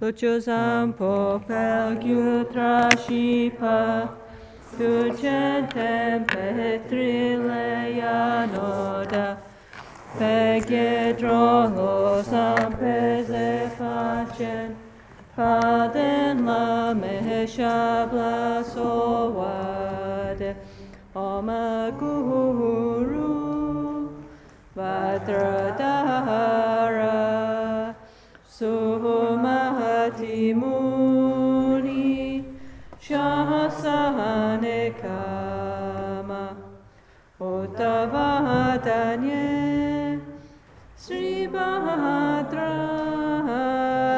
Luciosam popel ultra shipa, Surgentem petrileia noda, Pegedrolosam peze facem, Faden la meshabla soade, Oma guru, Vatradhara, Suhuma Chaitanya Sri Bhadra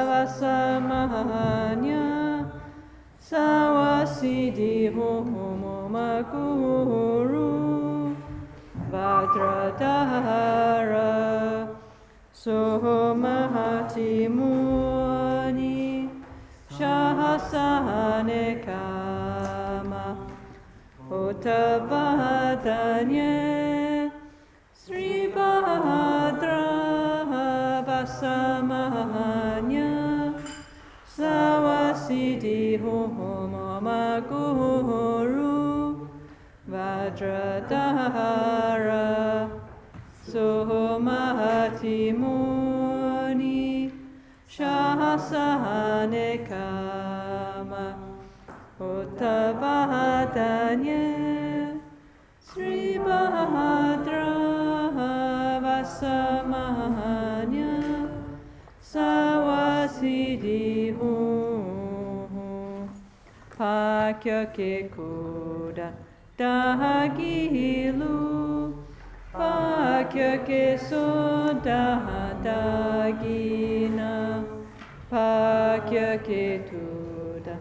Vasamahanya Sawasidi Homomakuru Bhadradhara Sohomahati Muni Shahasanekama Otavadanya Pasamanya Sawasidi Homama Guru Vajradhara Sohomahati Muni Shahasahanekama Uttavahatanye Sri Bhadra samanya sawasidi pakya kekuda dahagilu pakya kesoda dagina pakya ketuda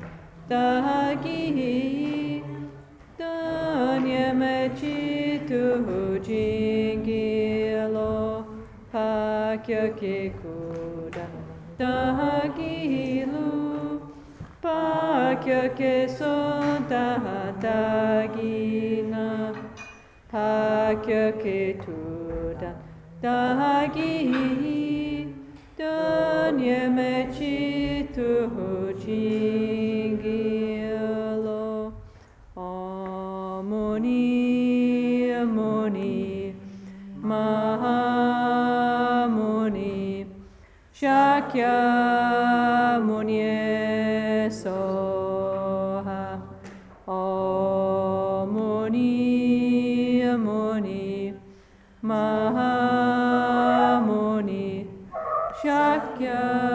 dahagihi danya mechitu jingi Hakya ke kuda tagilu Pakya ke soda tagina Pakya ke tuda tagi Danya me chi Sakya Muni Soha. Om Muni Muni Mahamuni Shakya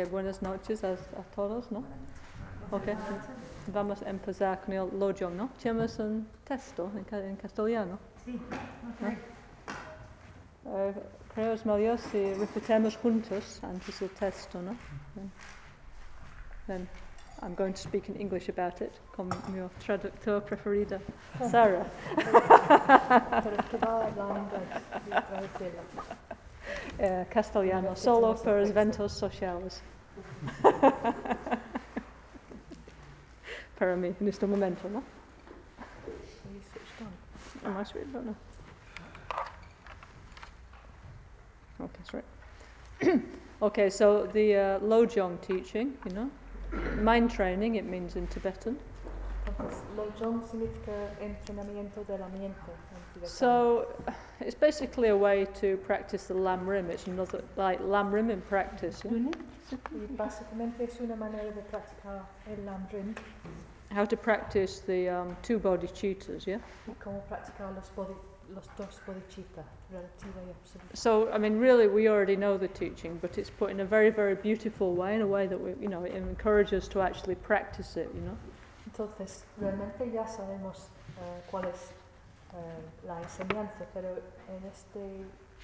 okay, buenas noches a, a todos, ¿no? Ok, vamos a empezar con el lojong, ¿no? Tenemos un texto en, en castellano. Sí, Eh, creo es mejor si repetamos juntos antes el texto, ¿no? Then, then I'm going to speak in English about it, con mi traductor preferida, Sarah. Eh, Castellano solo per ventos sociales. Para mí, en este momento, ¿no? Am I sweet? No. Okay, that's right. okay, so the uh, Lojong teaching, you know, mind training, it means in Tibetan. So it's basically a way to practice the Lam Rim. It's another, like Lam Rim in practice. Yeah? y básicamente es una manera de practicar el Lamrim How to practice the um, two bodhicittas, yeah? y cómo practicar los, bodhi, los dos bodhicitta, relativa y absoluta. So, I mean, really, we already know the teaching, but it's put in a very, very beautiful way, in a way that we, you know, it encourages us to actually practice it, you know. Entonces, realmente ya sabemos eh, cuál es eh, la enseñanza, pero en, este,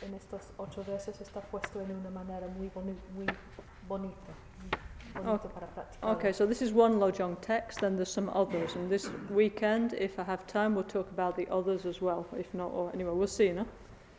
en estos ocho versos está puesto en una manera muy, boni muy bonita. Okay, so this is one Lojong text, then there's some others, and this weekend, if I have time, we'll talk about the others as well. If not, or anyway, we'll see, no?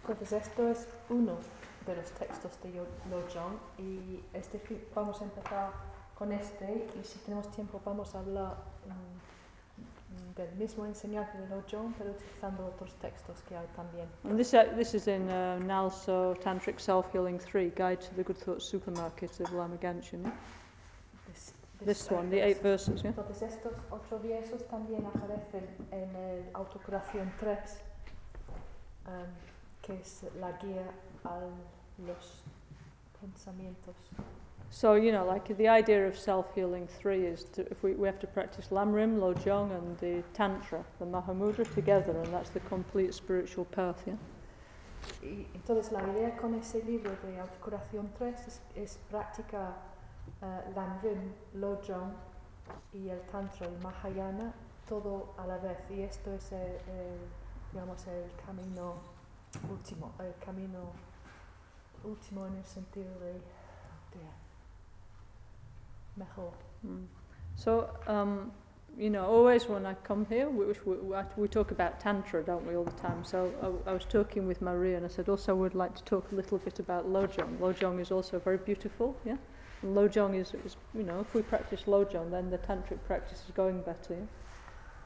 Entonces, esto es uno de los textos de Lojong y este vamos a empezar con este y si tenemos tiempo vamos a hablar mm, del mismo enseñanza de Lojong pero utilizando otros textos que hay también. And this, uh, this is in uh, Nalso Tantric Self Healing 3, Guide to the Good Thought Supermarket of Lama Genshin. yeah? This, This one, the eight verses, yeah? Entonces estos ocho versos también aparecen en el Autocuración 3, em, que es la guía a los pensamientos. So, you know, like the idea of self healing three is to, if we, we have to practice Lamrim, Lojong, and the Tantra, the Mahamudra together, and that's the complete spiritual path, yeah? Y entonces la idea con ese libro de Autocuración 3 es, es practicar uh, Lamrim, Lojong y el Tantra, el Mahayana, todo a la vez. Y esto es el, el, digamos, el camino último, el camino último en el sentido de mejor. Mm. So, um, you know, always when I come here, we, we, we, talk about Tantra, don't we, all the time? So I, I was talking with Maria and I said, also, I would like to talk a little bit about Lojong. Lojong is also very beautiful, yeah? And Lojong is, is, you know, if we practice Lojong, then the Tantric practice is going better, yeah?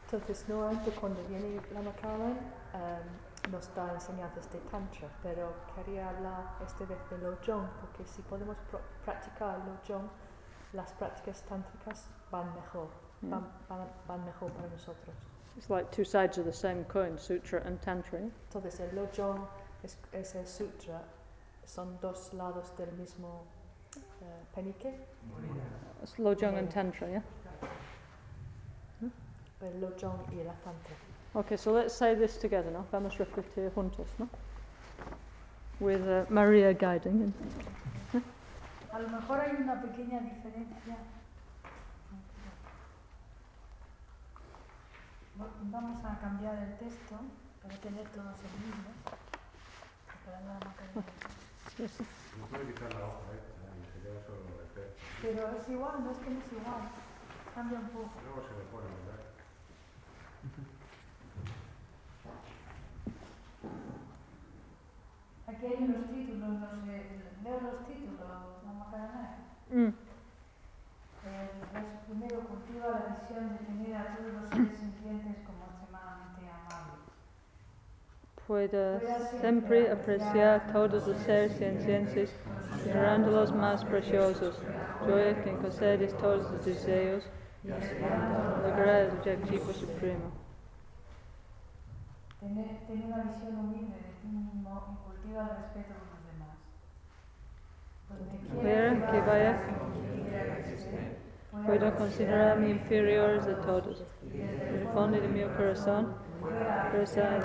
Entonces, normalmente cuando viene Lama Kalan em, nos da enseñanzas de Tantra, pero quería hablar esta vez de Lojong, porque si podemos practicar Lojong, las prácticas tántricas van mejor, Yeah. van, van, van mejor para nosotros. It's like two sides of the same coin, Sutra and Tantra. yeah? Entonces, el Lojong es, es el sutra, son dos lados del mismo eh, penique, It's Lojong and Tantra, yeah? el Lojong y la Tantra. Okay, so let's say this together now. Vamos refletir juntos, no? With uh, Maria guiding. A lo mejor hay una pequeña diferencia. Va- Vamos a cambiar el texto para tener todos el mismo. Para nada más que- Yes. No puede quitar la hoja esta y se queda solo el texto. Pero es igual, no es que no es igual. Cambia un poco. Luego se le pone, ¿verdad? Aquí hay unos títulos, no sé, leo los títulos, la Macarena. Mm. El verso primero cultiva la visión de tener a todos los seres sintientes como extremadamente amables. Pueda sempre apreciar todos os seres cientes, considerando-los mais preciosos, joia que concedes todos os desejos, lograr o objetivo supremo. Tener, tener una visión humilde de ti mismo y cultiva el respeto por los demás. Donde Quiera que vaya, quiera que esté, puedo considerar-me inferiores a todos. No fundo de meu coração, preside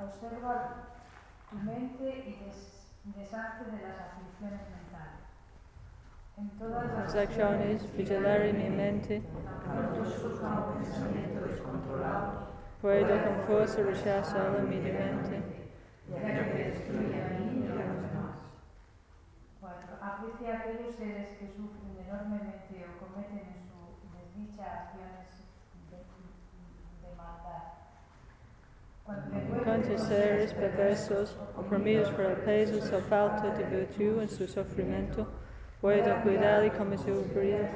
Observa tu mente y des- deshazte de las aflicciones transacciones, vigilarmente. Puedo con fuerza mi mente. Aprecia a aquellos seres que sufren enormemente o cometen en su desdicha acciones de, de maldad. Seres perversos, oprimidos por el peso, falta de virtud en su sufrimiento. Puedo cuidar como su vida.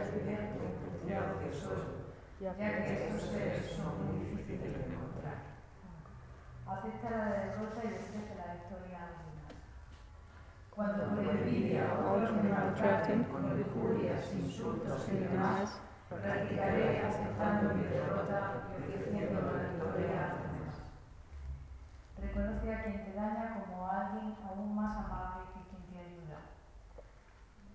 ya que estos seres son muy difíciles de encontrar. Acepta la derrota y ofrece la victoria a demás. Cuando por envidia o otros me maltraten, con injurias, insultos y demás, practicaré aceptando mi derrota y ofreciendo la victoria a demás. Reconoce a quien te daña como a alguien aún más amable que quien te ayuda.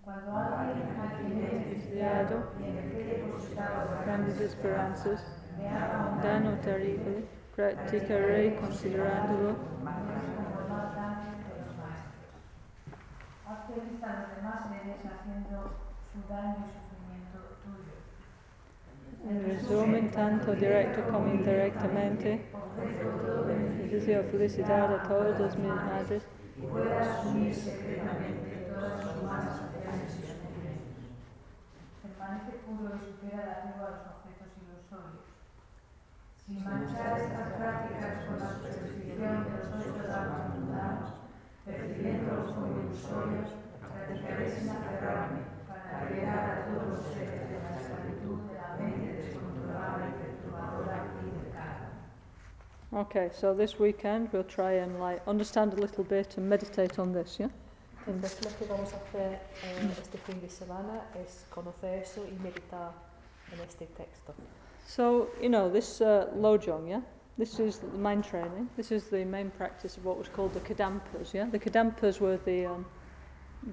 Cuando alguien a quien he depositado grandes esperanzas, daño terrible, practicaré considerándolo. Haz feliz a los demás seres haciendo su daño y sufrimiento tuyo. en resumen tanto directo como indirectamente, deseo felicidad a todas mis madres, y pueda asumir secretamente todas sus malas. Permanece puro y supera el apego a los objetos ilusorios. Sin manchar estas prácticas con la superstición de los ocho damas mundanos, percibiéndolos como ilusorios, practicaré sin aferrarme para liberar a todos los seres de la esclavitud de la mente descontrolada y perturbadora y del karma. Okay, so this weekend we'll try and like understand a little bit and meditate on this, yeah? Entonces lo que vamos a hacer eh, este fin de semana es conocer eso y meditar en este texto. So, you know, this uh, Lojong, yeah? This is the mind training. This is the main practice of what was called the Kadampas, yeah? The Kadampas were the, um,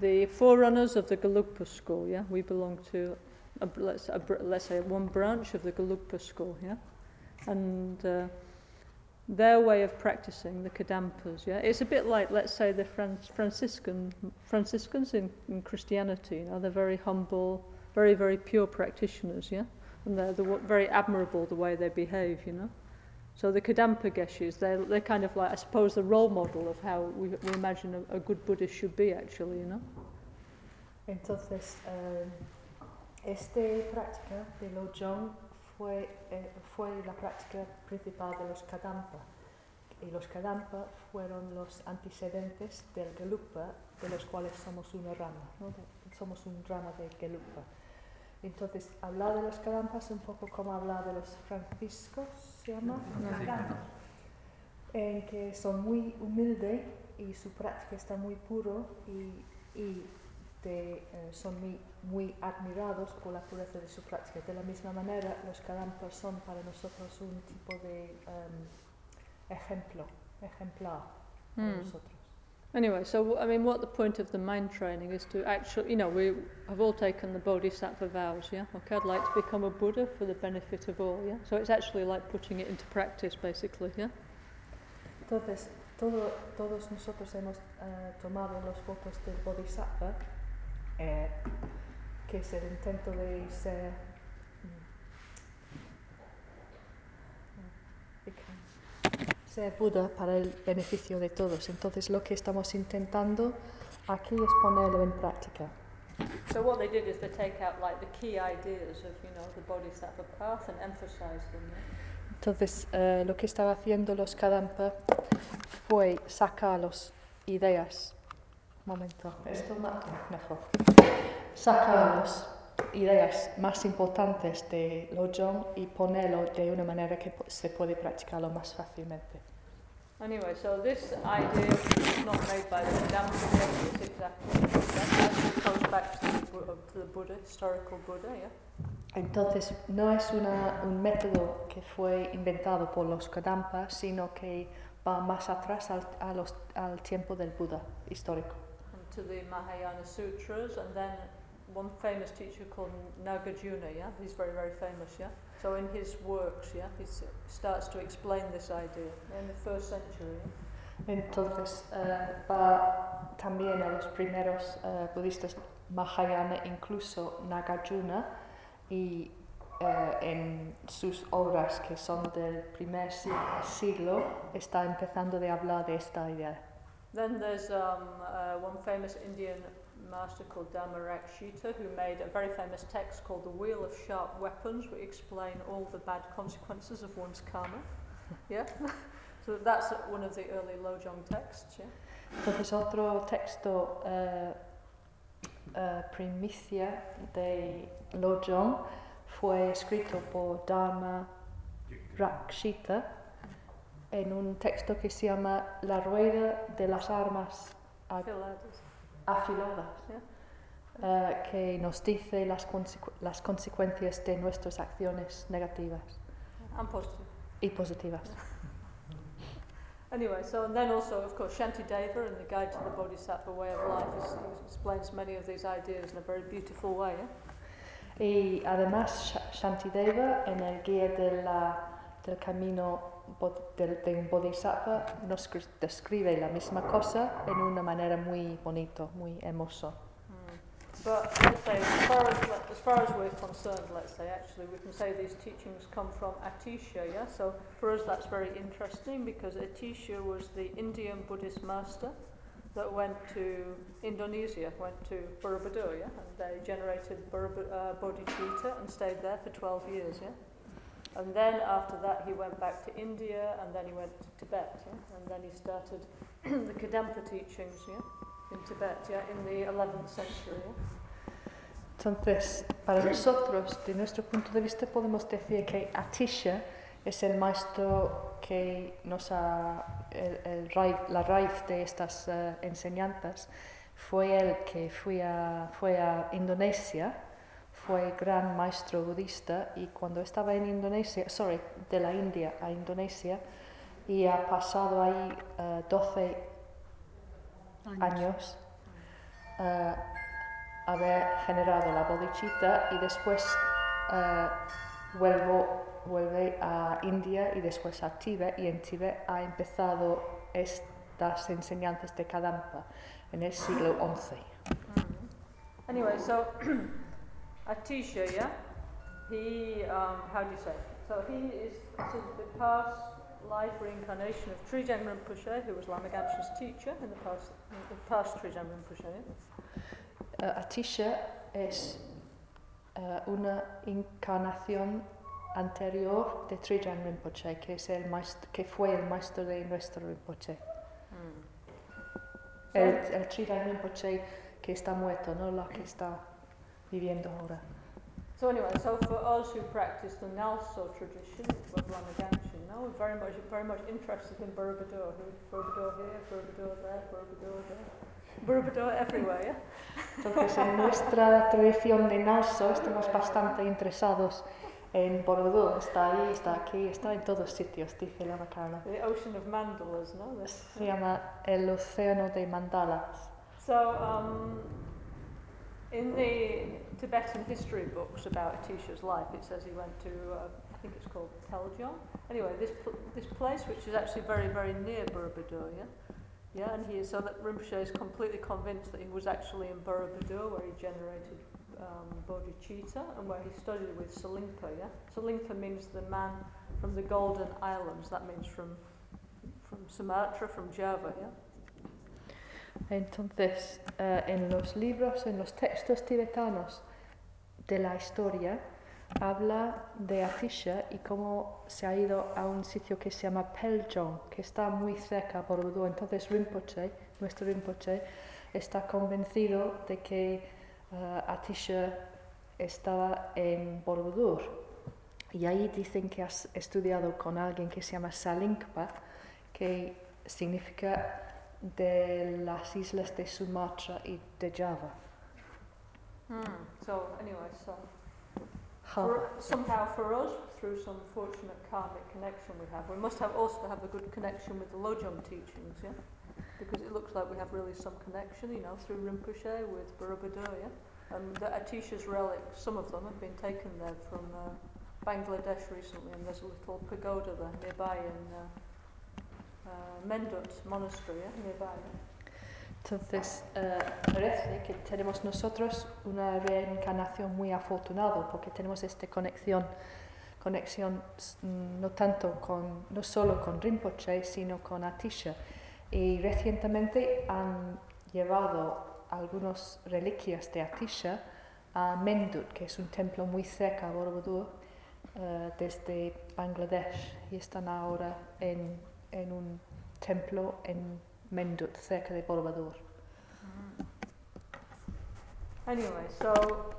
the forerunners of the Gelugpa school, yeah? We belong to, a, let's, a, let's say, one branch of the Gelugpa school, yeah? And uh, their way of practicing the Kadampas, yeah? It's a bit like, let's say, the Fran- Franciscan, Franciscans in, in Christianity, you know? They're very humble, very, very pure practitioners, yeah? and they're very admirable the way they behave, you know. So the Kadampa Geshis, they're, they're kind of like, I suppose, the role model of how we, we imagine a, a good Buddhist should be, actually, you know. Entonces, eh, esta práctica de Lojong fue, eh, fue la práctica principal de los Kadampa. Y los Kadampa fueron los antecedentes del Gelugpa, de los cuales somos una rama, ¿no? De- somos un rama de Gelugpa. Entonces, hablar de los Kadampas es un poco como hablar de los franciscos, ¿se llama? en que son muy humildes y su práctica está muy puro y, y de, eh, son muy, muy admirados por la pureza de su práctica. De la misma manera, los Kadampas son para nosotros un tipo de em, ejemplo, ejemplar para Hmm. nosotros. Anyway, so I mean, what the point of the mind training is to actually, you know, we have all taken the Bodhisattva vows, yeah? Okay, I'd like to become a Buddha for the benefit of all, yeah? So it's actually like putting it into practice, basically, yeah? Entonces, todo, todos nosotros hemos eh, tomado los votos del Bodhisattva, eh, que es el intento de ser, mm, become- ser Buda para el beneficio de todos. Entonces, lo que estamos intentando aquí es ponerlo en práctica. So what they did is they take out like the key ideas of, you know, the Bodhisattva path and emphasize them, yeah? Entonces, eh, lo que estaba haciendo los Kadampa fue sacar las ideas. Momento, esto mejor. Sacar las ideas más importantes de Lojong y ponerlo de una manera que se puede practicarlo más fácilmente. Anyway, so this idea is not made by the it's exactly that comes back to the, Bu- to the Buddha, historical Buddha, yeah? Entonces, no es una- un método que fue inventado por los Kadampa, sino que va más atrás al, a los- al tiempo del Buda histórico. To the Mahayana Sutras, and then one famous teacher called Nagarjuna, yeah? He's very, very famous, yeah? So in his works, yeah, he starts to explain this idea in the first century. Entonces eh, va también a los primeros eh, budistas Mahayana, incluso Nagarjuna, y eh, en sus obras que son del primer siglo está empezando de hablar de esta idea. Then there's um, uh, one famous Indian master called Dhammarakshita who made a very famous text called The Wheel of Sharp Weapons, which explain all the bad consequences of one's karma. Yeah? so that's one of the early Lojong texts, yeah? Entonces otro texto eh, eh, primicia de Lojong fue escrito por Dharma Rakshita en un texto que se llama La rueda de las armas afiladas, eh, que nos dice las, consecu- las consecuencias de nuestras acciones negativas And positive. y positivas. Anyway, so and then also, of course, Shantideva in the Guide to the Bodhisattva Way of Life is, explains many of these ideas in a very beautiful way. Yeah? Y además Sha- Shantideva en el guía de la- del camino del, de un bodhisattva nos describe la misma cosa en una manera muy bonito, muy hermoso. But let's say, as far as, as far as we're concerned, let's say, actually, we can say these teachings come from Atisha, yeah? So for us, that's very interesting because Atisha was the Indian Buddhist master that went to Indonesia, went to Borobudur, yeah? And they generated Borobu- uh, bodhicitta and stayed there for 12 years, yeah? And then after that, he went back to India and then he went to Tibet, yeah? And then he started the Kadampa teachings, yeah? In Tibet, yeah? In the 11th century, yeah? Entonces, para nosotros, de nuestro punto de vista, podemos decir que Atisha es el maestro que nos ha, el, el raíz- la raíz de estas eh, enseñanzas, fue el que fue a, fue a Indonesia, fue gran maestro budista y cuando estaba en Indonesia, sorry, de la India a Indonesia, y ha pasado ahí eh, 12 años eh, haber generado la bodhicitta y después eh, vuelvo, vuelve a India y después a Tíbet y en Tíbet ha empezado estas enseñanzas de Kadampa en el siglo XI. Anyway, so Atisha, yeah, he, um, how do you say? So he is considered the past life reincarnation of Trijang Rinpoche, who was Lama Gansh's teacher in the past, in the past Trijang Rinpoche. Eh, Atisha es eh, una encarnación anterior de Trijang Rinpoche, que, es el maest- que fue el maestro de nuestro Rinpoche. El, el Trijang Rinpoche que está muerto, no la que está viviendo ahora. So anyway, so for us who practice the Nalso tradition of we're very much, very much interested in Borobudur. Borobudur here, Borobudur there, Borobudur there, Borobudur everywhere, yeah? Entonces, en nuestra tradición de Nalso estamos bastante interesados en Borobudur. Está ahí, está aquí, está en todos sitios, dice la Macarena. The ocean of mandalas, no? This- Se llama el océano de mandalas. So, um, in the Tibetan history books about Atisha's life, it says he went to, uh, I think it's called Teljong. Anyway, this pl- this place, which is actually very, very near Borobudur, yeah? And he so that Rinpoche is completely convinced that he was actually in Borobudur, where he generated um, bodhicitta, and where he studied with Salimpa, yeah? Salimpa means the man from the Golden Islands, that means from, from Sumatra, from Java, yeah? Entonces, eh, en los libros, en los textos tibetanos de la historia, habla de Atisha y cómo se ha ido a un sitio que se llama Peljong, que está muy cerca de Borobudur. Entonces Rinpoche, nuestro Rinpoche, está convencido de que eh, Atisha estaba en Borobudur. Y ahí dicen que has estudiado con alguien que se llama Salinkpa, que significa de las islas de Sumatra y de Java. So, anyway, so. For, somehow for us, through some fortunate karmic connection we have, we must have also have a good connection with the Lojong teachings, yeah? Because it looks like we have really some connection, you know, through Rinpoche with Borobudur, yeah? And the Atisha's relics, some of them have been taken there from uh, Bangladesh recently, and there's a little pagoda there nearby in uh, Mendut Monastery, yeah? nearby. Entonces, eh, parece que tenemos nosotros una reencarnación muy afortunada porque tenemos esta conexión, conexión mm, no tanto con, no solo con Rinpoche, sino con Atisha. Y recientemente han llevado algunas reliquias de Atisha a Mendut, que es un templo muy cerca a Borobudur, eh, desde Bangladesh, y están ahora en, en un templo en Mendut, cerca de Borobudur. Anyway, so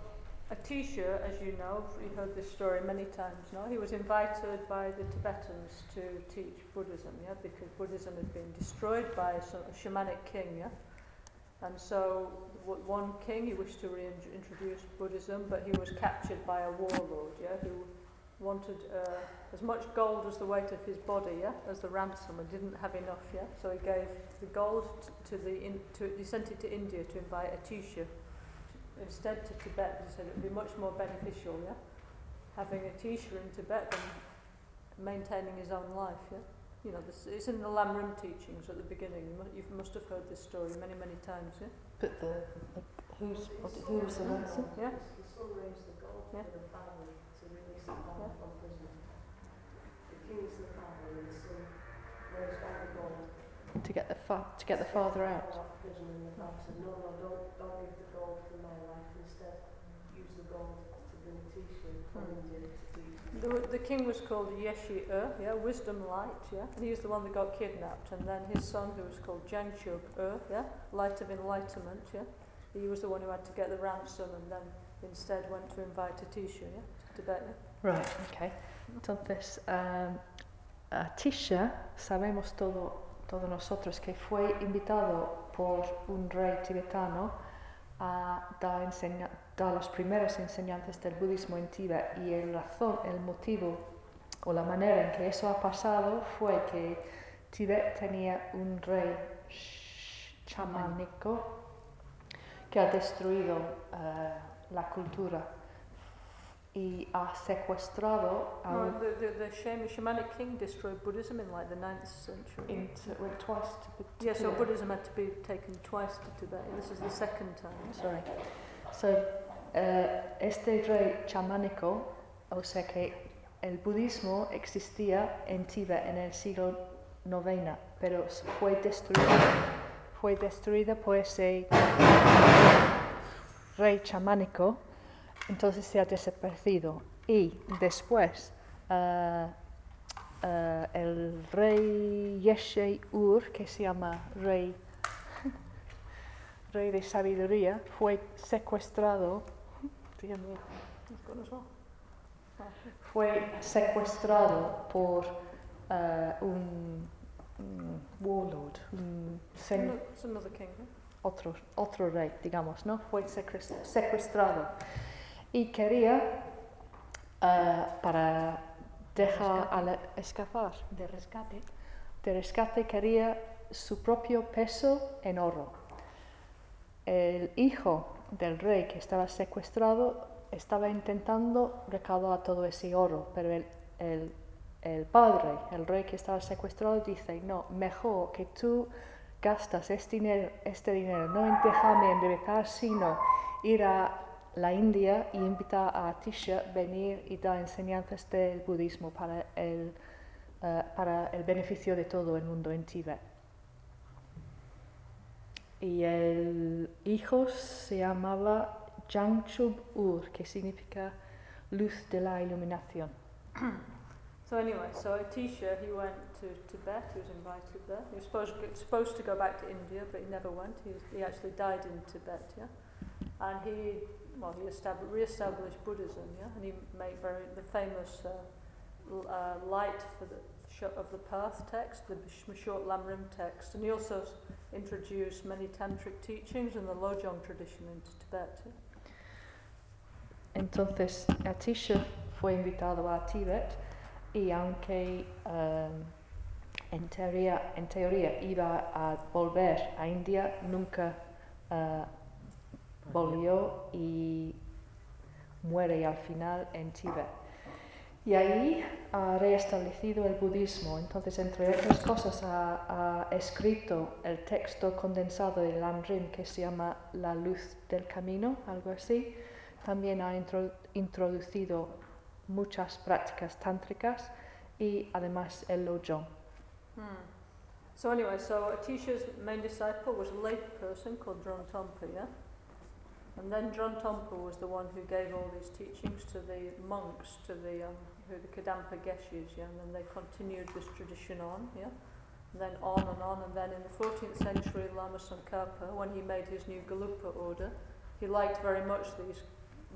Atisha, as you know, you heard this story many times, no? He was invited by the Tibetans to teach Buddhism, yeah, because Buddhism had been destroyed by a, a shamanic king, yeah. And so one king he wished to reintroduce Buddhism, but he was captured by a warlord, yeah, who wanted uh, as much gold as the weight of his body, yeah, as the ransom, and didn't have enough, yeah. So he gave the gold to the in, to he sent it to India to invite Atisha instead to Tibet. He said it would be much more beneficial, yeah, having Atisha in Tibet than maintaining his own life, yeah. You know, this, it's in the Lamrim teachings at the beginning. You must, you must have heard this story many, many times, yeah. But the, the who's what, who's the ransom? Yeah. The sun raised the gold yeah. for the family to release the yeah. from To get the fa- to get the father out. Out of prison and the father said, no, no, don't, don't give the gold for my life. Instead, use the gold to bring teaching from Hmm. India to teach. The, the king was called Yeshi Ur, yeah, wisdom light, yeah, and he was the one that got kidnapped. And then his son, who was called Jangshub Ur, yeah, light of enlightenment, yeah, he was the one who had to get the ransom and then instead went to invite Atisha, yeah, to Tibet, yeah. Right, okay. Entonces, um, Atisha, sabemos todo, todos nosotros que fue invitado por un rey tibetano a dar, enseña- dar las primeras enseñanzas del budismo en Tíbet y el razón, el motivo o la manera en que eso ha pasado fue que Tíbet tenía un rey chamánico que ha destruido eh, la cultura y ha secuestrado a No, the, the, the Sham- shamanic king destroyed Buddhism in like the 9th century. into, went twice to, to Yeah, so Buddhism had to be taken twice to Tibet. This is the second time. Sorry. So, eh, este rey chamánico, o sea que el budismo existía en Tíbet en el siglo IX, pero fue destruido, fue destruido por ese rey chamánico, entonces se ha desaparecido. Y después, eh, eh, el rey Yeshe Ur, que se llama rey rey de sabiduría, fue secuestrado. Fue secuestrado por eh, un, un warlord, un otro, otro rey, digamos, ¿no? Fue secues- secuestrado y quería eh, para dejar Rescate. al escapar de rescate. de rescate quería su propio peso en oro. El hijo del rey que estaba secuestrado estaba intentando recaudar todo ese oro, pero el, el- el padre, el rey que estaba secuestrado, dice, no, mejor que tú gastas este dinero, este dinero no en dejarme enderezar, sino ir a la India y invitar a Atisha a venir y dar enseñanzas del budismo para el, eh, para el beneficio de todo el mundo en Tíbet. Y el hijo se llamaba Jangchub Ur, que significa luz de la iluminación. So anyway, so Atisha, he went to Tibet. He was invited there. He was supposed supposed to go back to India, but he never went. He, he actually died in Tibet. Yeah, and he well he established re-established Buddhism. Yeah, and he made very the famous uh, uh, light for the of the path text, the sh- short Lamrim text, and he also introduced many tantric teachings and the Lojong tradition into Tibet. Yeah. Entonces Atisha fue invitado a Tíbet y aunque um, en, teoría, en teoría iba a volver a India, nunca uh, volvió y muere al final en Tíbet. Y ahí ha reestablecido el budismo. Entonces, entre otras cosas, ha, ha escrito el texto condensado del Lamrim que se llama La luz del camino, algo así. También ha intro- introducido muchas prácticas tántricas y además el lojong. Hmm. So anyway, so Atisha's main disciple was a lay person called yeah? And then Drontompa was the one who gave all these teachings to the monks, to the, um, who the Kadampa Geshis, yeah? And then they continued this tradition on, yeah? And then on and on, and then in the 14th century, Lama Tsongkhapa, when he made his new Galupa order, he liked very much these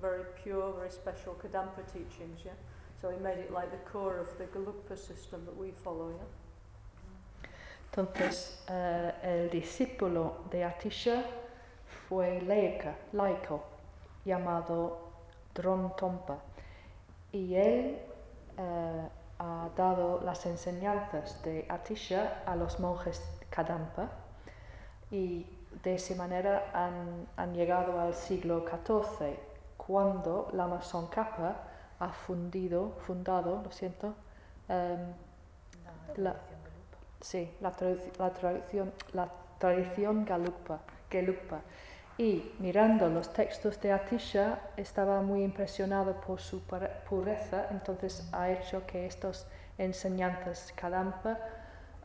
very pure, very special Kadampa teachings, yeah? So he made it like the core of the Gelugpa system that we follow, yeah? Entonces, eh, el discípulo de Atisha fue laica, laico, llamado Dron Tompa, y él eh, ha dado las enseñanzas de Atisha a los monjes Kadampa, y de esa manera han, han llegado al siglo XIV, cuando Lama Tsongkhapa ha fundido, fundado, lo siento, la, sí, la, la tradición, la tradición Gelugpa. Y mirando los textos de Atisha, estaba muy impresionado por su pure- pureza, entonces ha hecho que estas enseñanzas Kadampa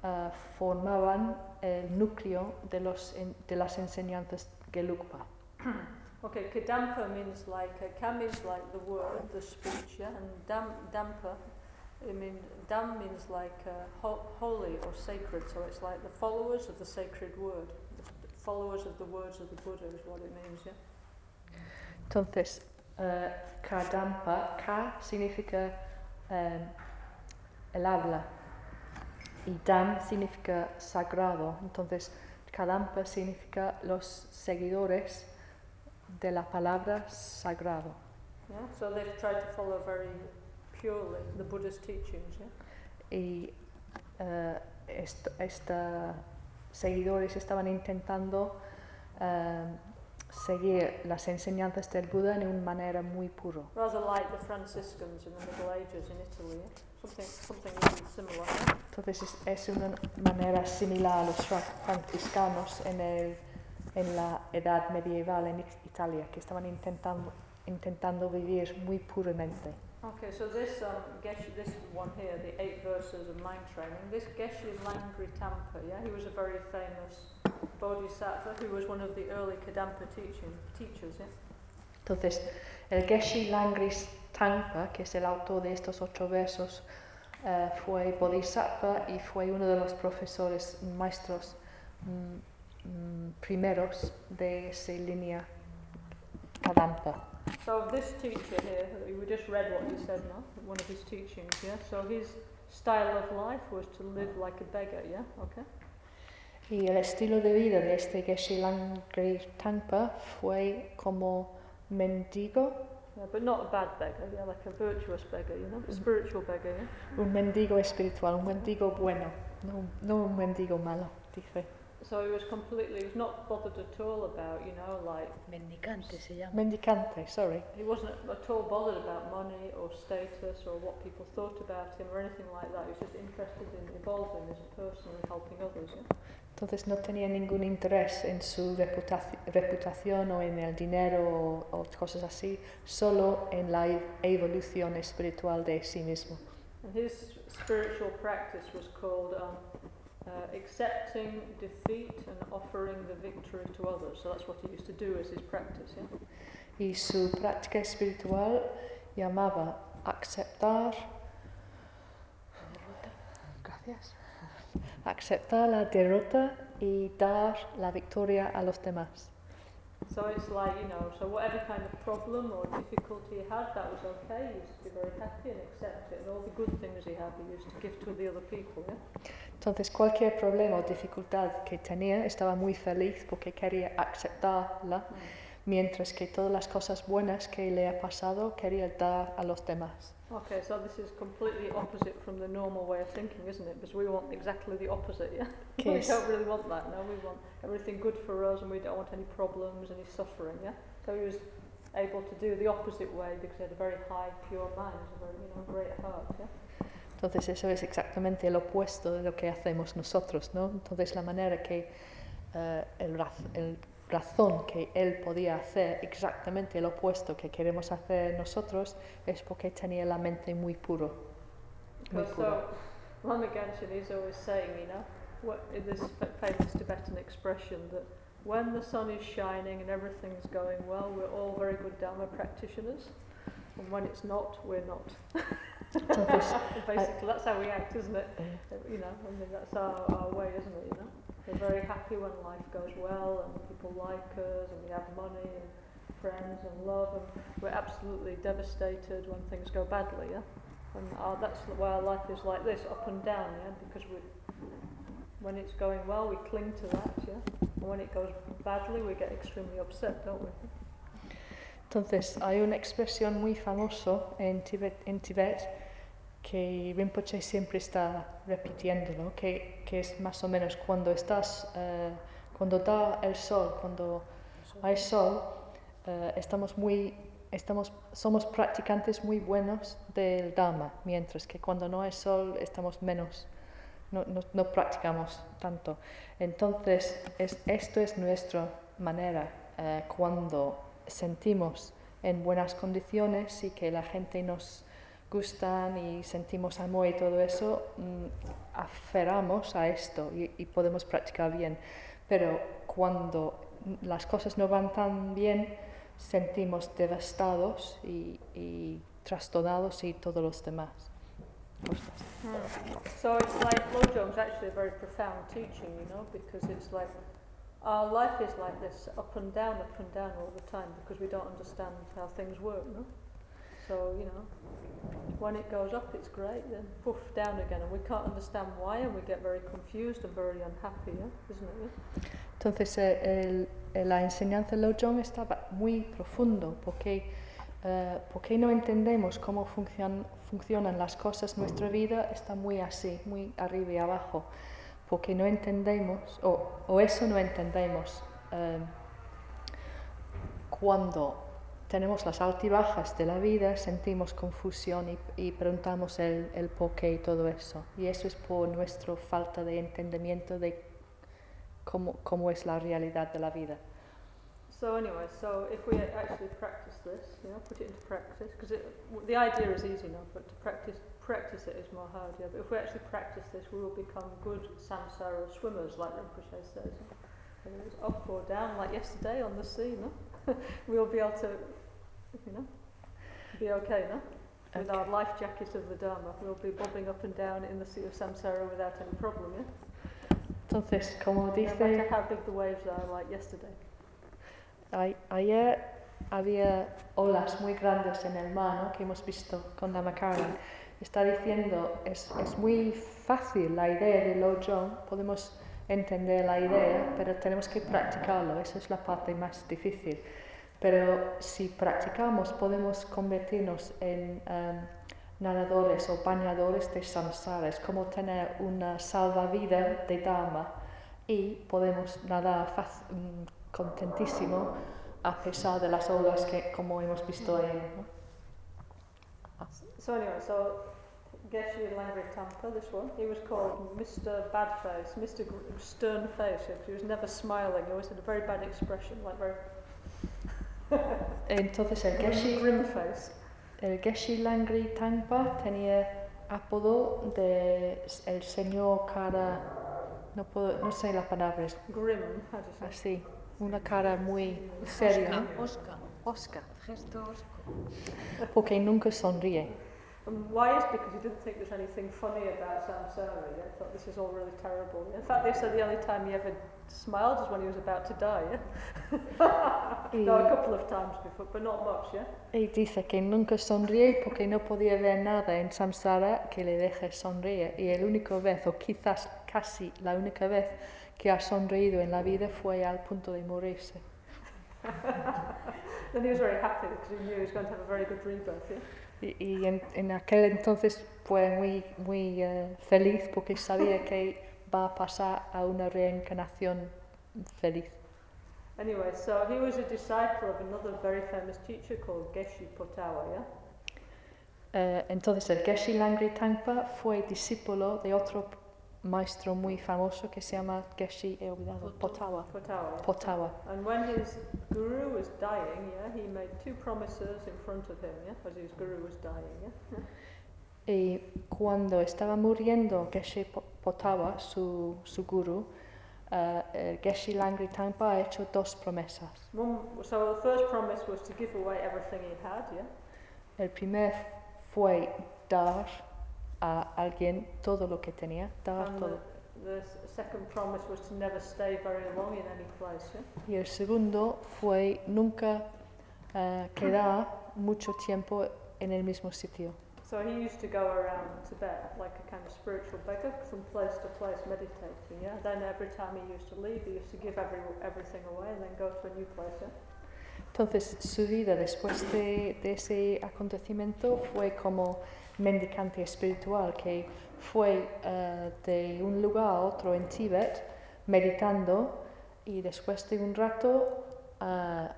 ah, formaban el núcleo de, los, de las enseñanzas Gelugpa. Okay, Kadampa means like, uh, Kam is like the word, the speech, yeah? And dam, Dampa, I mean, Dam means like uh, ho- holy or sacred, so it's like the followers of the sacred word. Followers of the words of the Buddha is what it means, yeah? Entonces, eh, Kadampa, Ka significa eh, el habla y Dam significa sagrado. Entonces, Kadampa significa los seguidores de la palabra sagrado. Yeah? So they've tried to follow very purely the Buddha's teachings, yeah? Y eh, est- esta seguidores estaban intentando eh, seguir las enseñanzas del Buda de una manera muy puro. Rather like the Franciscans in the Middle Ages in Italy, yeah? Something, something really similar, yeah? Entonces es, una manera similar a los fra- franciscanos en, el, en la edad medieval en It- Italia, que estaban intentando, intentando vivir muy puramente. Okay, so this um, Geshe, this one here, the eight verses of mind training, this Geshe Langri Tampa, yeah, he was a very famous bodhisattva who was one of the early Kadampa teaching, teachers, yeah. Entonces, el Geshe Langris Tangpa, que es el autor de estos ocho versos, eh, fue bodhisattva y fue uno de los profesores maestros mm, mm, primeros de esa línea Kadampa. So this teacher here, we just read what he said now, one of his teachings, yeah. So his style of life was to live like a beggar, yeah. Okay. Y el estilo de vida de este Geshe Langri Tangpa fue como mendigo, Yeah, but not a bad beggar, yeah, like a virtuous beggar, you know, a spiritual beggar, yeah. un mendigo espiritual, un mendigo bueno, no, no un mendigo malo, dice. So he was completely, he was not bothered at all about, you know, like Mendicante se llama. Mendicante, sorry. He wasn't at all bothered about money or status or what people thought about him or anything like that. He was just interested in evolving as a person and helping others. Yeah? Entonces no tenía ningún interés en su reputaci- reputación o en el dinero o, o cosas así, solo en la evolución espiritual de sí mismo. And his spiritual practice was called um, uh, accepting defeat and offering the victory to others. So that's what he used to do as his practice. Yeah? Y su práctica espiritual llamaba aceptar, gracias, aceptar la derrota y dar la victoria a los demás. So it's like, you know, so whatever kind of problem or difficulty he had, that was okay. He used to be very happy and accept it. And all the good things he had, he used to give to the other people. Yeah? Entonces cualquier problema o dificultad que tenía estaba muy feliz porque quería aceptarla, mientras que todas las cosas buenas que le ha pasado quería dar a los demás. Okay, so this is completely opposite from the normal way of thinking, isn't it? Because we want exactly the opposite, yeah? Que we don't really want that, no? We want everything good for us and we don't want any problems, any suffering, yeah? So he was able to do the opposite way because he had a very high, pure mind, a very, you know, great heart, yeah? Entonces eso es exactamente el opuesto de lo que hacemos nosotros, ¿no? Entonces la manera que eh, el, el razón que él podía hacer exactamente el opuesto que queremos hacer nosotros es porque tenía la mente muy puro. Muy Because puro. so, Lama Genshin is always saying, you know, what, in this famous Tibetan expression that when the sun is shining and everything's going well, we're all very good Dharma practitioners. And when it's not, we're not. Basically, that's how we act, isn't it? eh, You know, I mean, that's our, our way, isn't it? You know, we're very happy when life goes well and people like us and we have money and friends and love, and we're absolutely devastated when things go badly, yeah? And our, that's why our life is like this, up and down, yeah? Because we, when it's going well, we cling to that, yeah? And when it goes badly, we get extremely upset, don't we? Entonces, hay una expresión muy famosa en Tibet, en Tibet que Rinpoche siempre está repitiéndolo, que, que es más o menos cuando estás, eh, cuando da el sol, cuando hay sol, eh, estamos muy, estamos, somos practicantes muy buenos del Dharma, mientras que cuando no hay sol estamos menos, no, no, no practicamos tanto. Entonces, es, esto es nuestra manera eh, cuando sentimos en buenas condiciones y que la gente nos gustan y sentimos amor y todo eso, mm, aferramos a esto y, y podemos practicar bien. Pero cuando las cosas no van tan bien, sentimos devastados y, y trastornados y todos los demás. cosas. So it's like Lojong's actually a very profound teaching, you know, because it's like our life is like this, up and down, up and down all the time, because we don't understand how things work, no? So, you know, when it goes up, it's great, then poof, down again, and we can't understand why, and we get very confused and very unhappy, yeah? isn't it? Yeah? Entonces, eh, el- eh, la enseñanza de Lojong estaba muy profundo porque, eh, porque no entendemos cómo funcion- funcionan las cosas. Nuestra vida está muy así, muy arriba y abajo, porque no entendemos, o, o eso no entendemos. eh, cuando tenemos las altibajas de la vida, sentimos confusión y, y preguntamos el, el por qué y todo eso. Y eso es por nuestra falta de entendimiento de cómo, cómo es la realidad de la vida. So anyway, so if we actually practice this, you know, put it into practice, because the idea is easy enough, but to practice practice it is more hard. Yeah, but if we actually practice this, we will become good samsara swimmers, like Rinpoche says. Whether it's up or down, like yesterday on the sea, no, we'll be able to, you know, be okay, no. With our life jacket of the Dharma, we'll be bobbing up and down in the sea of samsara without any problem. Yeah. Entonces, como No dice, matter how big the waves are, like yesterday. a- ayer había olas muy grandes en el mar ¿no? que hemos visto con la Macaron. Está diciendo, es, es muy fácil la idea de Lojong, podemos entender la idea, pero tenemos que practicarlo, esa es la parte más difícil. Pero si practicamos, podemos convertirnos en em, nadadores o bañadores de samsara, es como tener una salvavidas de Dharma y podemos nadar mm, contentísimo a pesar de las olas que como hemos visto ayer. ¿no? So anyway, so Geshe Langri Tampa, this one, he was called Mr. Badface, Mr. Stern Face, he was never smiling, he always had a very bad expression, like very Entonces el Geshe, el Geshe Langri Tangpa tenía apodo de el señor cara, no, puedo, no sé la palabra, es Grim, así, una cara muy seria. Oscar. Oscar, Gesto osco. porque nunca sonríe. And why is because he didn't think there's anything funny about samsara, yeah? He thought this is all really terrible. In fact, they said the only time he ever smiled is when he was about to die, yeah? no, a couple of times before, but not much, yeah? Y dice que nunca sonríe porque no podía ver nada en samsara que le deje sonreír. Y el único vez, o quizás casi la única vez que ha sonreído en la vida fue al punto de morirse. Then he was very happy because he knew he was going to have a very good rebirth, yeah? Y, y en, en aquel entonces fue muy, muy eh, feliz porque sabía que va a pasar a una reencarnación feliz. Anyway, so he was a disciple of another very famous teacher called Geshe Potawa, yeah? Eh, entonces el Geshe Langri Tangpa fue discípulo de otro maestro muy famoso que se llama Geshe, he olvidado, Potawa. Potawa. Potawa. And when his guru was dying, yeah, he made two promises in front of him, yeah, as his guru was dying, yeah. Y cuando estaba muriendo Geshe Po- Potawa, su, su guru, eh, el Geshe Langri Tangpa ha hecho dos promesas. One, so the first promise was to give away everything he had, yeah. El primer fue dar a alguien todo lo que tenía, And todo. the, the s- second promise was to never stay very long in any place, yeah. Y el segundo fue nunca eh, queda mucho tiempo en el mismo sitio. So he used to go around Tibet like a kind of spiritual beggar from place to place meditating, yeah? Then every time he used to leave, he used to give every, everything away and then go to a new place, yeah? Entonces su vida después de, de ese acontecimiento fue como mendicante espiritual que fue eh, de un lugar a otro en Tíbet meditando y después de un rato eh,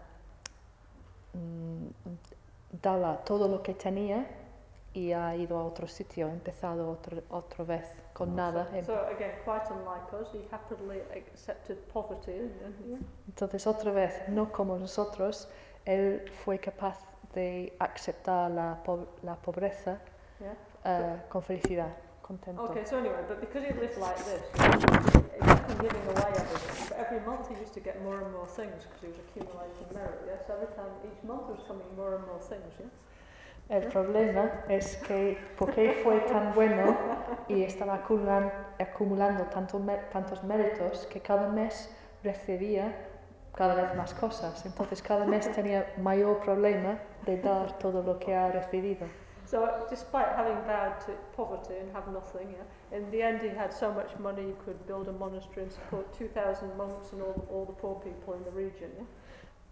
mm, daba todo lo que tenía y ha ido a otro sitio, ha empezado otro, otra vez con nada. So again, quite unlike us, he happily accepted poverty, and, yeah? Entonces otra vez, no como nosotros, él fue capaz de aceptar la, po- la pobreza Yeah. eh, con felicidad, contento. Okay, so anyway, but because he lived like this, he giving away everything. But every month he used to get more and more things because he was accumulating merit. Yeah, so every time, each month was coming more and more things. Yeah. El problema es que porque fue tan bueno y estaba acumulan- acumulando tanto me- tantos méritos que cada mes recibía cada vez más cosas. Entonces cada mes tenía mayor problema de dar todo lo que ha recibido. So despite having vowed to poverty and have nothing, yeah, in the end he had so much money he could build a monastery and support 2,000 monks and all, all the poor people in the region. Yeah.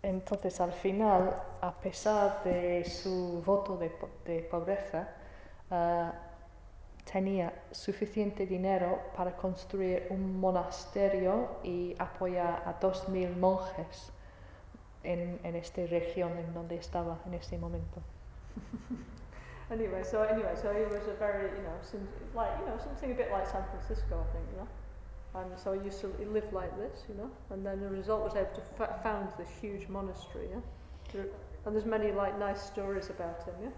Entonces al final, a pesar de su voto de, de pobreza, ah, tenía suficiente dinero para construir un monasterio y apoyar a 2.000 monjes en, en esta región en donde estaba en ese momento. Anyway, so anyway, so he was a very, you know, sim- like you know, something a bit like San Francisco, I think, you know. And so he used to he lived like this, you know, and then the result was able to fa- found this huge monastery, yeah. And there's many like nice stories about him, yeah.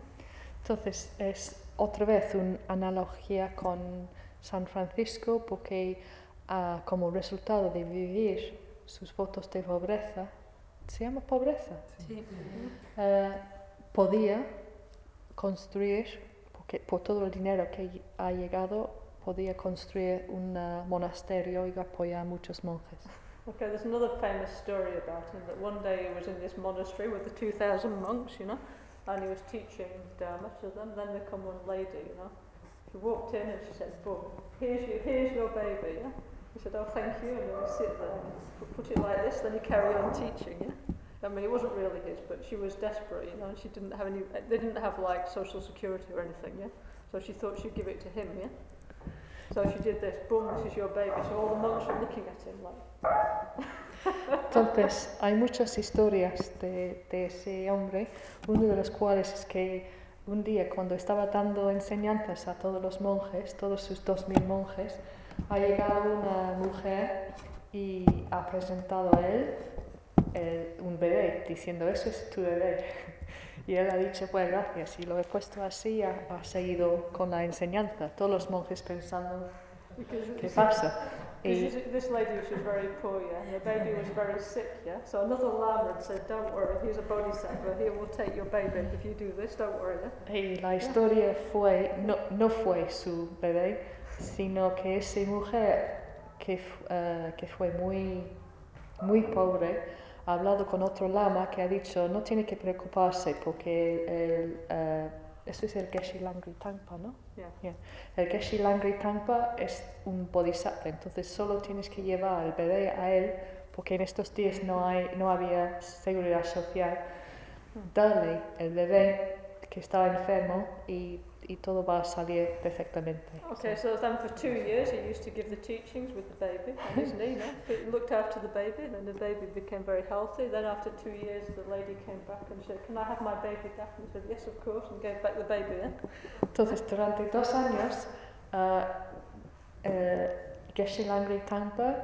Entonces es otra vez una analogía con San Francisco porque ah, como resultado de vivir sus votos de pobreza, ¿se llama pobreza? Eh, podía construir, porque por todo el dinero que ha llegado, podía construir un ah, monasterio y apoyar a muchos monjes. Okay, there's another famous story about him that one day he was in this monastery with the 2,000 monks, you know, and he was teaching Dharma to them. Then there come one lady, you know. She walked in and she said, "Boom, here's your, here's your baby." Yeah. He said, "Oh, thank you," and then he sit there and pu- put it like this. Then he carry on teaching. Yeah. I mean, it wasn't really his, but she was desperate, you know. And she didn't have any. They didn't have like social security or anything. Yeah. So she thought she'd give it to him. Yeah. So she did this. Boom, this is your baby. So all the monks were looking at him like. Entonces, hay muchas historias de, de ese hombre, uno de los cuales es que un día cuando estaba dando enseñanzas a todos los monjes, todos sus dos mil monjes, ha llegado una mujer y ha presentado a él el- un bebé, diciendo, eso es tu bebé. Y él ha dicho, pues gracias, y lo he puesto así, ha, ha seguido con la enseñanza, todos los monjes pensando, ¿qué pasa? Y- this, lady, she was very poor, yeah, and the baby was very sick, yeah. So another lama had said, "Don't worry, he's a bodhisattva. He will take your baby if you do this. Don't worry." Yeah? Y la historia fue, no, no fue su bebé, sino que esa mujer que, eh, que fue muy, muy pobre ha hablado con otro lama que ha dicho no tiene que preocuparse porque el, eh, eso es el Geshe Langri Tangpa, ¿no? Yeah. El Geshe Langri Tangpa es un bodhisattva, entonces solo tienes que llevar al bebé a él porque en estos días no, hay, no había seguridad social. Darle el bebé que estaba enfermo y, y todo va a salir perfectamente. Okay, so then for two years he used to give the teachings with the baby on his. No? He looked after the baby, and then the baby became very healthy. Then after two years, the lady came back and said, "Can I have my baby back?" And he said, "Yes, of course," and gave back the baby. Yeah? Entonces, durante dos años, ah, eh, Geshe Langri Tangpa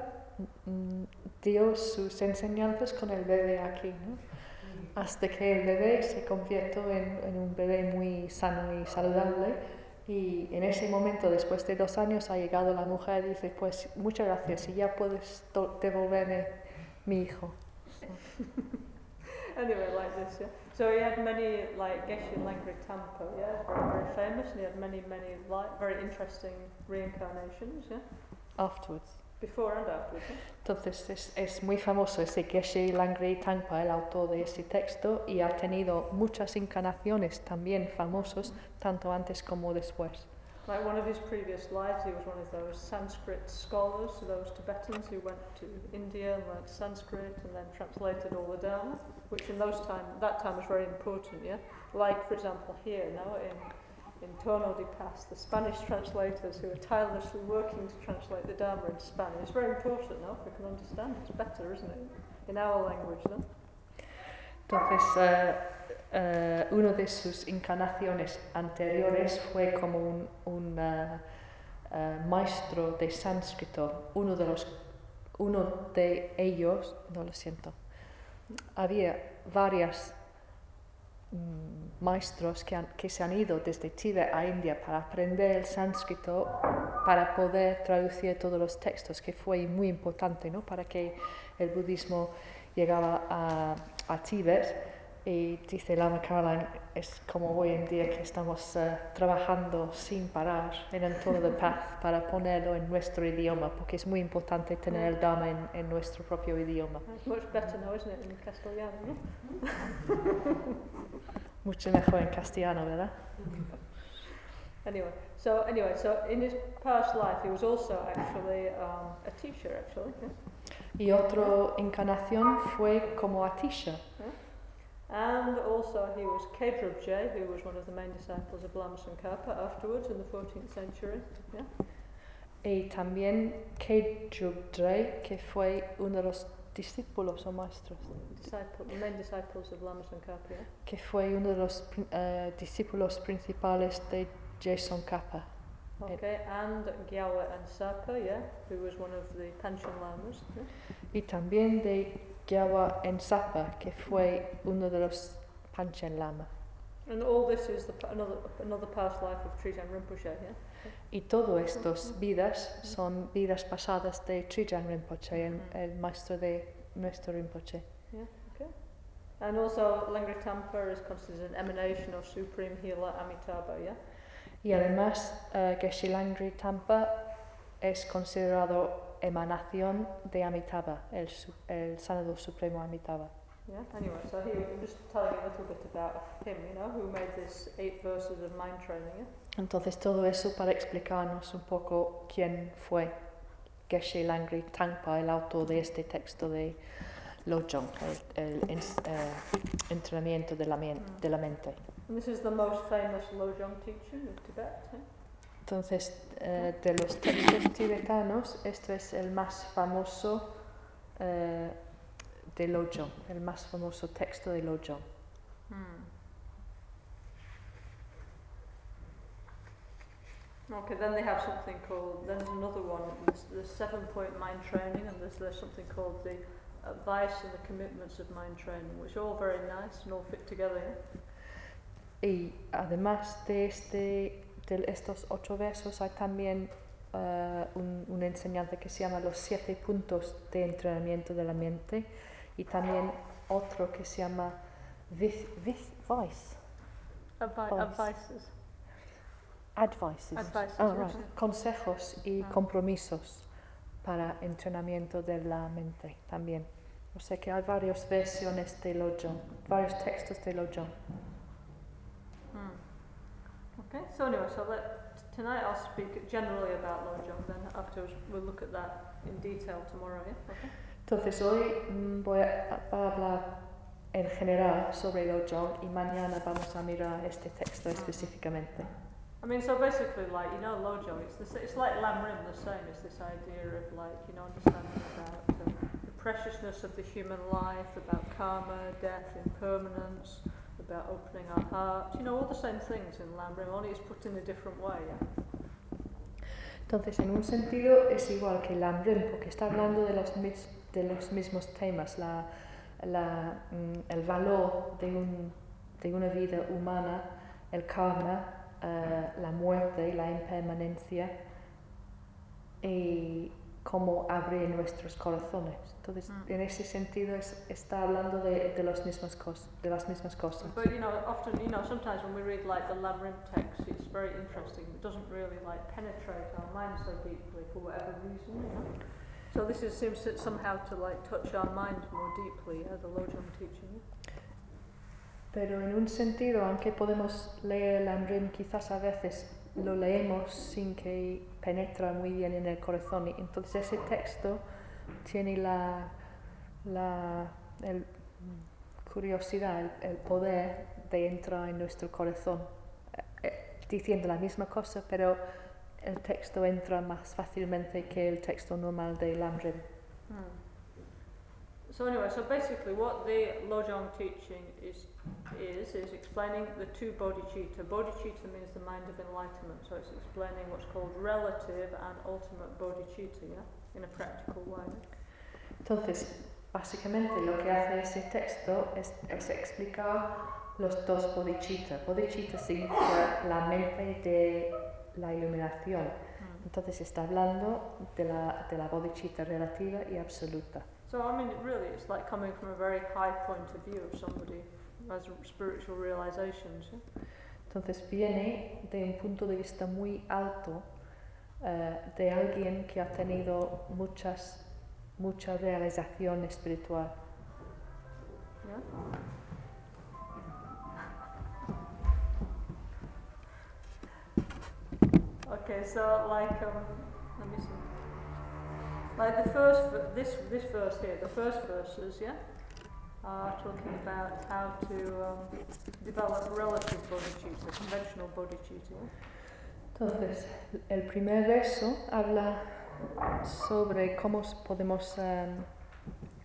mm, dio sus enseñanzas con el bebé aquí, ¿no? Hasta que el bebé se convirtió en, en un bebé muy sano y saludable. Y en ese momento, después de dos años, ha llegado la mujer y dice, pues muchas gracias y ya puedes devolverme mi hijo. Anyway, like this, yeah. So he had many, like Geshe Langri Tampo, yeah, very, very famous, and he had many, many, like, very interesting reincarnations, yeah. Afterwards. Before and after. Entonces es, es muy famoso ese Geshe Langri Tangpa, el autor de este texto, y ha tenido muchas encarnaciones también famosos, tanto antes como después. Like one of his previous lives, he was one of those Sanskrit scholars, those Tibetans who went to India and learned Sanskrit and then translated all the Dharma, which in those time, that time was very important, yeah? Like, for example, here now in, in Torno de Paz, the Spanish translators who are tirelessly working to translate the Dharma into Spanish. It's very important, no? If we can understand, it's better, isn't it? In our language, no? Entonces, eh, eh, uno de sus encarnaciones anteriores fue como un, un, eh, maestro de sánscrito. Uno de, los, uno de ellos, no lo siento, había varios maestros que, han- que se han ido desde Tíbet a India para aprender el sánscrito, para poder traducir todos los textos, que fue muy importante ¿no? para que el budismo llegaba a, a. Y dice Lama Caroline, es como hoy en día que estamos eh, trabajando sin parar en el entorno de paz para ponerlo en nuestro idioma, porque es muy importante tener el Dharma en, en nuestro propio idioma. It's much better now, isn't it, in Castellano, no? Mucho mejor en castellano, ¿verdad? Anyway, so anyway, so in his past life, he was also actually um, a teacher, actually. yeah. Y otra encarnación fue como Atisha. And also he was Kedrubje, who was one of the main disciples of Lama Tsongkhapa afterwards in the 14th century. Yeah? Y también Kedrubdre, que fue uno de los discípulos o maestros, Disciple, the main disciples of Lama Tsongkhapa. Yeah? que fue uno de los eh, discípulos principales de Jason Kappa. Okay, and Gyawa and Sapa, yeah, who was one of the Panchen Lamas. Yeah? Y también de Gyawa que fue uno de los Panchen Lama. And all this is the, another, another past life of Trijang Rinpoche, yeah? Y todas estas vidas son vidas pasadas de Trijan Rinpoche, el, el maestro de nuestro Rinpoche. Yeah, okay. And also Langri Tampa is considered an emanation of Supreme Healer Amitabha, yeah? Y además, uh, Geshe Langri Tampa es considerado emanación de Amitabha, el, el supremo Amitabha. Yeah. Anyway, so I'm just telling you a little bit about him, you know, who made this eight verses of mind training. Yeah? Entonces, todo eso para explicarnos un poco quién fue Geshe Langri Tangpa, el autor de este texto de Lojong, el, eh, entrenamiento de la, mien- de la mente. And this is the most famous Lojong teaching of Tibet. Entonces, eh, de los textos tibetanos, este es el más famoso eh, Lojong, el más famoso texto Lojong. Okay, then they have something called, then there's another one, there's, there's seven point mind training, and there's, there's something called the advice and the commitments of mind training, which are all very nice and all fit together. Y además de, este, de estos ocho versos, hay también eh, un- una enseñanza que se llama los siete puntos de entrenamiento de la mente y también otro que se llama Advi- Advice. advices. advices. Advices, yes, right. Consejos y Ah. compromisos para entrenamiento de la mente también. O sea que hay varias versiones de Lojong, varios textos de Lojong. Okay, so anyway, so let, tonight I'll speak generally about Lojong, then afterwards we'll look at that in detail tomorrow, yeah? Okay? Entonces hoy mm, voy a, a hablar en general sobre Lojong y mañana vamos a mirar este texto específicamente. I mean, so basically, like, you know, Lojong, it's, this, it's like Lam Rim, the same, it's this idea of, like, you know, understanding about the, the preciousness of the human life, about karma, death, impermanence, about opening our hearts, you know, all the same things in Lam Rim, only it's put in a different way? Entonces en un sentido es igual que Lamrim porque está hablando de los, mis- de los mismos temas, la, la, mm, el valor de, un, de una vida humana, el karma, eh, la muerte, la impermanencia y cómo abrir nuestros corazones. Entonces, Mm. en ese sentido es- está hablando de, cos- de las mismas cosas. But you know, often, you know, sometimes when we read like the Rim text, it's very interesting. It doesn't really like penetrate our mind so deeply for whatever reason, you know. So this is, seems to somehow to like touch our mind more deeply, yeah, the Lojong teaching. Pero en un sentido, aunque podemos leer el Amrim, quizás a veces lo leemos sin que penetra muy bien en el corazón. Y entonces ese texto tiene la, la el- curiosidad, el, el poder de entrar en nuestro corazón, eh, eh, diciendo la misma cosa, pero el texto entra más fácilmente que el texto normal Amrim. Hmm. So anyway, so basically what the Lojong teaching is is is explaining the two bodhicitta. Bodhicitta means the mind of enlightenment, so it's explaining what's called relative and ultimate bodhicitta, yeah, in a practical way. Entonces, básicamente lo que hace ese texto es, es explicar los dos bodhicitta. Bodhicitta significa la mente de la iluminación. Hmm. Entonces está hablando de la, de la bodhicitta relativa y absoluta. So I mean, it really, it's like coming from a very high point of view of somebody who has spiritual realizations. Yeah? Entonces viene de un punto de vista muy alto eh, de alguien que ha tenido muchas, mucha realización espiritual. Okay, so like um, let me see. Like the first, this this verse here, the first verses, yeah, are talking about how to um, develop relative bodhicitta, conventional bodhicitta. Entonces, el primer verso habla sobre cómo podemos em,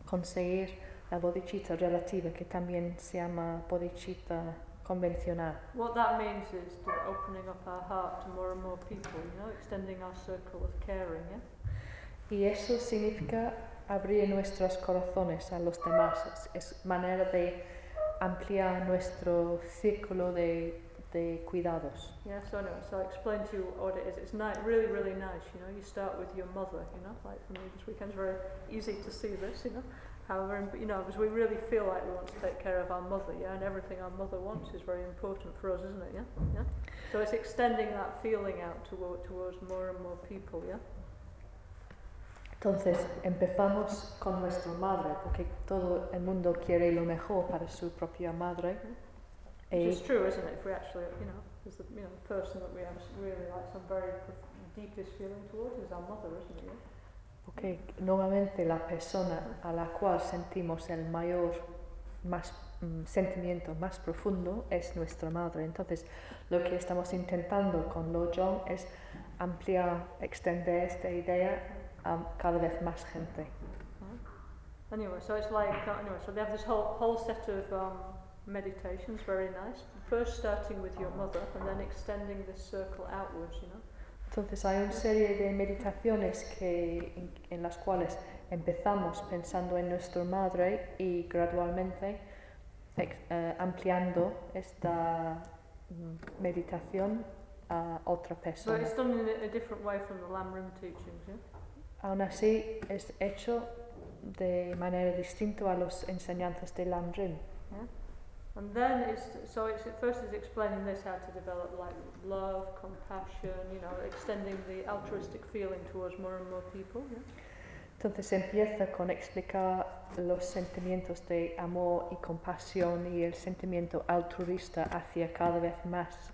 conseguir la bodhicitta relativa, que también se llama bodhicitta convencional. What that means is to opening up our heart to more and more people, you know, extending our circle of caring, yeah. Y eso significa abrir nuestros corazones a los demás. Es manera de ampliar nuestro círculo de, de cuidados. Yeah, so anyway, so I'll explain to you what it is. It's ni- really, really nice, you know. You start with your mother, you know. Like for me, this weekend's very easy to see this, you know. However, you know, because we really feel like we want to take care of our mother, yeah, and everything our mother wants is very important for us, isn't it? Yeah, yeah. So it's extending that feeling out toward, towards more and more people, yeah. Entonces empezamos con nuestra madre, porque todo el mundo quiere lo mejor para su propia madre. Mm-hmm. Which is true, isn't it? If we actually, you know, is the you know the person that we have really like some very deepest feeling towards is our mother, isn't it? Porque normalmente la persona a la cual sentimos el mayor más, mm, sentimiento más profundo es nuestra madre. Entonces, lo que estamos intentando con Lo Jong es ampliar, extender esta idea a cada vez más gente. Anyway, so it's like anyway, so they have this whole whole set of um, meditations, very nice. First starting with your mother, and then extending this circle outwards. You know. Entonces, hay una serie de meditaciones que, en, en las cuales empezamos pensando en nuestra madre y gradualmente ex- eh, ampliando esta mm, meditación a otra So persona. it's done in a, a different way from the Lamrim teachings. Yeah. Aún así, es hecho de manera distinta a las enseñanzas de Lamrim. Yeah. And then it's so it's at first it's explaining this how to develop like love, compassion, you know, extending the altruistic feeling towards more and more people. Yeah. Entonces empieza con explicar los sentimientos de amor y compasión y el sentimiento altruista hacia cada vez más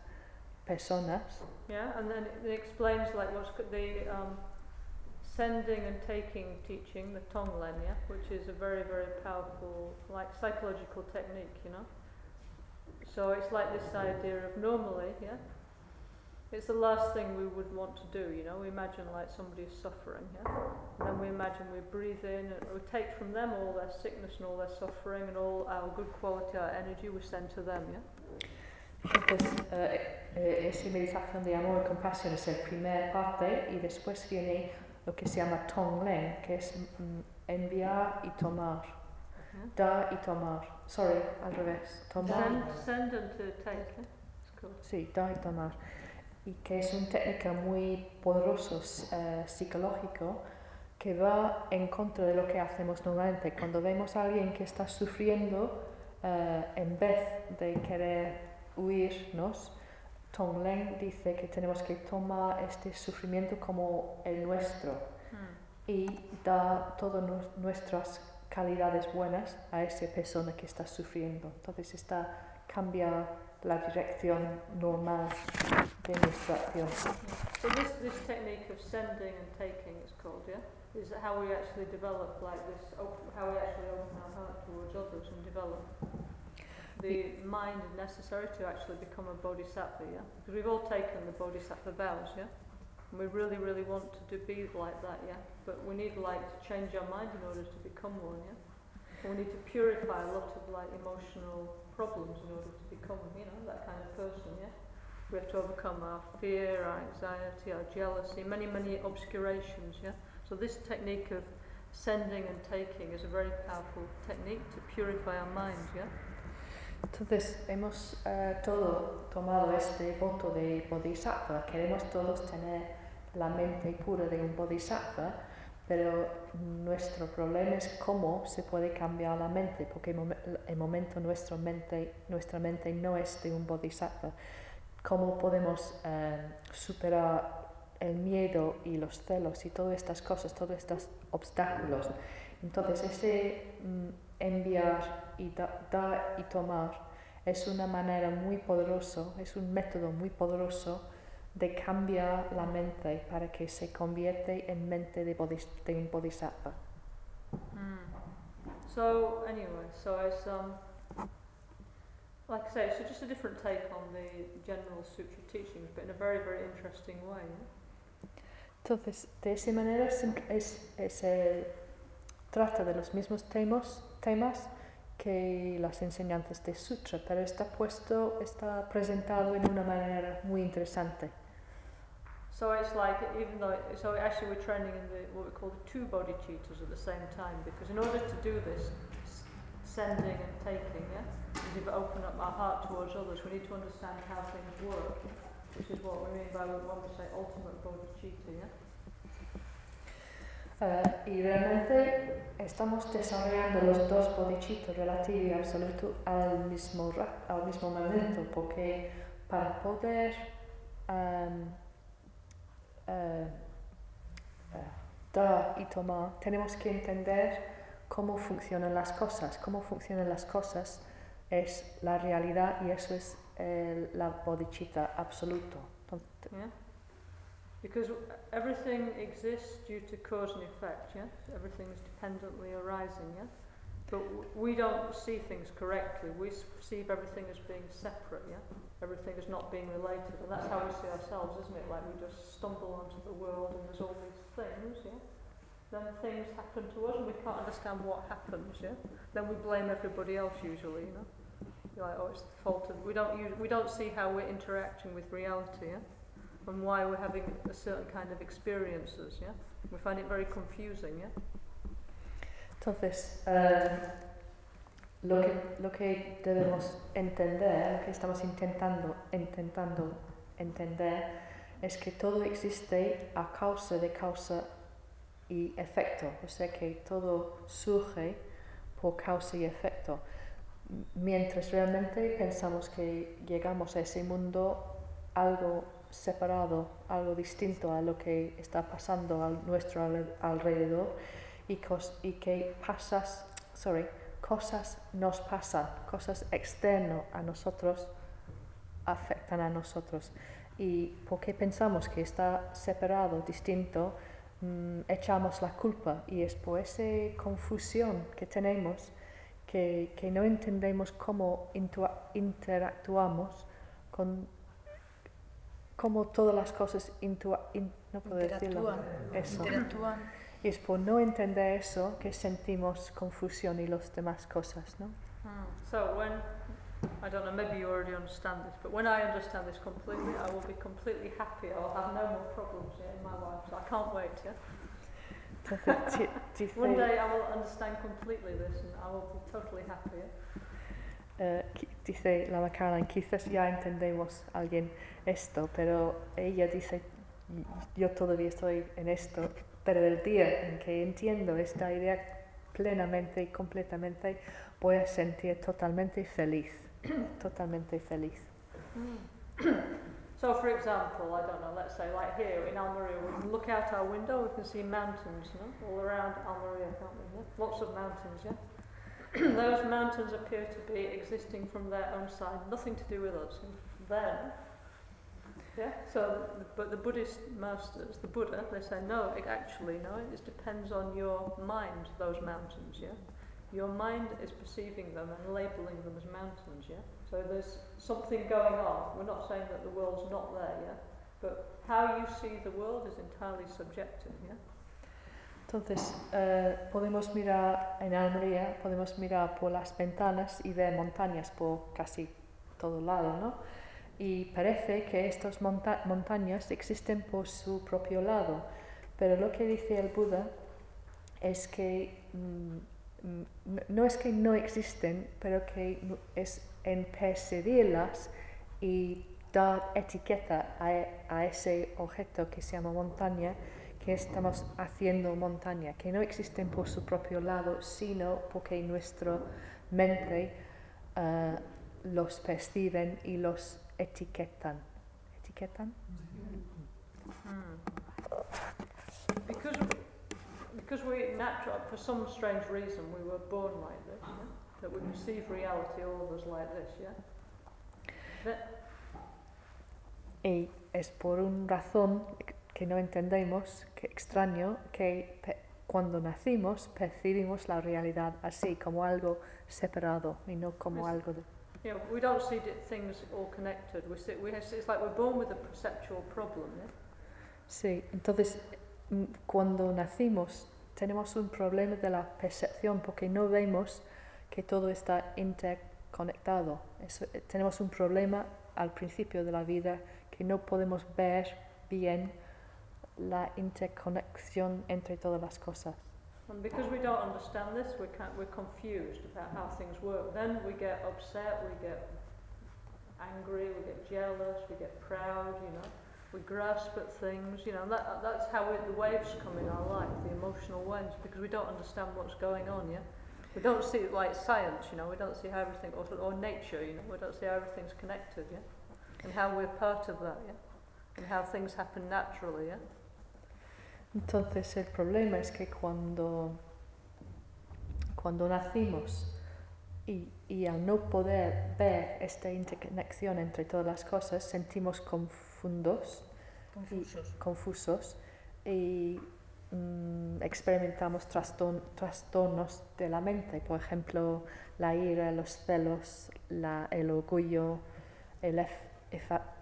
personas. Yeah, and then it, it explains like what's the um, sending and taking teaching, the Tonglen, yeah, which is a very very powerful like psychological technique, you know. So it's like this idea of normally, yeah. It's the last thing we would want to do, you know. We imagine like somebody is suffering, yeah. And then we imagine we breathe in and we take from them all their sickness and all their suffering and all our good quality, our energy we send to them, yeah. Entonces, eh, eh, esa meditación de amor y compasión es la primera parte y después viene lo que se llama Tonglen, que es mm, enviar y tomar. Yeah. Dar y tomar. Sorry, al revés. Tomar. Sí, dar y tomar. Y que es una técnica muy poderosa eh, psicológico que va en contra de lo que hacemos normalmente. Cuando vemos a alguien que está sufriendo, eh, en vez de querer huirnos, Tonglen dice que tenemos que tomar este sufrimiento como el nuestro. Hmm. y da todas nu- nuestras calidades buenas a esa persona que está sufriendo. Entonces está cambia la dirección normal de nuestra acción. So this, this technique of sending and taking, it's called, yeah? Is how we actually develop like this, how we actually open our heart towards others and develop the mind necessary to actually become a bodhisattva, yeah? Because we've all taken the bodhisattva vows, yeah? And we really, really want to be like that, yeah? But we need like to change our mind in order to become one, yeah? And we need to purify a lot of like emotional problems in order to become, you know, that kind of person, yeah? We have to overcome our fear, our anxiety, our jealousy, many, many obscurations, yeah? So this technique of sending and taking is a very powerful technique to purify our mind, yeah? Entonces hemos eh, todo tomado este voto de bodhisattva, queremos todos tener la mente pura de un bodhisattva, pero nuestro problema es cómo se puede cambiar la mente, porque en el momento nuestra mente, nuestra mente no es de un bodhisattva. ¿Cómo podemos eh, superar el miedo y los celos y todas estas cosas, todos estos obstáculos? Entonces ese mm, enviar y da- dar y tomar es una manera muy poderosa, es un método muy poderoso de cambiar la mente para que se convierte en mente de, bodhis- de un bodhisattva. Mm. So anyway, so it's um, like I say, it's just a different take on the general sutra teachings, but in a very, very interesting way. Entonces, de esa manera es, es, eh, trata de los mismos temas, temas que las enseñanzas de sutra, pero está puesto, está presentado en una manera muy interesante. So it's like even though so actually we're training in the what we call the two bodhicittas at the same time because in order to do this sending and taking, yeah, and to open up our heart towards others, we need to understand how things work, which is what we mean by when we say ultimate bodhicitta, yeah. Eh, y realmente estamos desarrollando los dos bodhicittas relativo y al mismo, al mismo momento, porque para poder em, eh, eh, dar y tomar tenemos que entender cómo funcionan las cosas. Cómo funcionan las cosas es la realidad y eso es el- la bodhicitta absoluto. Entonces, Yeah? Because everything exists due to cause and effect, yeah? Everything is dependently arising, yeah? But we don't see things correctly. We perceive everything as being separate, yeah? Everything as not being related. And that's how we see ourselves, isn't it? Like we just stumble onto the world and there's all these things, yeah? Then things happen to us and we can't understand what happens, yeah? Then we blame everybody else usually, you know? You're like, oh, it's the fault of... We don't, use, we don't see how we're interacting with reality, yeah? and why we're having a certain kind of experiences, yeah? We find it very confusing, yeah? Entonces, eh, lo, que, lo que debemos entender, lo que estamos intentando, intentando entender, es que todo existe a causa de causa y efecto, o sea que todo surge por causa y efecto. Mientras realmente pensamos que llegamos a ese mundo algo separado, algo distinto a lo que está pasando a nuestro alre- alrededor y, y que pasas, sorry, cosas nos pasan, cosas externas a nosotros afectan a nosotros. Y porque pensamos que está separado, distinto, mm, echamos la culpa y es por esa confusión que tenemos que, que no entendemos cómo interactuamos con cómo todas las cosas in- no puedo decirlo Interactúan. eso Interactúan. Y es por no entender eso que sentimos confusión y las demás cosas, ¿no? So when, I don't know, maybe you already understand this, but when I understand this completely, I will be completely happy. I will have no more problems yeah, in my life. So I can't wait, yeah? Entonces, di- dice, One day I will understand completely this and I will be totally happy, yeah? qui- dice la Macaulay, quizás ya entendemos alguien esto, pero ella dice, "Y- yo todavía estoy en esto, pero el día en que entiendo esta idea plenamente y completamente, voy a sentir totalmente feliz, totalmente feliz. Mm. So, for example, I don't know, let's say like here in Almeria, we can look out our window, we can see mountains, you know, all around Almeria, can't we? Yeah? Lots of mountains, yeah? Those mountains appear to be existing from their own side, nothing to do with us. And then, yeah, so, but the Buddhist masters, the Buddha, they say, no, it actually, no, it depends on your mind, those mountains, yeah? Your mind is perceiving them and labeling them as mountains, yeah? So there's something going on. We're not saying that the world's not there, yeah? But how you see the world is entirely subjective, yeah? Entonces, eh, podemos mirar en Almería, podemos mirar por las ventanas y ver montañas por casi todo lado, ¿no? Y parece que estas monta montañas existen por su propio lado, pero lo que dice el Buda es que mm, mm no es que no existen, pero que es en percibirlas y dar etiqueta a, a ese objeto que se llama montaña, que estamos haciendo montaña, que no existen por su propio lado, sino porque nuestra mente uh, los perciben y los etiquetan. ¿Etiquetan? Mm. Because, because we natural, for some strange reason, we were born like this, yeah? that we perceive reality all of us like this, yeah? That, Y es por una razón que no entendemos, que extraño, que cuando nacimos percibimos la realidad así, como algo separado y no como Yes. algo de... you know, we don't see things all connected. We see, we, it's like we're born with a perceptual problem, yeah? Sí, entonces mm, cuando nacimos tenemos un problema de la percepción porque no vemos que todo está interconectado. Eh, tenemos un problema al principio de la vida que no podemos ver bien la interconexión entre todas las cosas. And because we don't understand this, we can't, we're confused about how things work. Then we get upset, we get angry, we get jealous, we get proud, you know. We grasp at things, you know. That, that's how we, the waves come in our life, the emotional waves, because we don't understand what's going on, yeah. We don't see it like science, you know. We don't see how everything, or, or nature, you know. We don't see how everything's connected, yeah. And how we're part of that, yeah. And how things happen naturally, yeah. Entonces el problema es que cuando, cuando nacimos y, y al no poder ver esta interconexión entre todas las cosas, sentimos confundos, Confusos. confusos y mm, experimentamos trastorn- trastornos de la mente, por ejemplo, la ira, los celos, la- el orgullo, el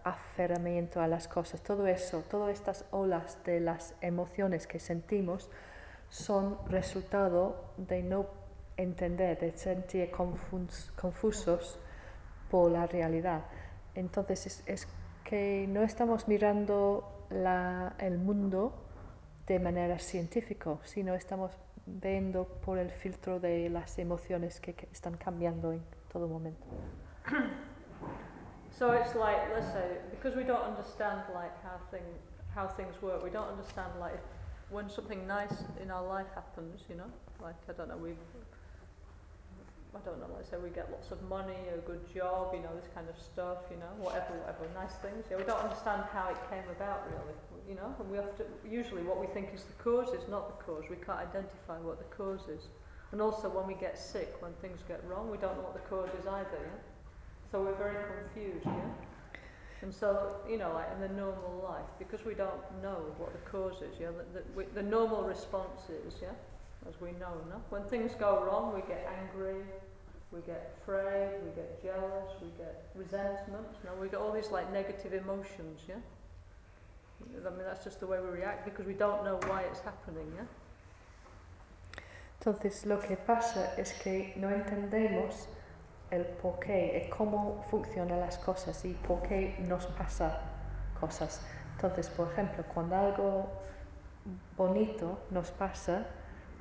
aferramiento a las cosas, todo eso, todas estas olas de las emociones que sentimos son resultado de no entender, de sentir confus- confusos por la realidad. Entonces es, es que no estamos mirando la- el mundo de manera científica, sino estamos viendo por el filtro de las emociones que, que están cambiando en todo momento. So it's like, let's say, because we don't understand like how thing, how things work, we don't understand like when something nice in our life happens, you know, like I don't know, we, I don't know, let's say we get lots of money, a good job, you know, this kind of stuff, you know, whatever, whatever, nice things. Yeah, we don't understand how it came about really, you know, and we have to, usually what we think is the cause is not the cause. We can't identify what the cause is. And also when we get sick, when things get wrong, we don't know what the cause is either, yeah? So we're very confused, yeah? And so, you know, like in the normal life, because we don't know what the cause is, yeah, the, the, we, the normal response is, yeah, as we know, no? When things go wrong, we get angry, we get afraid, we get jealous, we get resentment, you know, we get all these like negative emotions, yeah? I mean, that's just the way we react because we don't know why it's happening, yeah? Entonces lo que pasa es que no entendemos el por qué, el cómo funcionan las cosas y por qué nos pasa cosas. Entonces, por ejemplo, cuando algo bonito nos pasa,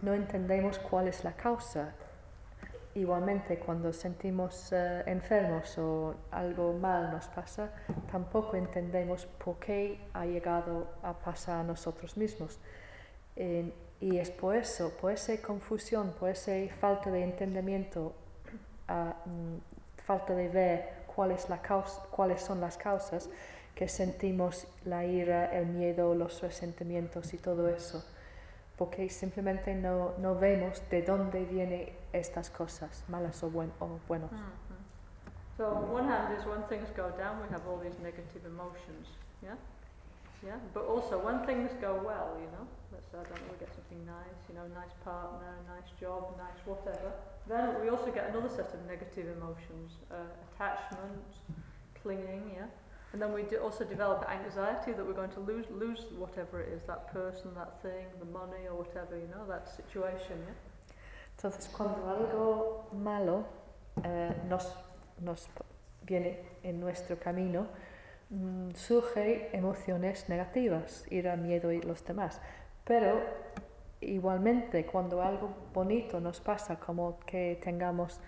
no entendemos cuál es la causa. Igualmente, cuando sentimos eh, enfermos o algo mal nos pasa, tampoco entendemos por qué ha llegado a pasar a nosotros mismos. Y es por eso, por esa confusión, por esa falta de entendimiento, ah, mm, falta de ver cuál es la causa, cuáles son las causas, que sentimos la ira, el miedo, los resentimientos y todo eso, porque simplemente no, no vemos de dónde vienen estas cosas, malas o, buen, o buenos. Mhm. So on one hand is when things go down, we have all these negative emotions, yeah, yeah. But also when things go well, you know, let's say I don't know, we get something nice, you know, nice partner, nice job, nice whatever. Then we also get another set of negative emotions, uh, attachment, clinging, yeah. And then we do also develop anxiety that we're going to lose lose whatever it is, that person, that thing, the money or whatever, you know, that situation, yeah. Entonces, cuando algo malo eh, nos, nos viene en nuestro camino, mm, surge emociones negativas, ira, miedo y los demás. Pero igualmente, cuando algo bonito nos pasa, como que tengamos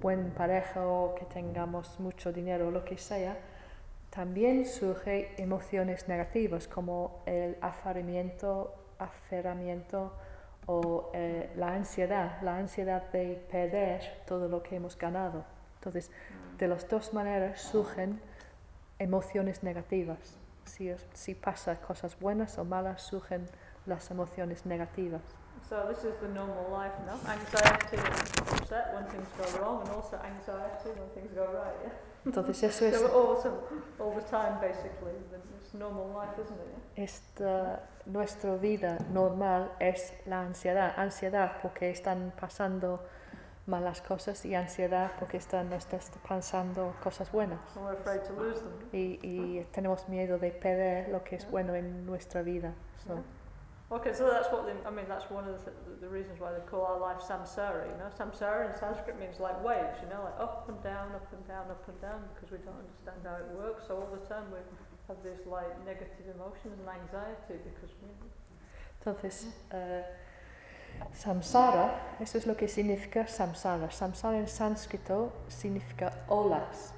buen pareja o que tengamos mucho dinero o lo que sea, también surge emociones negativas como el aferramiento, aferramiento o eh, la ansiedad, la ansiedad de perder todo lo que hemos ganado. Entonces, de las dos maneras surgen emociones negativas. Si, es- si pasa cosas buenas o malas, surgen las emociones negativas. So this is the normal life now. Anxiety and upset when things go wrong, and also anxiety when things go right. Yeah. Entonces, eso es So also all the time, basically. It's normal life, isn't it? Yeah? esta, nuestra vida normal es la ansiedad. Ansiedad porque están pasando malas cosas y ansiedad porque están estás pasando cosas buenas. Y, y tenemos miedo de perder lo que es bueno en nuestra vida. So, Okay, so that's what the, I mean. That's one of the, th- the reasons why they call our life samsara. You know, samsara in Sanskrit means like waves. You know, like up and down, up and down, up and down, because we don't understand how it works. So all the time we have this like negative emotions and anxiety because we. Entonces, eh, samsara, eso es lo que significa samsara. Samsara en sánscrito significa olas.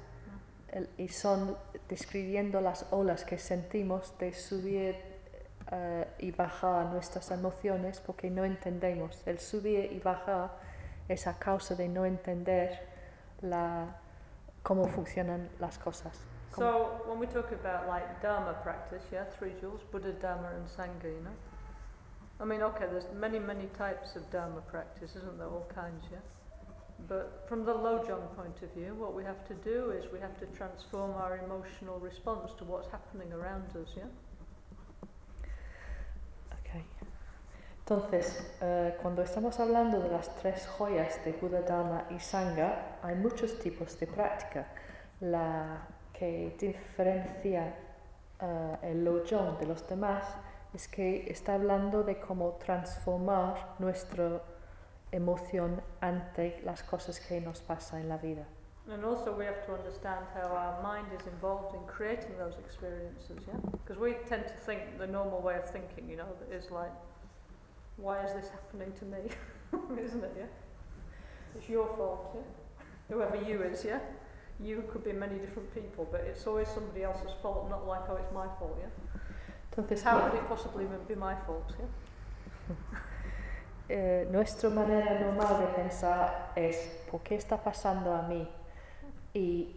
El- y son describiendo las olas que sentimos de subir eh, y bajar nuestras emociones porque no entendemos. El subir y bajar es a causa de no entender la, cómo funcionan las cosas. So when we talk about like Dharma practice, yeah, three jewels, Buddha, Dharma, and Sangha, you know. I mean, okay, there's many, many types of Dharma practice, isn't there? All kinds, yeah. But from the Lojong point of view, what we have to do is we have to transform our emotional response to what's happening around us, yeah. Ok. Entonces, eh, cuando estamos hablando de las tres joyas de Buddha, Dharma y Sangha, hay muchos tipos de práctica. La que diferencia eh, el Lojong de los demás es que está hablando de cómo transformar nuestra emoción ante las cosas que nos pasan en la vida. And also we have to understand how our mind is involved in creating those experiences, yeah? Because we tend to think the normal way of thinking, you know, is like, why is this happening to me? Isn't it, yeah? It's your fault, yeah? Whoever you is, yeah? You could be many different people, but it's always somebody else's fault, not like, oh, it's my fault, yeah? Entonces, How could it possibly be my fault, yeah? eh, nuestra manera normal de pensar es ¿por qué está pasando a mí? Y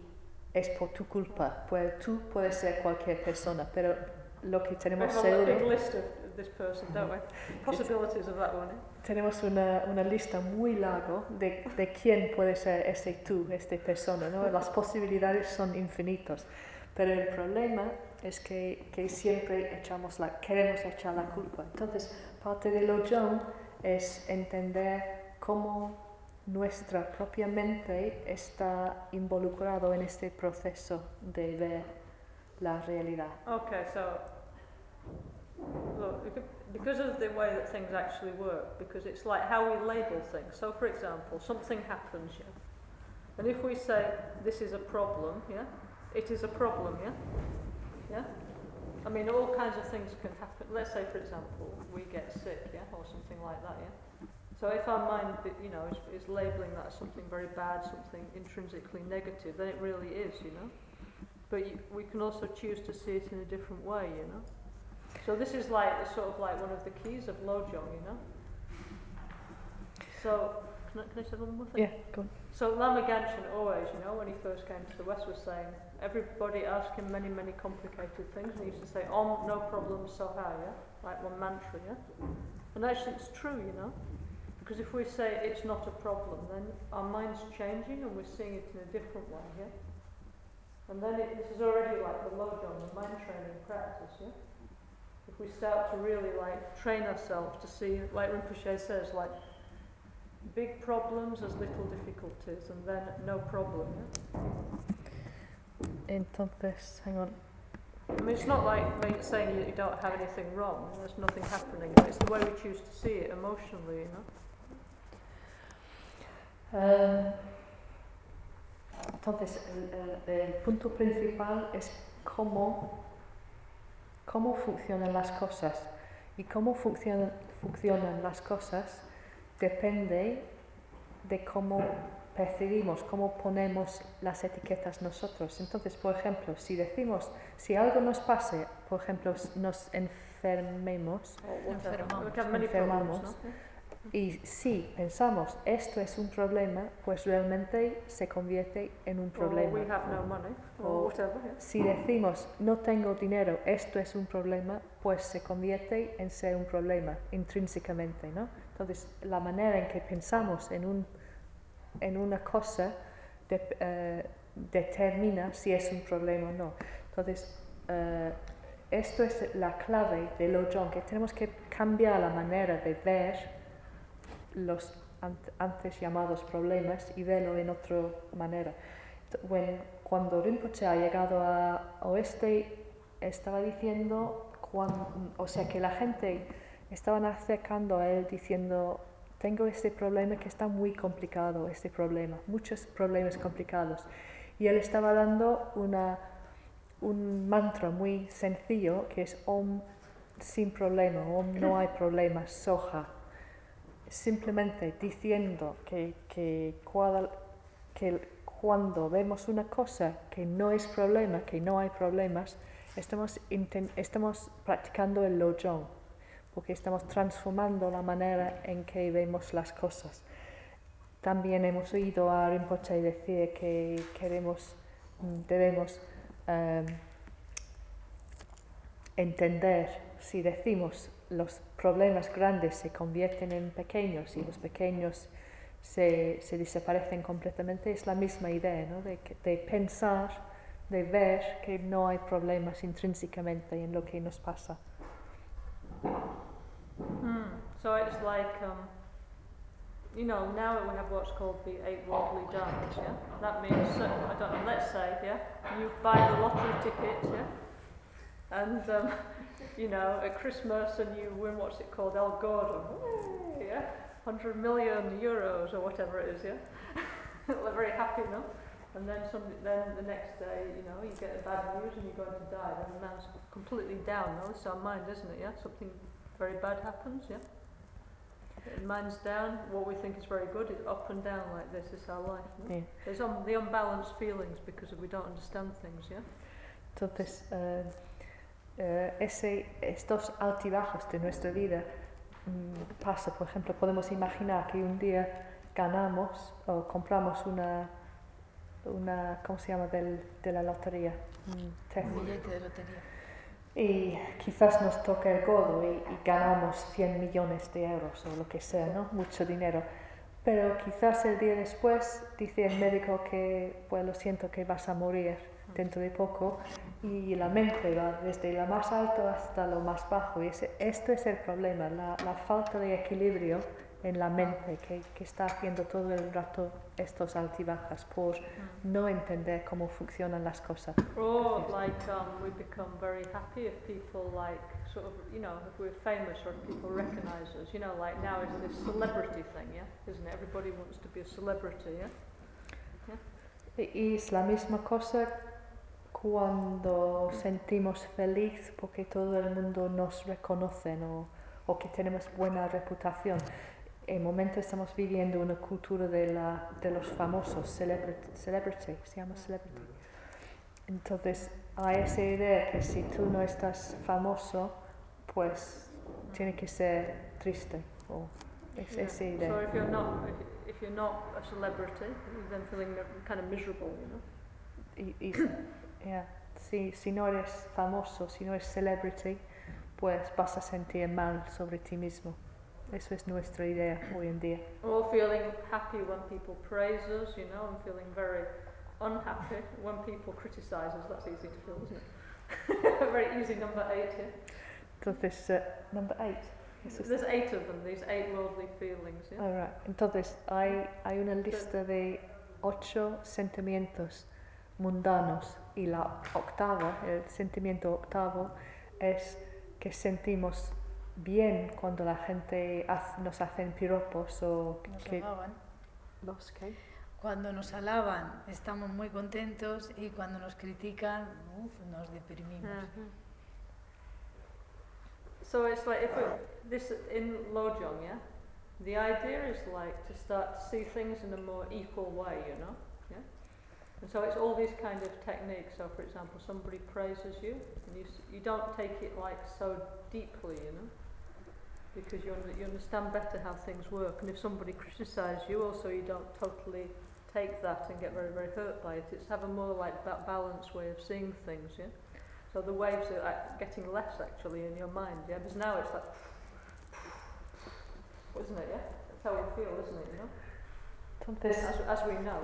es por tu culpa. Pues tú puedes ser cualquier persona, pero lo que tenemos seguro, list of this person, don't we? Possibilities of that one, yeah? tenemos una, una lista muy larga de, de quién puede ser este tú, esta persona, ¿no? Las posibilidades son infinitas. Pero el problema es que, que siempre echamos la, queremos echar la culpa. Entonces, parte de lo John es entender cómo nuestra propia mente está involucrado en este proceso de ver la realidad. Okay, so look, becau- because of the way that things actually work, because it's like how we label things. So, for example, something happens, yeah, and if we say this is a problem, yeah, it is a problem, yeah, yeah. I mean, all kinds of things can happen. Let's say, for example, we get sick, yeah, or something like that, yeah. So if our mind, you know, is, is labeling that as something very bad, something intrinsically negative, then it really is, you know. But you, we can also choose to see it in a different way, you know. So this is like sort of like one of the keys of Lojong, you know. So, can I, can I say one more thing? Yeah, go on. So Lama Ganchen always, you know, when he first came to the West, was saying everybody asked him many, many complicated things, and he used to say, "Om, no problem, so soha," yeah, like one mantra, yeah. And actually, it's true, you know, because if we say it's not a problem, then our mind's changing and we're seeing it in a different way, yeah. And then it, this is already like the lojong, the mind training practice, yeah. If we start to really like train ourselves to see, like Rinpoche says, like big problems as little difficulties, and then no problem. Yeah? Entonces, hang on. I mean, it's not like saying you, you don't have anything wrong. There's nothing happening. But it's the way we choose to see it emotionally, you know. Eh, entonces, el, el- el punto principal es cómo, cómo funcionan las cosas. Y cómo funcionan, funcionan las cosas depende de cómo percibimos, cómo ponemos las etiquetas nosotros. Entonces, por ejemplo, si decimos, si algo nos pase, por ejemplo, nos enfermemos. Enfermamos. Enfermamos. no? Y si pensamos esto es un problema, pues realmente se convierte en un Or we problema. have no money, whatever. Yeah. Si decimos no tengo dinero, esto es un problema, pues se convierte en ser un problema intrínsecamente, ¿no? Entonces, la manera en que pensamos en, un, en una cosa de- eh, determina si es un problema o no. Entonces, eh, esto es la clave de Lojong, que tenemos que cambiar la manera de ver los ant- antes llamados problemas y verlo en otra manera. When- cuando Rinpoche ha llegado a Oeste, estaba diciendo, cuan- o sea, que la gente estaban acercando a él diciendo, tengo este problema que está muy complicado, este problema, muchos problemas complicados. Y él estaba dando un mantra muy sencillo que es Om sin problema, Om no hay problemas, Soja. Simplemente diciendo que, cuando vemos una cosa que no es problema, que no hay problemas, estamos practicando el lojong, porque estamos transformando la manera en que vemos las cosas. También hemos oído a Rinpoche decir que queremos, mm, debemos em, entender si decimos los problemas grandes se convierten en pequeños y los pequeños se, desaparecen completamente, es la misma idea, ¿no? de, de pensar, de ver que no hay problemas intrínsecamente en lo que nos pasa. Hmm. So it's like, um, you know, now we have what's called the eight worldly dharmas, yeah? That means, I don't know, let's say, yeah, you buy the lottery ticket, yeah? And, um, you know, at Christmas and you win, what's it called, El Gordo, yeah? 100 million euros or whatever it is, yeah? They're very happy, no? And then some, then the next day, you know, you get the bad news and you're going to die. Then the man's completely down. No, it's our mind, isn't it? Yeah, something very bad happens. Yeah, and mind's down. What we think is very good is up and down like this. It's our life. No? Yeah. There's un- the unbalanced feelings because we don't understand things. Yeah. Entonces, eh, ese, estos altibajos de nuestra vida mm, pasa, por ejemplo, podemos imaginar que un día ganamos o compramos una, una ¿cómo se llama?, del, de la lotería, un test. Un billete de lotería. Y quizás nos toque el godo y, y ganamos 100 millones de euros o lo que sea, ¿no? Mucho dinero. Pero quizás el día después dice el médico que, pues lo siento, que vas a morir dentro de poco y la mente va desde lo más alto hasta lo más bajo. Y ese- esto es el problema, la, la falta de equilibrio en la mente que, que está haciendo todo el rato estos altibajas por no entender cómo funcionan las cosas. Or like um, we become very happy if people like sort of you know if we're famous or if people recognise us. You know, like now is this celebrity thing, yeah, isn't it? Everybody wants to be a celebrity, yeah. Y es la misma cosa cuando sentimos feliz porque todo el mundo nos reconoce o, o que tenemos buena reputación. En momento estamos viviendo una cultura de, la, de los famosos, celebrity, celebrity, se llama celebrity. Entonces hay esa idea que si tú no estás famoso, pues tiene que ser triste. O Es Yeah. esa So idea. if you're not, if, if you're not a celebrity, you're then feeling kind of miserable, you know. Y, y yeah, si, si no eres famoso, si no eres celebrity, pues vas a sentir mal sobre ti mismo. Eso es nuestra idea hoy en día. Or feeling happy when people praise us, you know, and feeling very unhappy when people criticise us. That's easy to feel, isn't it? very easy number eight here. Entonces, eh, number eight. Eso There's eight of them, these eight worldly feelings, yeah? All right. Entonces, hay, hay una lista de ocho sentimientos mundanos y la octava, el sentimiento octavo, es que sentimos bien cuando la gente haz- nos hacen piropos o Nos que alaban. los que Cuando nos alaban estamos muy contentos y cuando nos critican uf, nos deprimimos. Mhm. So it's like if we, this in Lojong, yeah, the idea is like to start to see things in a more equal way, you know, yeah. And so it's all these kind of techniques. So, for example, somebody praises you, and you you don't take it like so deeply, you know, because you you understand better how things work. And if somebody criticises you, also you don't totally take that and get very very hurt by it. It's have a more like ba- balanced way of seeing things, yeah. So the waves are like, getting less actually in your mind, yeah? Because now it's like, isn't it, yeah? That's how we feel, isn't it, you know? Entonces, As, as we know.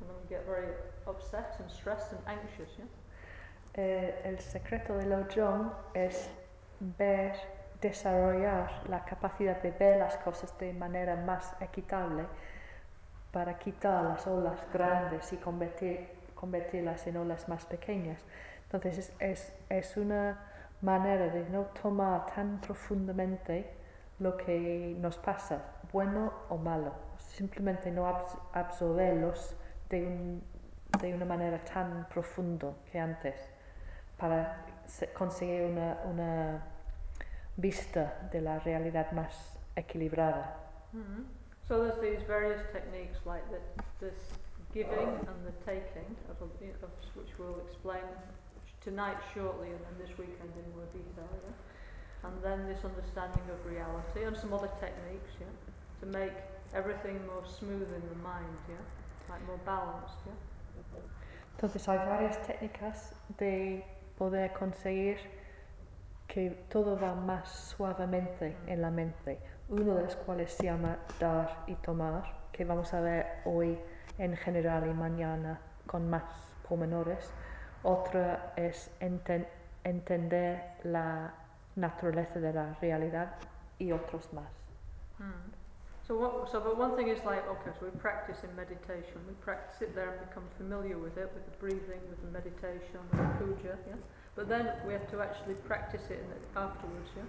And then we get very upset and stressed and anxious, yeah? eh, el secreto de Lojong es ver, desarrollar la capacidad de ver las cosas de manera más equitable para quitar las olas grandes y convertir, convertirlas en olas más pequeñas. Entonces es, es, es una manera de no tomar tan profundamente lo que nos pasa, bueno o malo, simplemente no abs- absorberlos de, un- de una manera tan profunda que antes para se- conseguir una vista de la realidad más equilibrada. Mm-hmm. So there's these various techniques like the, this giving and the taking, of, of which we'll explain tonight shortly and then this weekend in more detail, yeah? And then this understanding of reality and some other techniques, yeah? To make everything more smooth in the mind, yeah? Like more balanced, yeah? Entonces hay varias técnicas de poder conseguir que todo va más suavemente en la mente. Uno de los cuales se llama dar y tomar, que vamos a ver hoy en general y mañana con más pormenores. Otra es enten- entender la naturaleza de la realidad y otros más. Mm. So what, so but one thing is like, okay, so we practice in meditation, we practice it there and become familiar with it, with the breathing, with the meditation, with the puja, yeah? But then we have to actually practice it in the, afterwards, yeah?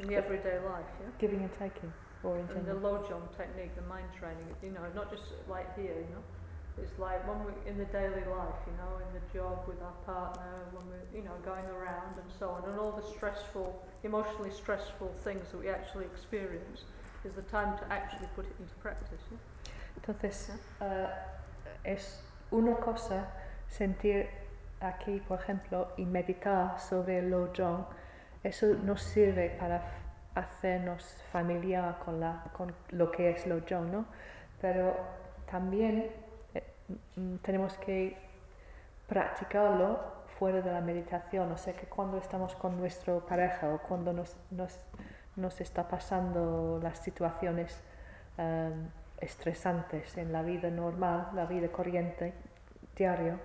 In the everyday life, yeah? Giving and taking, or And the. Lojong technique, the mind training, you know, not just like here, you know? It's like when we, in the daily life, you know, in the job with our partner, when we're, you know, going around and so on, and all the stressful, emotionally stressful things that we actually experience, is the time to actually put it into practice, yeah? Entonces, eh, es una cosa sentir aquí, por ejemplo, y meditar sobre el Lojong. Eso nos sirve para hacernos familiar con, la, con lo que es Lojong, ¿no? Pero también eh, tenemos que practicarlo fuera de la meditación. O sea que cuando estamos con nuestra pareja o cuando nos, nos, nos está pasando las situaciones em, estresantes en la vida normal, la vida corriente, diario,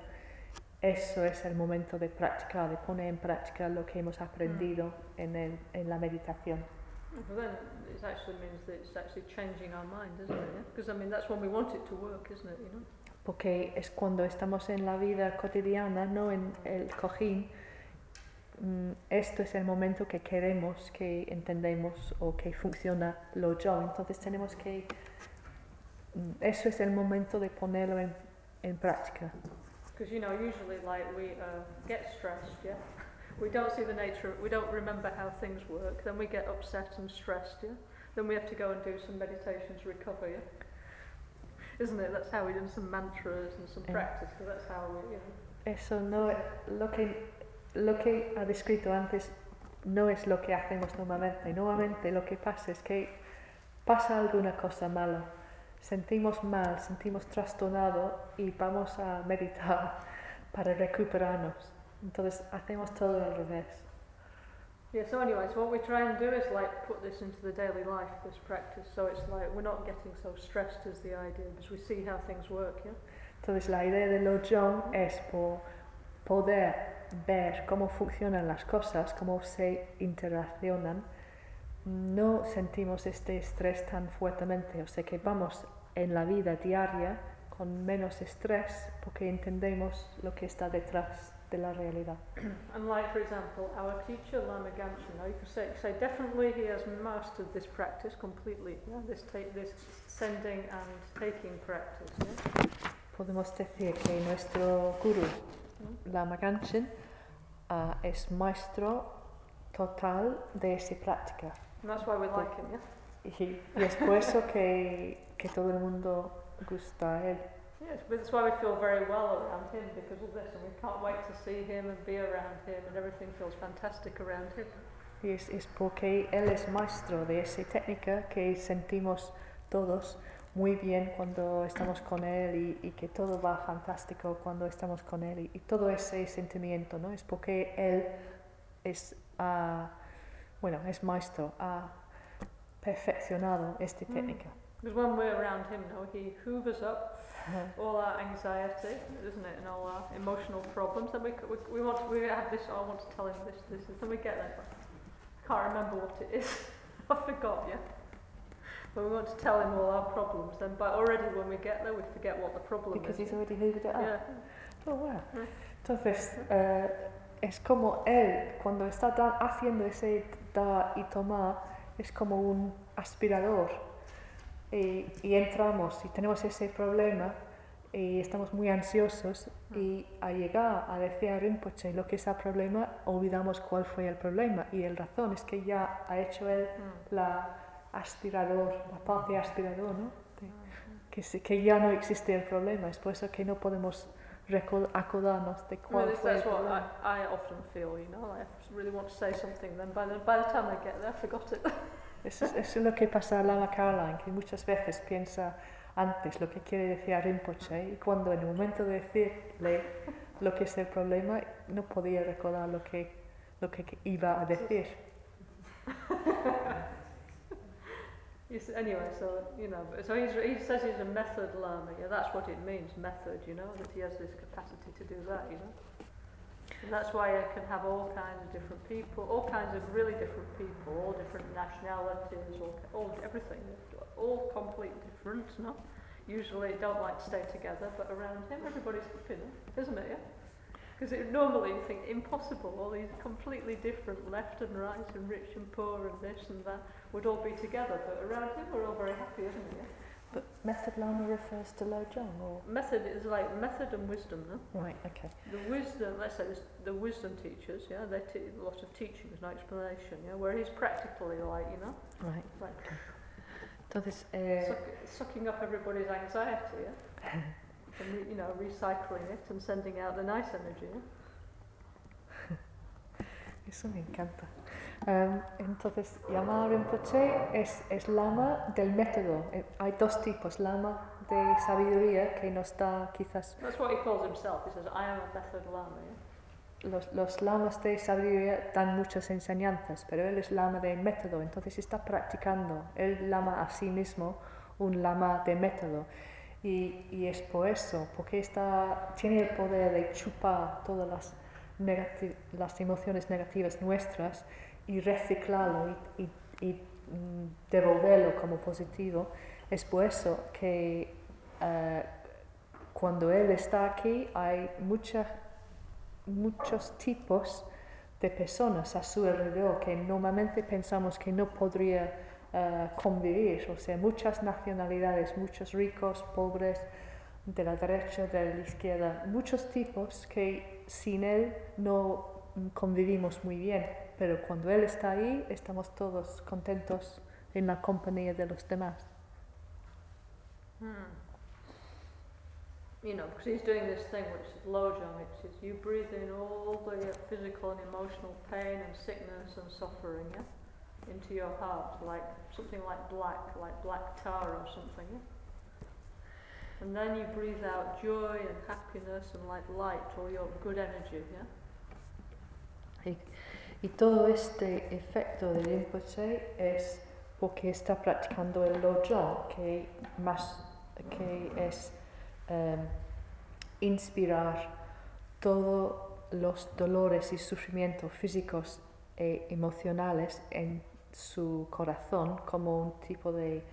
eso es el momento de practicar, de poner en práctica lo que hemos aprendido en, el- en la meditación. Well, then it actually means that it's actually changing our mind, isn't it? Because I mean, that's when we want it to work, isn't it? You know. Porque es cuando estamos en la vida cotidiana, no en el cojín, mm, esto es el momento que queremos, que entendemos o que funciona lo yo. Entonces tenemos que, mm, eso es el momento de ponerlo en, en práctica. Because you know, usually like we uh, get stressed, yeah. We don't see the nature. Of, We don't remember how things work. Then we get upset and stressed, yeah. Then we have to go and do some meditation to recover, yeah. Isn't it? That's how we do some mantras and some Yeah. practice. Because that's how we, you know. Eso no lo que lo que ha descrito antes no es lo que hacemos normalmente. Normalmente lo que pasa es que pasa alguna cosa mala, sentimos mal, sentimos trastornado y vamos a meditar para recuperarnos. Entonces hacemos todo al revés. Yeah, so anyway, so what we try and do is like put this into the daily life, this practice, so it's like we're not getting so stressed is the idea, because we see how things work, yeah? Entonces la idea de Lojong es po- poder ver cómo funcionan las cosas, cómo se interaccionan. No sentimos este estrés tan fuertemente, o sea que vamos en la vida diaria con menos estrés porque entendemos lo que está detrás de la realidad. And like, for example, our teacher, Lama Gamchen, now you could say, say definitely he has mastered this practice completely, yeah? this, ta- this sending and taking practice, yeah? Podemos decir que nuestro guru, Lama Ganchen, ah, es maestro total de esa práctica. And that's why we like him, yeah? Y, y es por eso que, que todo el mundo gusta a él. Yes, but that's why we feel very well around him because of this, and we can't wait to see him and be around him, and everything feels fantastic around him. Y es, es porque él es maestro de esa técnica que sentimos todos muy bien cuando estamos con él y, y que todo va fantástico cuando estamos con él. Y, y todo ese sentimiento, ¿no? Es porque él es, ah, bueno, es maestro, ha perfeccionado esta Mm. técnica. Because when we're around him, no, he hoovers up all our anxiety, isn't it, and all our emotional problems. And we, we, we want to, we have this. oh, I want to tell him this, this, and then we get there. I can't remember what it is. I forgot. Yeah. But we want to tell him all our problems. Then, but already when we get there, we forget what the problem Because is. he's already hoovered it up. yeah. Oh, wow. Entonces, eh, es como él, cuando está haciendo ese dar y tomar, es como un aspirador. Y, y entramos y tenemos ese problema y estamos muy ansiosos y al llegar a decir a Rinpoche lo que es el problema, olvidamos cuál fue el problema. Y el razón es que ya ha hecho él la aspirador, la parte aspirador, ¿no? De- que, que ya no existe el problema. Es por eso que no podemos acordarnos de Well, cuál it's- fue el problema. I, I often feel, you know. I really want to say something, then by the, by the time I get there, I forgot it. Es- es lo que pasa a Lama Caroline, que muchas veces piensa antes lo que quiere decir a Rinpoche ¿eh? y cuando en el momento de decirle lo que es el problema no podía recordar lo que, lo que iba a decir. You s anyway, so you know, so he's, he says he's a method lama. Yeah, that's what it means, method. You know, that he has this capacity to do that. You know, and that's why I can have all kinds of different people, all kinds of really different people, all different nationalities, all, all everything, all completely different. No, usually don't like to stay together, but around him, everybody's happy, isn't it? Yeah. Because normally you think impossible, all these completely different left and right and rich and poor and this and that would all be together, but around him we're all very happy, isn't it? Yeah? But Method Lama refers to Lojong or... Method is like method and wisdom, no? Right, okay. The wisdom, let's say this, the wisdom teachers, yeah, they teach a lot of teaching, no explanation, yeah, where he's practically like, you know, Right. like Entonces, eh, suck, sucking up everybody's anxiety, yeah? and, re, you know, recycling it and sending out the nice energy, yeah? Eso me encanta. Em, entonces, llamar Rinpoche es, es lama del método. Eh, hay dos tipos, lama de sabiduría que nos da quizás That's what he calls himself, he says, I am a method lama, yeah? los, los lamas de sabiduría dan muchas enseñanzas, pero él es lama de método, entonces está practicando. Él lama a sí mismo un lama de método. Y, y es por eso, porque está, tiene el poder de chupar todas las, las emociones negativas nuestras y reciclarlo y, y- mm, devolverlo como positivo. Es por eso que eh, cuando él está aquí hay muchos tipos de personas a su alrededor que normalmente pensamos que no podría eh, convivir, o sea, muchas nacionalidades, muchos ricos, pobres, de la derecha, de la izquierda, muchos tipos que sin él no mm, convivimos muy bien, pero cuando él está ahí estamos todos contentos en la compañía de los demás. Hmm. You know, because he's doing this thing which is lojong, which is you breathe in all the uh, physical and emotional pain and sickness and suffering, yeah? into your heart, like something like black, like black tar or something. Yeah? And then you breathe out joy and happiness and like light, all your good energy. Yeah? Y, todo este efecto del Rinpoche es porque está practicando el Lojong, que, más, que es em, inspirar todos los dolores y sufrimientos físicos e emocionales en su corazón como un tipo de...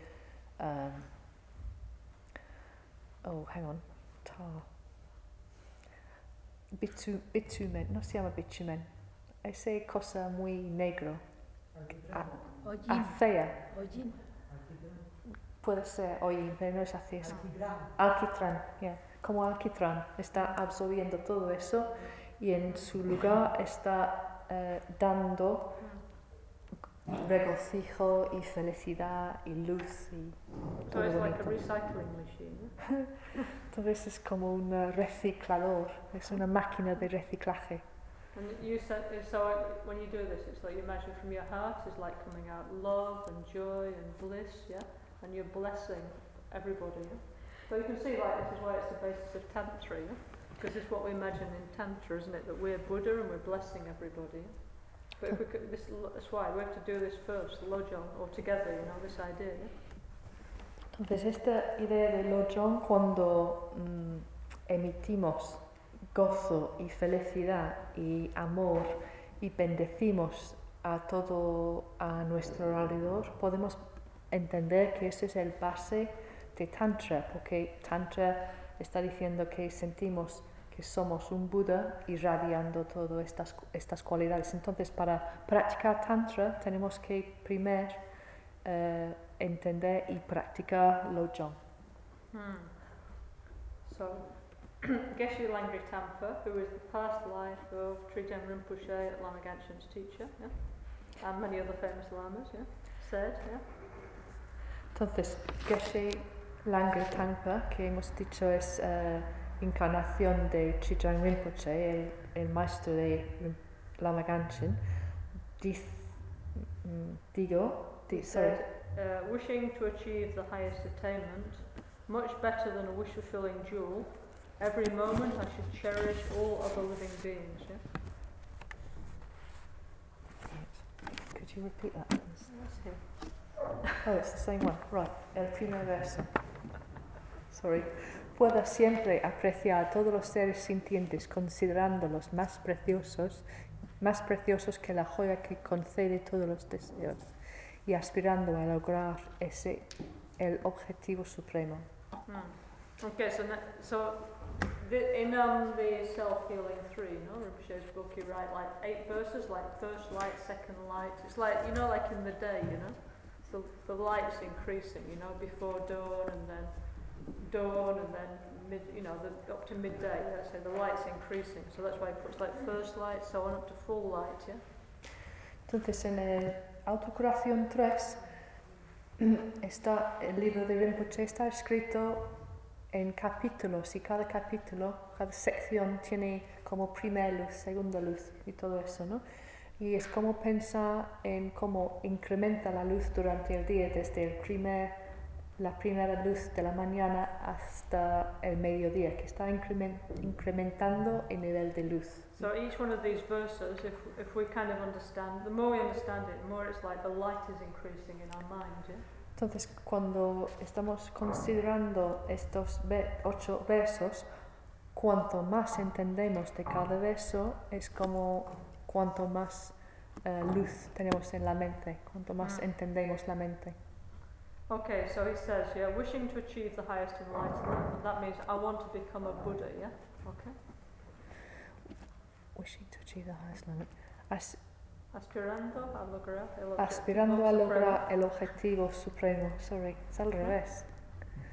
em, oh, hang on. Bitu, bitumen, no se llama bitumen. Ese cosa muy negro. Acea. ollín. Puede ser hollín, pero no es así. Es alquitrán, yeah. como alquitrán. Está absorbiendo todo eso y en su lugar está eh, dando regocijo y felicidad y luz y So todo it's like a recycling machine. Entonces es como un eh, reciclador, es una máquina de reciclaje. And you said, so I- when you do this, it's like you imagine from your heart is like coming out love and joy and bliss, yeah? And you're blessing everybody, yeah? So you can see, like, this is why it's the basis of Tantra, yeah? Because it's what we imagine in Tantra, isn't it? That we're Buddha and we're blessing everybody. But if we could, this, that's why we have to do this first, Lojong, all together, you know, this idea, yeah? Entonces esta idea de Lojong cuando mm, emitimos gozo y felicidad y amor y bendecimos a todo a nuestro alrededor, podemos entender que ese es el base de Tantra, porque Tantra está diciendo que sentimos que somos un Buda irradiando todas estas, estas cualidades. Entonces, para practicar Tantra tenemos que primero eh, entender y practicar Lojong. Hmm. So, Geshe Langri Tampa, who is the past life of Trijang Rinpoche, Lama Ganshin's teacher, yeah? and many other famous lamas, yeah? said, yeah? Entonces, Geshe Langri Tangpa, que hemos dicho es eh, encarnación de Trijang Rinpoche, el, el maestro de Lama Ganshin, diz- mm, digo, di, sorry, uh, wishing to achieve the highest attainment, much better than a wish-fulfilling jewel, every moment I should cherish all other living beings, yeah? could you repeat that? please? Oh, it's the same one. Right, el primer verso. Sorry. Pueda siempre apreciar todos los seres sintientes considerándolos más preciosos, más preciosos que la joya que concede todos los deseos y aspirando a lograr ese el objetivo supremo. Hmm. Okay, so, na- so the, in um, the self-healing three, you know, Rinpoche's book, you write like eight verses, like first light, second light. It's like, you know, like in the day, you know, so the light's increasing, you know, before dawn and then dawn and then mid, you know, the, up to midday, let's say, the light's increasing. So that's why he puts like first light, so on up to full light, yeah? Entonces, en el Autocuración 3, está, el libro de Rinpoche está escrito en capítulos y cada capítulo, cada sección tiene como primera luz, segunda luz y todo eso, ¿no? Y es como pensar en cómo incrementa la luz durante el día, desde el primer, la primera luz de la mañana hasta el mediodía, que está incremen- incrementando el nivel de luz. So each one of these verses, if, if we kind of understand, the more we understand it, the more it's like the light is increasing in our mind, yeah? Entonces, cuando estamos considerando estos ve- ocho versos, cuanto más entendemos de cada verso, es como cuanto más eh, luz tenemos en la mente, cuanto más Mm. entendemos la mente. Okay, so he says, yeah, wishing to achieve the highest enlightenment. That means I want to become a Buddha, yeah? Okay. Wishing to achieve the highest. As- Aspirando a lograr el objetivo aspirando a supremo. lograr el objetivo supremo. Sorry, es al revés.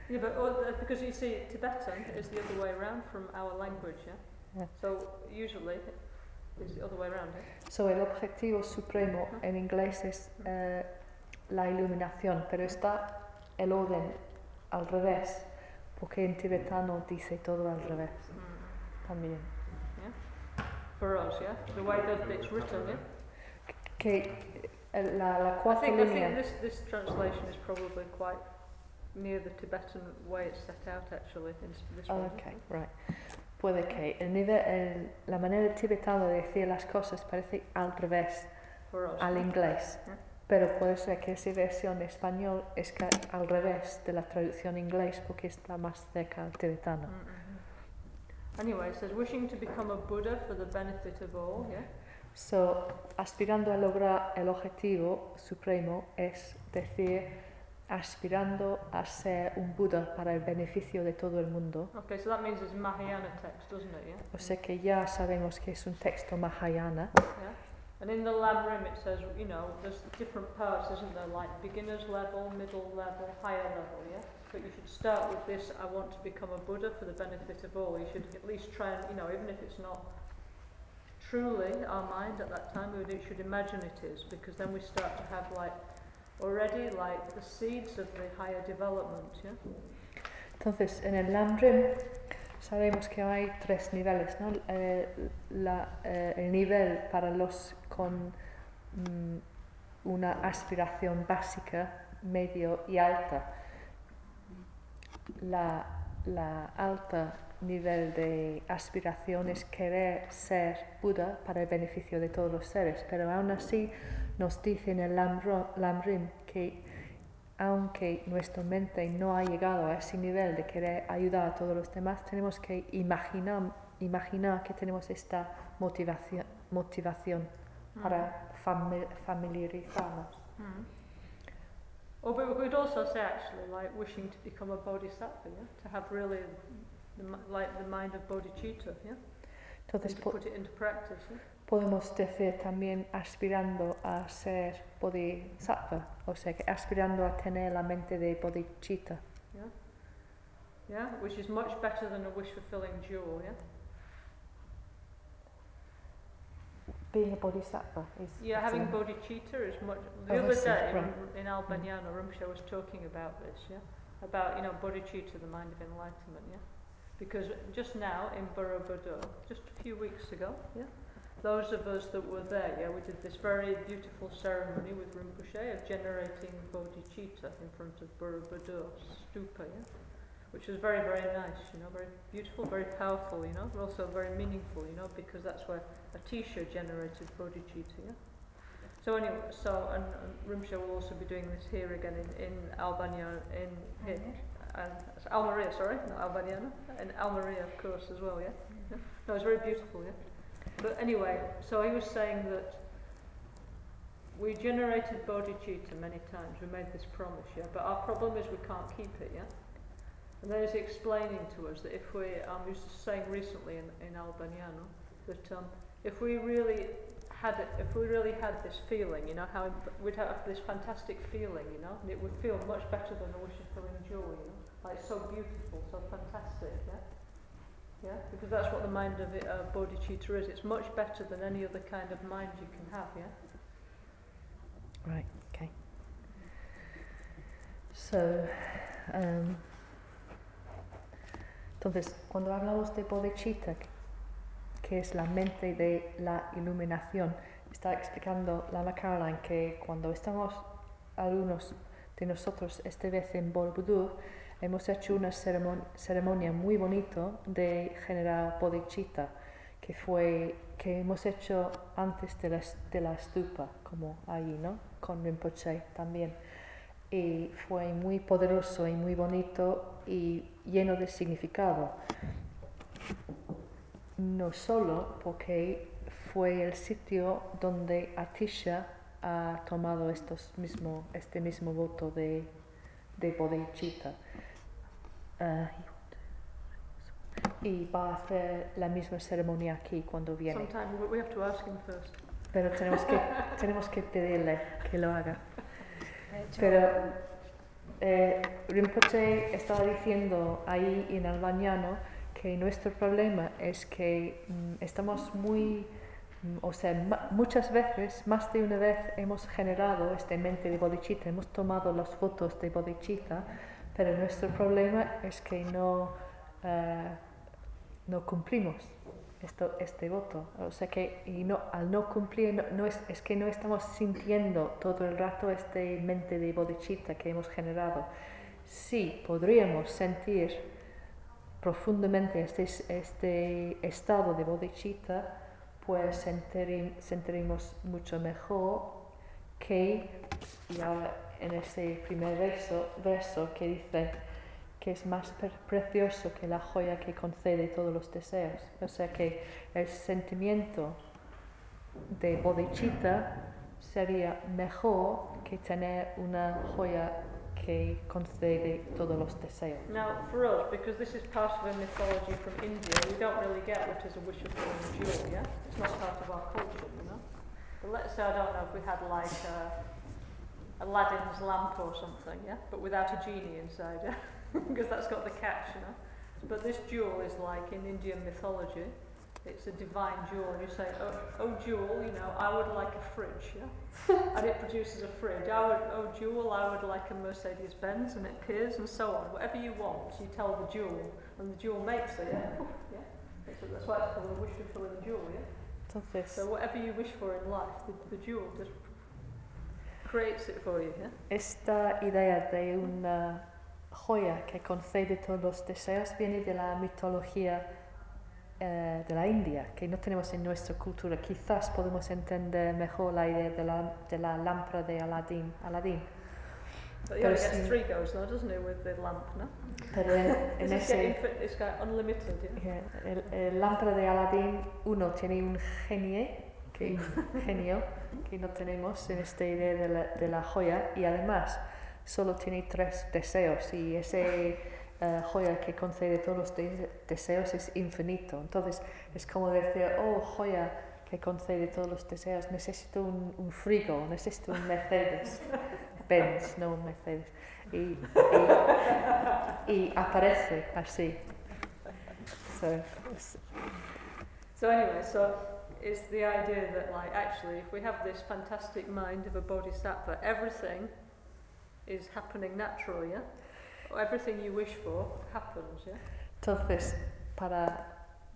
Yeah, but uh, because you see, Tibetan is the other way around from our language, yeah? Yeah. So usually it's the other way around, yeah? So, el objetivo supremo en inglés es eh, la iluminación, pero está el orden al revés, porque en tibetano dice todo al revés Mm. también. For us, yeah? The way that it's written, yeah? Que el- la, la I cuarta think, I think línea. this, this translation is probably quite near the Tibetan way it's set out actually in this one. Ok, right. Puede que el nivel, el- la manera tibetana de decir las cosas parece al revés al inglés, ¿Eh? pero puede ser que esa versión español es que al revés de la traducción inglés porque está más cerca al tibetano. Mm, mhm. Anyway, it says wishing to become a Buddha for the benefit of all, yeah? So, aspirando a lograr el objetivo supremo es decir, aspirando a ser un Buda para el beneficio de todo el mundo. Okay, so that means it's Mahayana text, doesn't it, yeah? O sea que ya sabemos que es un texto Mahayana. Yeah. And in the Lamrim it says, you know, there's different parts, isn't there? Like beginner's level, middle level, higher level, yeah? But you should start with this, I want to become a Buddha for the benefit of all. You should at least try and, you know, even if it's not truly our mind at that time, we should imagine it is, because then we start to have like, already like the seeds of the higher development, yeah? Entonces, en el Lamrim sabemos que hay tres niveles, ¿no? Eh, la- eh, el nivel para los con mm, una aspiración básica, medio y alta. La, la alta nivel de aspiración es querer ser Buda para el beneficio de todos los seres, pero aún así nos dice en el Lamrim que aunque nuestra mente no ha llegado a ese nivel de querer ayudar a todos los demás, tenemos que imaginar, imaginar que tenemos esta motivación, motivación para fami- familiarizarnos. Mm. Or but we could also say actually like wishing to become a bodhisattva, yeah? To have really the, like the mind of bodhicitta, yeah? Entonces to po- put it into practice, yeah? podemos decir también aspirando a ser bodhisattva, o sea que aspirando a tener la mente de bodhicitta. Yeah? Yeah? Which is much better than a wish fulfilling jewel, yeah? Being a bodhisattva is Yeah, having bodhicitta is much. Oh, The I other day right. Mm. in, in Albaniano, Rinpoche was talking about this, yeah? About, you know, bodhicitta, the mind of enlightenment, yeah? Because just now in Borobudur, just a few weeks ago, yeah? Those of us that were there, yeah, we did this very beautiful ceremony with Rinpoche of generating bodhicitta in front of Borobudur stupa, yeah? Which was very, very nice, you know, very beautiful, very powerful, you know, but also very meaningful, you know, because that's where Atisha generated bodhicitta, yeah? So anyway, so and, and Rimsha will also be doing this here again in, in Albania, in, in and Almeria, sorry, not Albania, and Almeria of course as well, yeah? yeah? No, it's very beautiful, yeah? But anyway, so he was saying that we generated bodhicitta many times, we made this promise, yeah? But our problem is we can't keep it, yeah? And then he's explaining to us that if we, um, he was saying recently in, in Albaniano, that um, if we really had it, if we really had this feeling, you know, how we'd have this fantastic feeling, you know, and it would feel much better than a wish fulfilling joy, you know, like so beautiful, so fantastic, yeah? Yeah, because that's what the mind of it, uh, bodhicitta is. It's much better than any other kind of mind you can have, yeah? Right, okay. So, um, entonces, cuando hablamos de bodhicitta, que- que es la mente de la iluminación, está explicando Lama Caroline que cuando estamos algunos de nosotros esta vez en Borobudur, hemos hecho una ceremon- ceremonia muy bonita de generar bodhicitta, que fue que hemos hecho antes de la, de la stupa, como ahí, ¿no? Con Rinpoche también. Y fue muy poderoso y muy bonito y lleno de significado. No solo porque fue el sitio donde Atisha ha tomado estos mismo, este mismo voto de, de bodhicitta. Ah, y va a hacer la misma ceremonia aquí cuando viene. Sometimes we- have to ask him first. Pero tenemos que, tenemos que pedirle que lo haga. Pero eh, Rinpoche estaba diciendo ahí en Albaniano que nuestro problema es que mm, estamos muy, mm, o sea, muchas veces, más de una vez hemos generado esta mente de bodhicitta, hemos tomado las fotos de bodhicitta, pero nuestro problema es que no, eh, no cumplimos esto, este voto. O sea que y no, al no cumplir, no, es, es que no estamos sintiendo todo el rato este mente de bodhicitta que hemos generado. Sí, podríamos sentir profundamente este, este estado de bodhicitta, pues sentiremos mucho mejor que, ahora en ese primer verso, verso que dice que es más per- precioso que la joya que concede todos los deseos. O sea que el sentimiento de bodhicitta sería mejor que tener una joya que concede todos los deseos. Now, for us, because this is part of a mythology from India, we don't really get what is a wish of a jewel, yeah? It's not part of our culture, you know? But let's say, I don't know, if we had like uh, Aladdin's lamp or something, yeah? But without a genie inside, yeah? because that's got the catch, you know? But this jewel is like in Indian mythology, it's a divine jewel, and you say, oh, oh jewel, you know, I would like a fridge, yeah? and it produces a fridge. I would, oh jewel, I would like a Mercedes Benz, and it appears, and so on. Whatever you want, you tell the jewel, and the jewel makes it, yeah? yeah? That's, that's why it's called a wish fulfilling jewel, yeah? So whatever you wish for in life, the, the jewel just creates it for you, yeah? esta idea de una joya que concede todos los deseos viene de la mitología eh, de la India, que no tenemos en nuestra cultura. Quizás podemos entender mejor la idea de la, de la lámpara de. But he Pero only gets sí. three goes now, doesn't he, with the lamp, no? Pero en, en It's, got ese, it's got unlimited, yeah? eh, el, el lámpara de Aladín, uno tiene un genio que, genio que no tenemos en esta idea de la, de la joya y además solo tiene tres deseos y ese eh, joya que concede todos los de- deseos es infinito. Entonces es como decir, oh joya que concede todos los deseos, necesito un, un frigo, necesito un Mercedes. Benz, no un Mercedes. Y, y, y aparece así. So, So anyway, so it's the idea that like actually if we have this fantastic mind of a bodhisattva, everything is happening naturally, yeah? Everything you wish for happens, yeah? Entonces, para,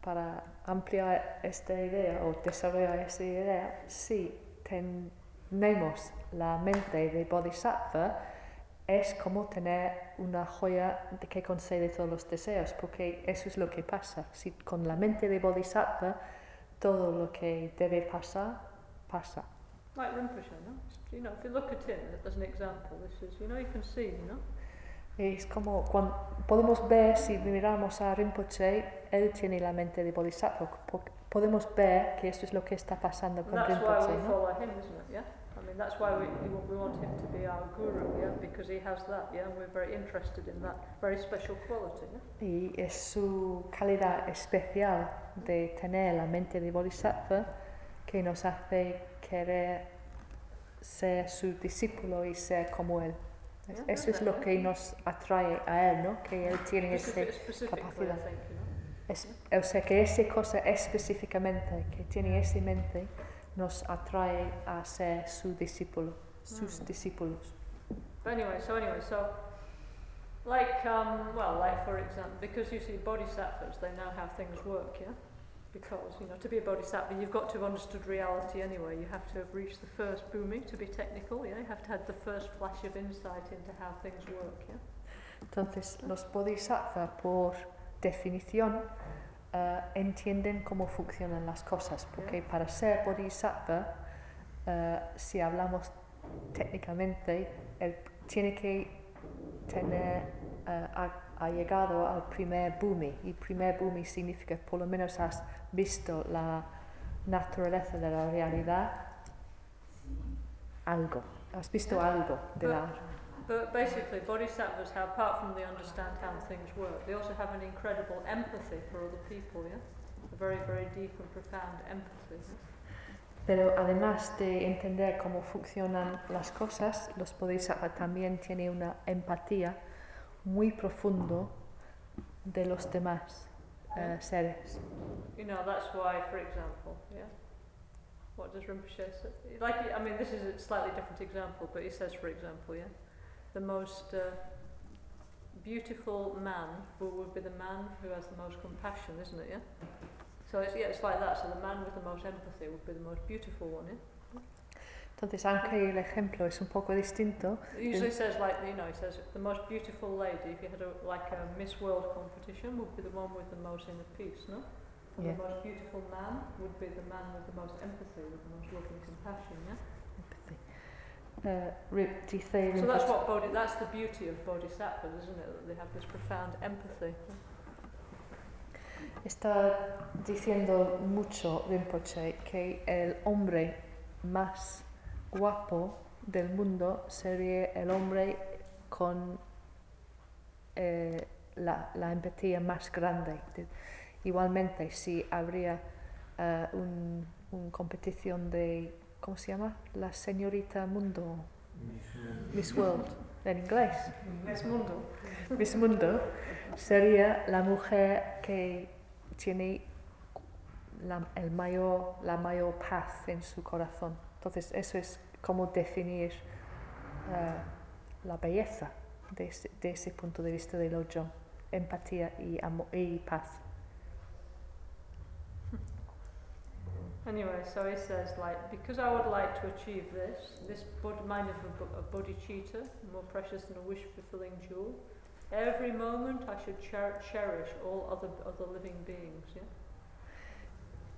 para ampliar esta idea o desarrollar esta idea, si tenemos la mente de Bodhisattva, es como tener una joya que concede todos los deseos, porque eso es lo que pasa. Si con la mente de Bodhisattva todo lo que debe pasar, pasa. Like Rinpoche, no? You know, if you look at him as an example, this is, you know, you can see, you know? Es como cuando podemos ver, si miramos a Rinpoche, él tiene la mente de Bodhisattva. po- Podemos ver que esto es lo que está pasando And con Rinpoche, ¿no? him? Yeah. That's why we we want, him to be our guru, yeah, because he has that, yeah. And we're very interested in that very special quality. Yeah? Y es su calidad especial de tener la mente de Bodhisattva que nos hace querer ser su discípulo y ser como él. Yeah, Eso es lo que nos atrae a él, ¿no? Que él tiene esa capacidad. Es- o sea, que esa cosa específicamente que tiene esa mente nos atrae a ser su discípulo, sus Mm. discípulos. But anyway, so anyway, so like um, well, like for example, because you see bodhisattvas, they know how things work, yeah. Because you know, to be a bodhisattva, you've got to have understood reality anyway. You have to have reached the first bhumi to be technical. Yeah, you have to have the first flash of insight into how things work. Yeah. Entonces, los bodhisattvas, por definición, eh, entienden cómo funcionan las cosas, porque para ser bodhisattva, eh, si hablamos técnicamente, él tiene que tener, eh, ha, ha llegado al primer bhumi, y primer bhumi significa por lo menos has visto la naturaleza de la realidad, algo, has visto algo de la But basically, bodhisattvas have, apart from they understand how things work, they also have an incredible empathy for other people. Yeah, a very, very deep and profound empathy. Pero además de entender cómo funcionan las cosas, los bodhisattvas también tienen una empatía muy profundo de los demás eh, seres. You know, that's why, for example, yeah. What does Rinpoche say? Like, I mean, this is a slightly different example, but he says, for example, yeah, the most uh, beautiful man would be the man who has the most compassion, isn't it? Yeah. So it's, yeah, it's like that. So the man with the most empathy would be the most beautiful one, yeah? Entonces, aunque el ejemplo es un poco distinto, It usually says like, you know, it says the most beautiful lady, if you had a, like a Miss World competition, would be the one with the most inner peace, no? And Yeah. the most beautiful man would be the man with the most empathy, with the most love and compassion, yeah? Uh, So that's what Bodhi, that's the beauty of bodhisattvas, isn't it? That they have this profound empathy. Está diciendo mucho Rinpoche que el hombre más guapo del mundo sería el hombre con eh, la, la empatía más grande. De- igualmente, si habría eh, un, un competición de, ¿cómo se llama? La señorita mundo, Miss World, en inglés. This mundo. Miss Mundo sería la mujer que tiene la, el mayor, la mayor paz en su corazón. Entonces, eso es como definir eh, la belleza de ese, de ese punto de vista del Lojong. Empatía y, amo- y paz. Anyway, so he says, like, because I would like to achieve this, this bod- mind of a, a bodhicitta, more precious than a wish-fulfilling jewel, every moment I should cher- cherish all other other living beings. Yeah.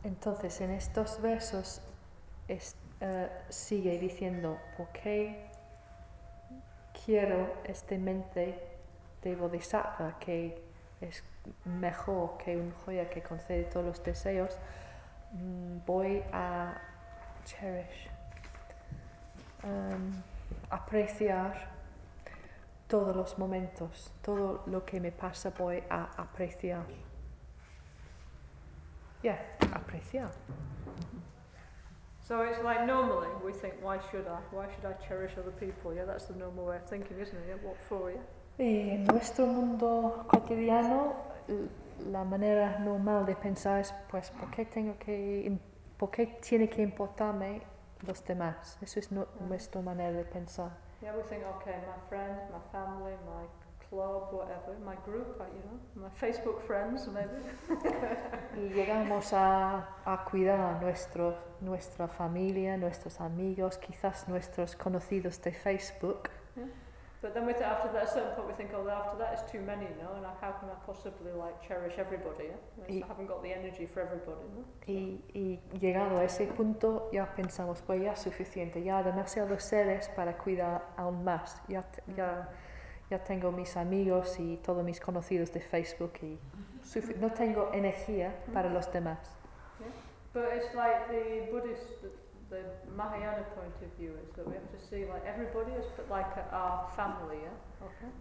Entonces, en estos versos es- eh, sigue diciendo, ¿por qué quiero esta mente de Bodhisattva que es mejor que un joya que concede todos los deseos? Voy a cherish, um, apreciar todos los momentos, todo lo que me pasa voy a apreciar. Yeah, apreciar. So it's like normally we think, why should I? Why should I cherish other people? Yeah, that's the normal way of thinking, isn't it? Yeah, what for? Yeah. Y en nuestro mundo cotidiano, la manera normal de pensar es, pues, ¿por qué tengo que, por qué tiene que importarme los demás? Eso es nu- nuestra manera de pensar. Yeah, we think, okay, my friends, my family, my club, whatever, my group, uh, you know, my Facebook friends, maybe. Y llegamos a, a cuidar nuestro, nuestra familia, nuestros amigos, quizás nuestros conocidos de Facebook. But then we th- after that, at a certain point, we think, oh, after that is too many, no? And how can I possibly like cherish everybody? Yeah? Y- I haven't got the energy for everybody, no? Y, y llegado a ese punto ya pensamos, pues ya es suficiente, ya demasiados seres para cuidar aún más. Ya, ya, ya tengo mis amigos y todos mis conocidos de Facebook y no tengo energía para los demás. But it's like the Buddhist, the, Mahayana point of view is that we have to see like everybody as but like a, our family, yeah. Okay.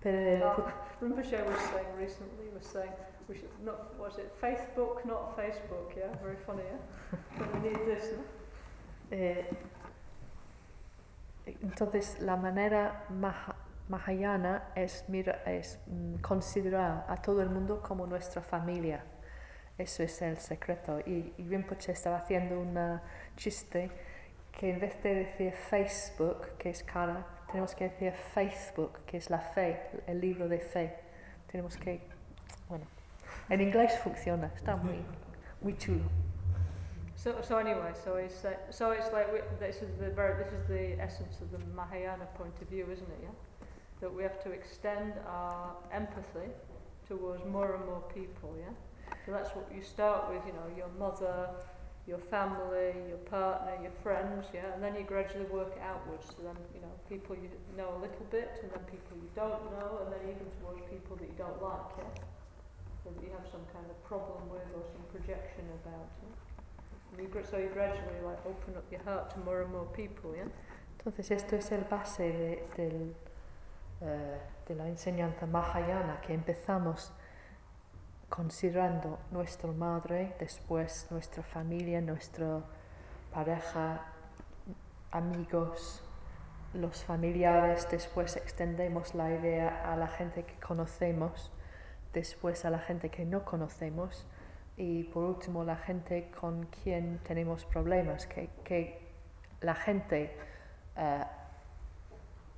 Pero el Uh, Rinpoche was saying recently, was saying we should not was it Facebook, not Facebook, yeah. Very funny, yeah. but we need this, no? eh, entonces la manera maha- mahayana es, mira, es mm, considerar a todo el mundo como nuestra familia. Eso es el secreto. Y, y Rinpoche estaba haciendo un que en vez de decir Facebook, que es cara, tenemos que decir Facebook, que es la fe, el libro de fe. Tenemos que, bueno, en inglés funciona, está muy, muy chulo. So, so anyway, so it's uh, so it's like we, this is the very this is the essence of the Mahayana point of view, isn't it? Yeah, that we have to extend our empathy towards more and more people. Yeah, so that's what you start with. You know, your mother, your family, your partner, your friends. Yeah, and then you gradually work outwards. So then you know people you know a little bit, and then people you don't know, and then even towards people that you don't like. Yeah, that you have some kind of problem with or some projection about. Yeah? You so you gradually like open up your heart to more and more people, yeah. Entonces esto es el base de, del, eh, de la enseñanza mahayana que empezamos considerando nuestra madre, después nuestra familia, nuestra pareja, amigos, los familiares, después extendemos la idea a la gente que conocemos, después a la gente que no conocemos y por último la gente con quien tenemos problemas, que, que la gente eh,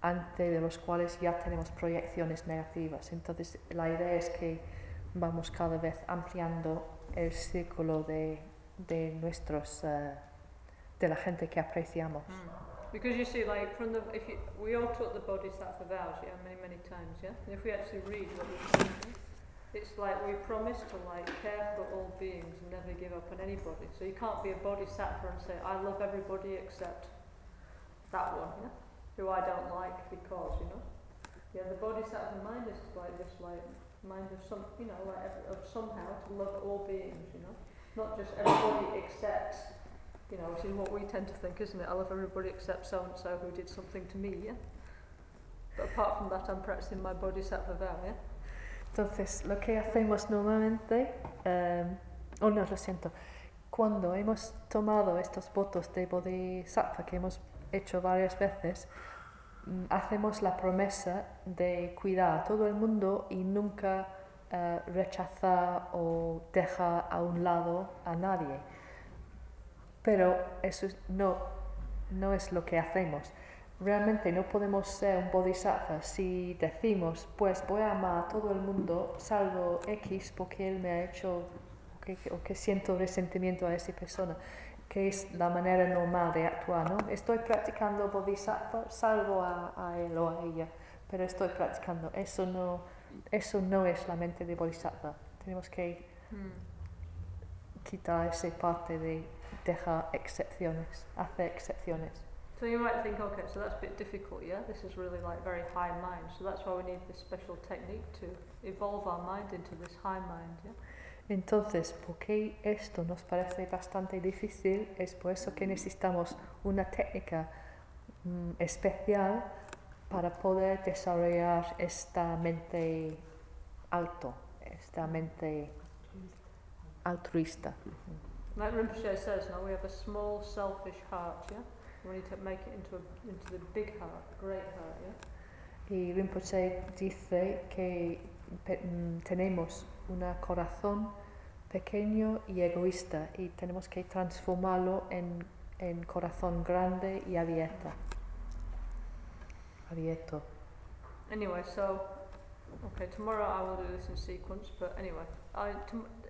ante de los cuales ya tenemos proyecciones negativas. Entonces la idea es que vamos cada vez ampliando el círculo de, de nuestros, eh, de la gente que apreciamos. Because you see, like from the, if you, we all took the Bodhisattva vows, yeah, many many times, yeah. And if we actually read what we yeah, it's like we promise to like care for all beings and never give up on anybody. So you can't be a Bodhisattva and say I love everybody except that one, yeah, who I don't like because, you know. Yeah, the Bodhisattva mind is like this, like mind of some, you know, like of somehow to love all beings, you know, not just everybody except you know, which is what we tend to think, isn't it? I love everybody except so and so who did something to me, yeah? But apart from that, I'm practicing my bodhisattva vow, yeah? Entonces, lo que hacemos normalmente, eh, oh no, lo siento, cuando hemos tomado estos votos de Bodhisattva que hemos hecho varias veces, hacemos la promesa de cuidar a todo el mundo y nunca eh, rechazar o dejar a un lado a nadie. Pero eso es- no, no es lo que hacemos. Realmente no podemos ser un bodhisattva si decimos, pues voy a amar a todo el mundo, salvo X porque él me ha hecho, o que siento resentimiento a esa persona, que es la manera normal de actuar, ¿no? Estoy practicando bodhisattva, salvo a, a él o a ella, pero estoy practicando. Eso no, eso no es la mente de bodhisattva. Tenemos que quitar esa parte de dejar excepciones, hacer excepciones. So you might think, okay, so that's a bit difficult, yeah? This is really like very high mind, so that's why we need this special technique to evolve our mind into this high mind, yeah? Entonces, porque esto nos parece bastante difícil, es por eso que necesitamos una técnica mm, especial para poder desarrollar esta mente alto, esta mente altruista. Like Rinpoche says, no, we have a small selfish heart, yeah? We need to make it into, a, into the big heart, the great heart, yeah? Y Rinpoche dice que mm, tenemos un corazón pequeño y egoísta y tenemos que transformarlo en, en corazón grande y abierto. Abierto. Anyway, so, okay, tomorrow I will do this in sequence, but anyway, I,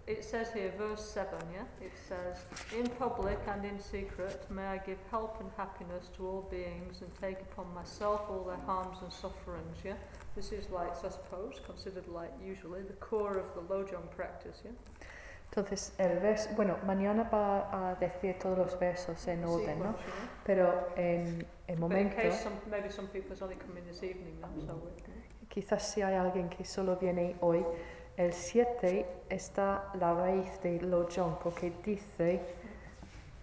it says here, verse 7, yeah? It says, In public and in secret may I give help and happiness to all beings and take upon myself all their harms and sufferings, yeah? This is like, I suppose, considered like usually the core of the Lojong practice, yeah? Entonces, el verso, bueno, mañana va a decir todos los versos en orden, ¿no? Sequence, you know? Pero en el momento, case some, maybe some people's only coming this evening, then, so quizás si hay alguien que solo viene hoy, el 7 está la raíz de Lojong, porque dice,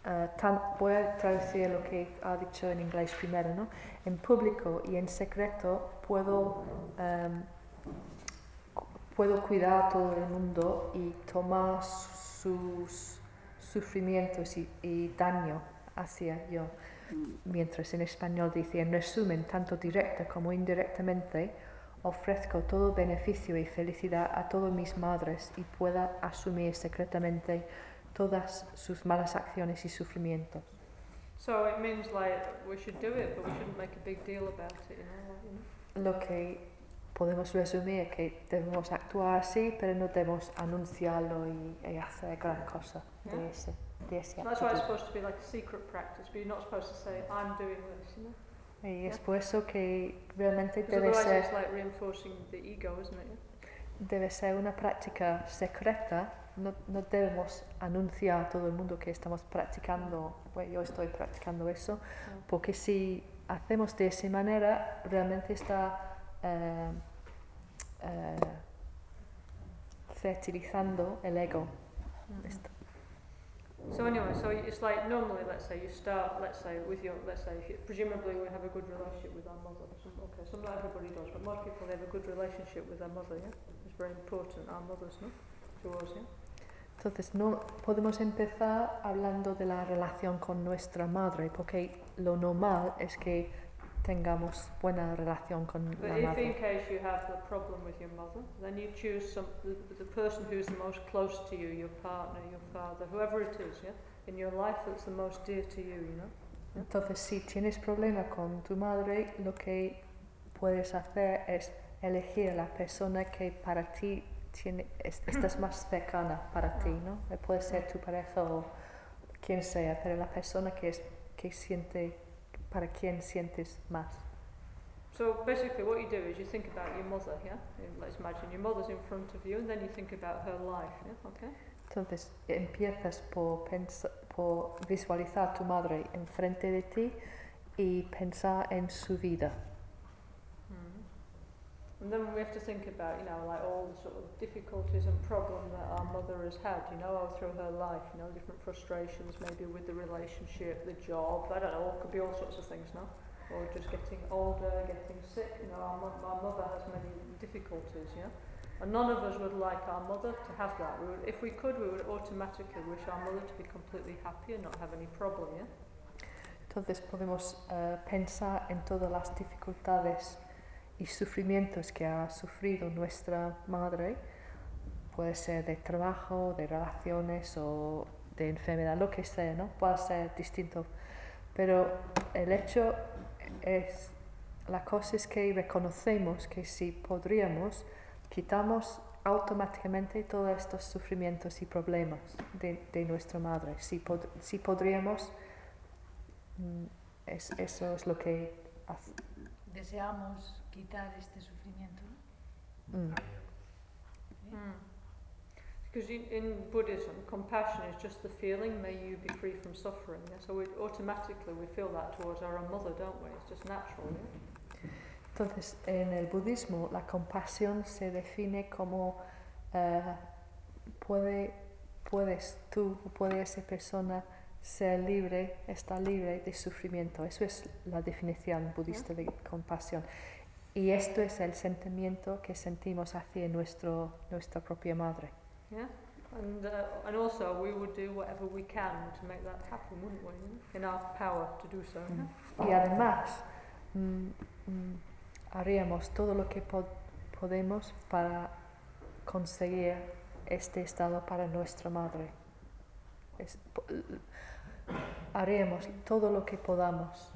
eh, tan- voy a traducir lo que ha dicho en inglés primero, ¿no? En público y en secreto puedo, em, puedo cuidar a todo el mundo y tomar sus sufrimientos y, y daño hacia yo. Mientras en español dice, en resumen, tanto directa como indirectamente, ofrezco todo beneficio y felicidad a todas mis madres y pueda asumir secretamente todas sus malas acciones y sufrimientos. So it means like we should do it, but we shouldn't make a big deal about it, you know? Like, you know? Lo que podemos resumir es que debemos actuar así, pero no debemos anunciarlo y, y hacer gran cosa de ese, de ese That's why it's supposed to be like a secret practice, but you're not supposed to say, I'm doing this, you know? Y es por eso que realmente debe ser, it's like reinforcing the ego, isn't it? debe ser una práctica secreta. No, no debemos anunciar a todo el mundo que estamos practicando, pues yo estoy practicando eso, porque si hacemos de esa manera, realmente está eh, eh, fertilizando el ego. Esto. So anyway, so it's like normally, let's say you start, let's say with your, let's say you, presumably we have a good relationship with our mother. Some, okay, some not everybody does, but most people have a good relationship with their mother. Yeah, it's very important. Our mothers, no, to us. Entonces, no podemos empezar hablando de la relación con nuestra madre, porque lo normal es que tengamos buena relación con But la if in madre. case you have a problem with your mother, then you choose some the, the person who's the most close to you, your partner, your father, whoever it is, yeah, in your life that's the most dear to you, you know. Entonces, si tienes problema con tu madre, lo que puedes hacer es elegir a la persona que para ti tiene, es- estás más cercana para ti, ¿no? Eh, Puede ser tu pareja o quien sea, pero la persona que es que siente, para quien sientes más. So basically, what you do is you think about your mother, yeah? Let's imagine your mother's in front of you, and then you think about her life, yeah? Okay? Entonces empiezas por, por visualizar a tu madre enfrente de ti y pensar en su vida. And then we have to think about, you know, like all the sort of difficulties and problems that our mother has had, you know, all through her life, you know, different frustrations, maybe with the relationship, the job, I don't know, it could be all sorts of things, no? Or just getting older, getting sick, you know, our, our mother has many difficulties, yeah? And none of us would like our mother to have that. We would, if we could, we would automatically wish our mother to be completely happy and not have any problem, yeah? Entonces podemos eh, pensar en todas las dificultades y sufrimientos que ha sufrido nuestra madre, puede ser de trabajo, de relaciones o de enfermedad, lo que sea, ¿no? Puede ser distinto. Pero el hecho es, la cosa es que reconocemos que si podríamos, quitamos automáticamente todos estos sufrimientos y problemas de, de nuestra madre. Si, pod- si podríamos, mm, es, eso es lo que. Deseamos quitar este sufrimiento, ¿no? Mm. Mm. Because in, in Buddhism, compassion is just the feeling, may you be free from suffering. Yeah? So we automatically we feel that towards our own mother, don't we? It's just natural. Yeah? Entonces, en el budismo, la compasión se define como eh, puede, puedes tú o puede esa persona ser libre, estar libre de sufrimiento. Eso es la definición budista de compasión. Y esto es el sentimiento que sentimos hacia nuestro, nuestra propia madre. Yeah? And, uh, and also, we would do whatever we can to make that happen, wouldn't we? In our power to do so. yeah? Y además, mm, mm, haríamos todo lo que po- podemos para conseguir este estado para nuestra madre. Es- haríamos todo lo que podamos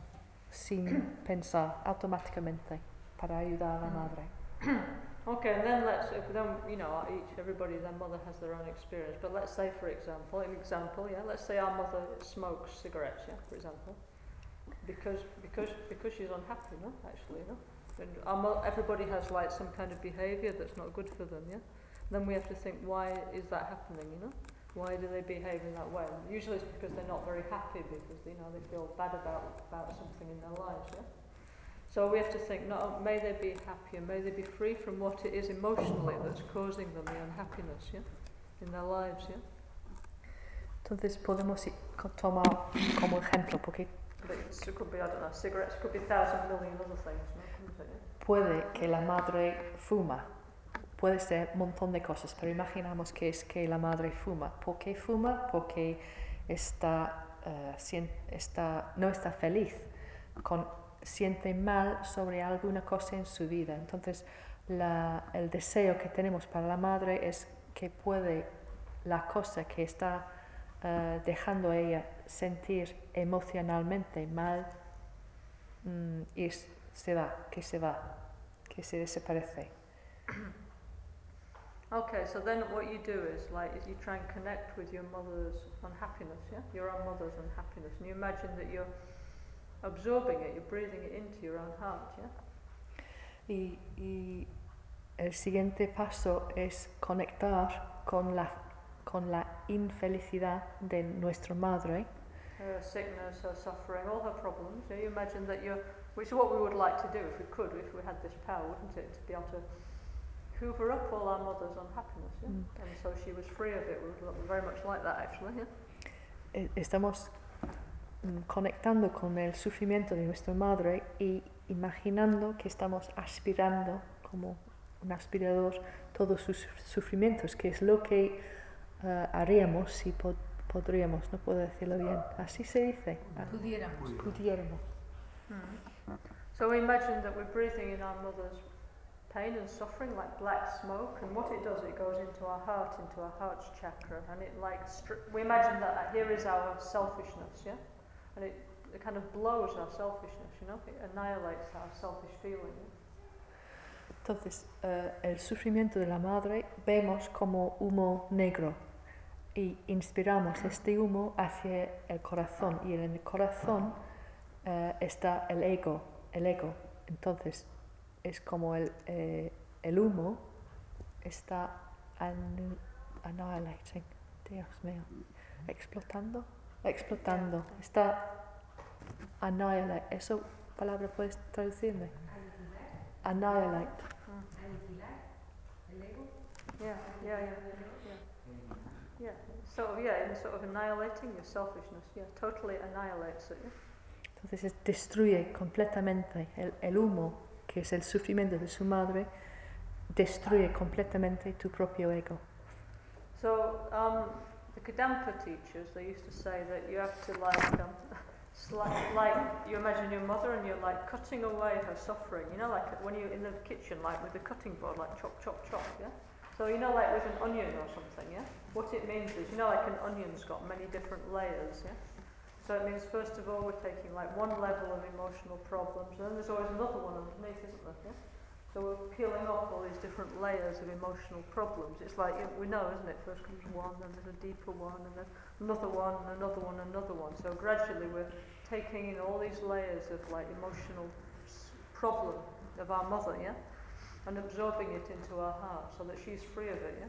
sin pensar automáticamente para ayudar a la ah. madre. Okay, and then let's, if then, you know, each, everybody, their mother has their own experience. But let's say, for example, an example, yeah, let's say our mother smokes cigarettes, yeah, for example, because because because she's unhappy, no, actually, no. And our mo- everybody has like some kind of behaviour that's not good for them, yeah. Then we have to think, why is that happening, you know? Why do they behave in that way? Usually it's because they're not very happy because you know they feel bad about about something in their lives, yeah. So we have to think, not may they be happy and may they be free from what it is emotionally that's causing them the unhappiness, yeah, in their lives, yeah. Entonces podemos tomar como ejemplo, porque But it's, it could be, I don't know, cigarettes, it could be a thousand million other things, no? Couldn't it, yeah? puede que la madre fuma, puede ser un montón de cosas, pero imaginamos que es que la madre fuma. ¿Por qué fuma? Porque está, eh, está, no está feliz, con, siente mal sobre alguna cosa en su vida. Entonces, la- el deseo que tenemos para la madre es que puede la cosa que está eh, dejando a ella sentir emocionalmente mal mm, y se va, que se va, que se desaparece. Okay, so then what you do is like you try and connect with your mother's unhappiness, yeah, your own mother's unhappiness, and you imagine that you're absorbing it, you're breathing it into your own heart, yeah. Y, y el siguiente paso es conectar con la, con la infelicidad de nuestra madre her sickness, her suffering, all her problems. Yeah, you imagine that you're, which is what we would like to do if we could, if we had this power, wouldn't it, to be able to hoover up all our mother's unhappiness. Yeah? Mm. And so she was free of it. We would very much like that, actually. Yeah. Estamos conectando con el sufrimiento de nuestra madre y imaginando que estamos aspirando como un aspirador todos sus sufrimientos, que es lo que eh, haríamos si po- podríamos, no puedo decirlo bien, así se dice, Pudiéramos. pudiéramos. Mm. So we imagine that we're breathing in our mother's pain and suffering like black smoke, and what it does, it goes into our heart, into our heart's chakra, and it like stri- we imagine that here is our selfishness, yeah, and it, it kind of blows our selfishness, you know, it annihilates our selfish feeling. Entonces, eh, el sufrimiento de la madre vemos como humo negro y inspiramos este humo hacia el corazón y en el corazón eh, está el ego, el ego. Entonces, es como el, eh, el humo está annihilating, Dios mío, explotando, explotando, está annihilate. ¿Eso palabra puedes traducirme? Annihilate. Yeah, yeah, yeah, yeah. Yeah, sort of, yeah, and sort of annihilating your selfishness, yeah, totally annihilates it, yeah. Entonces es- destruye completamente el, el humo, que es el sufrimiento de su madre, destruye completamente tu propio ego. So, um, the Kadampa teachers, they used to say that you have to like, um, sli- like, you imagine your mother and you're like cutting away her suffering, you know, like when you're in the kitchen, like with the cutting board, like chop, chop, chop, yeah? So, you know, like with an onion or something, yeah? What it means is, you know, like an onion's got many different layers, yeah? So it means, first of all, we're taking like one level of emotional problems, and then there's always another one underneath, isn't there? Yeah? So we're peeling off all these different layers of emotional problems. It's like we know, isn't it? First comes one, then there's a deeper one, and then another one, and another one, and another one. So gradually we're taking in all these layers of like emotional problem of our mother, yeah, and absorbing it into our heart so that she's free of it, yeah.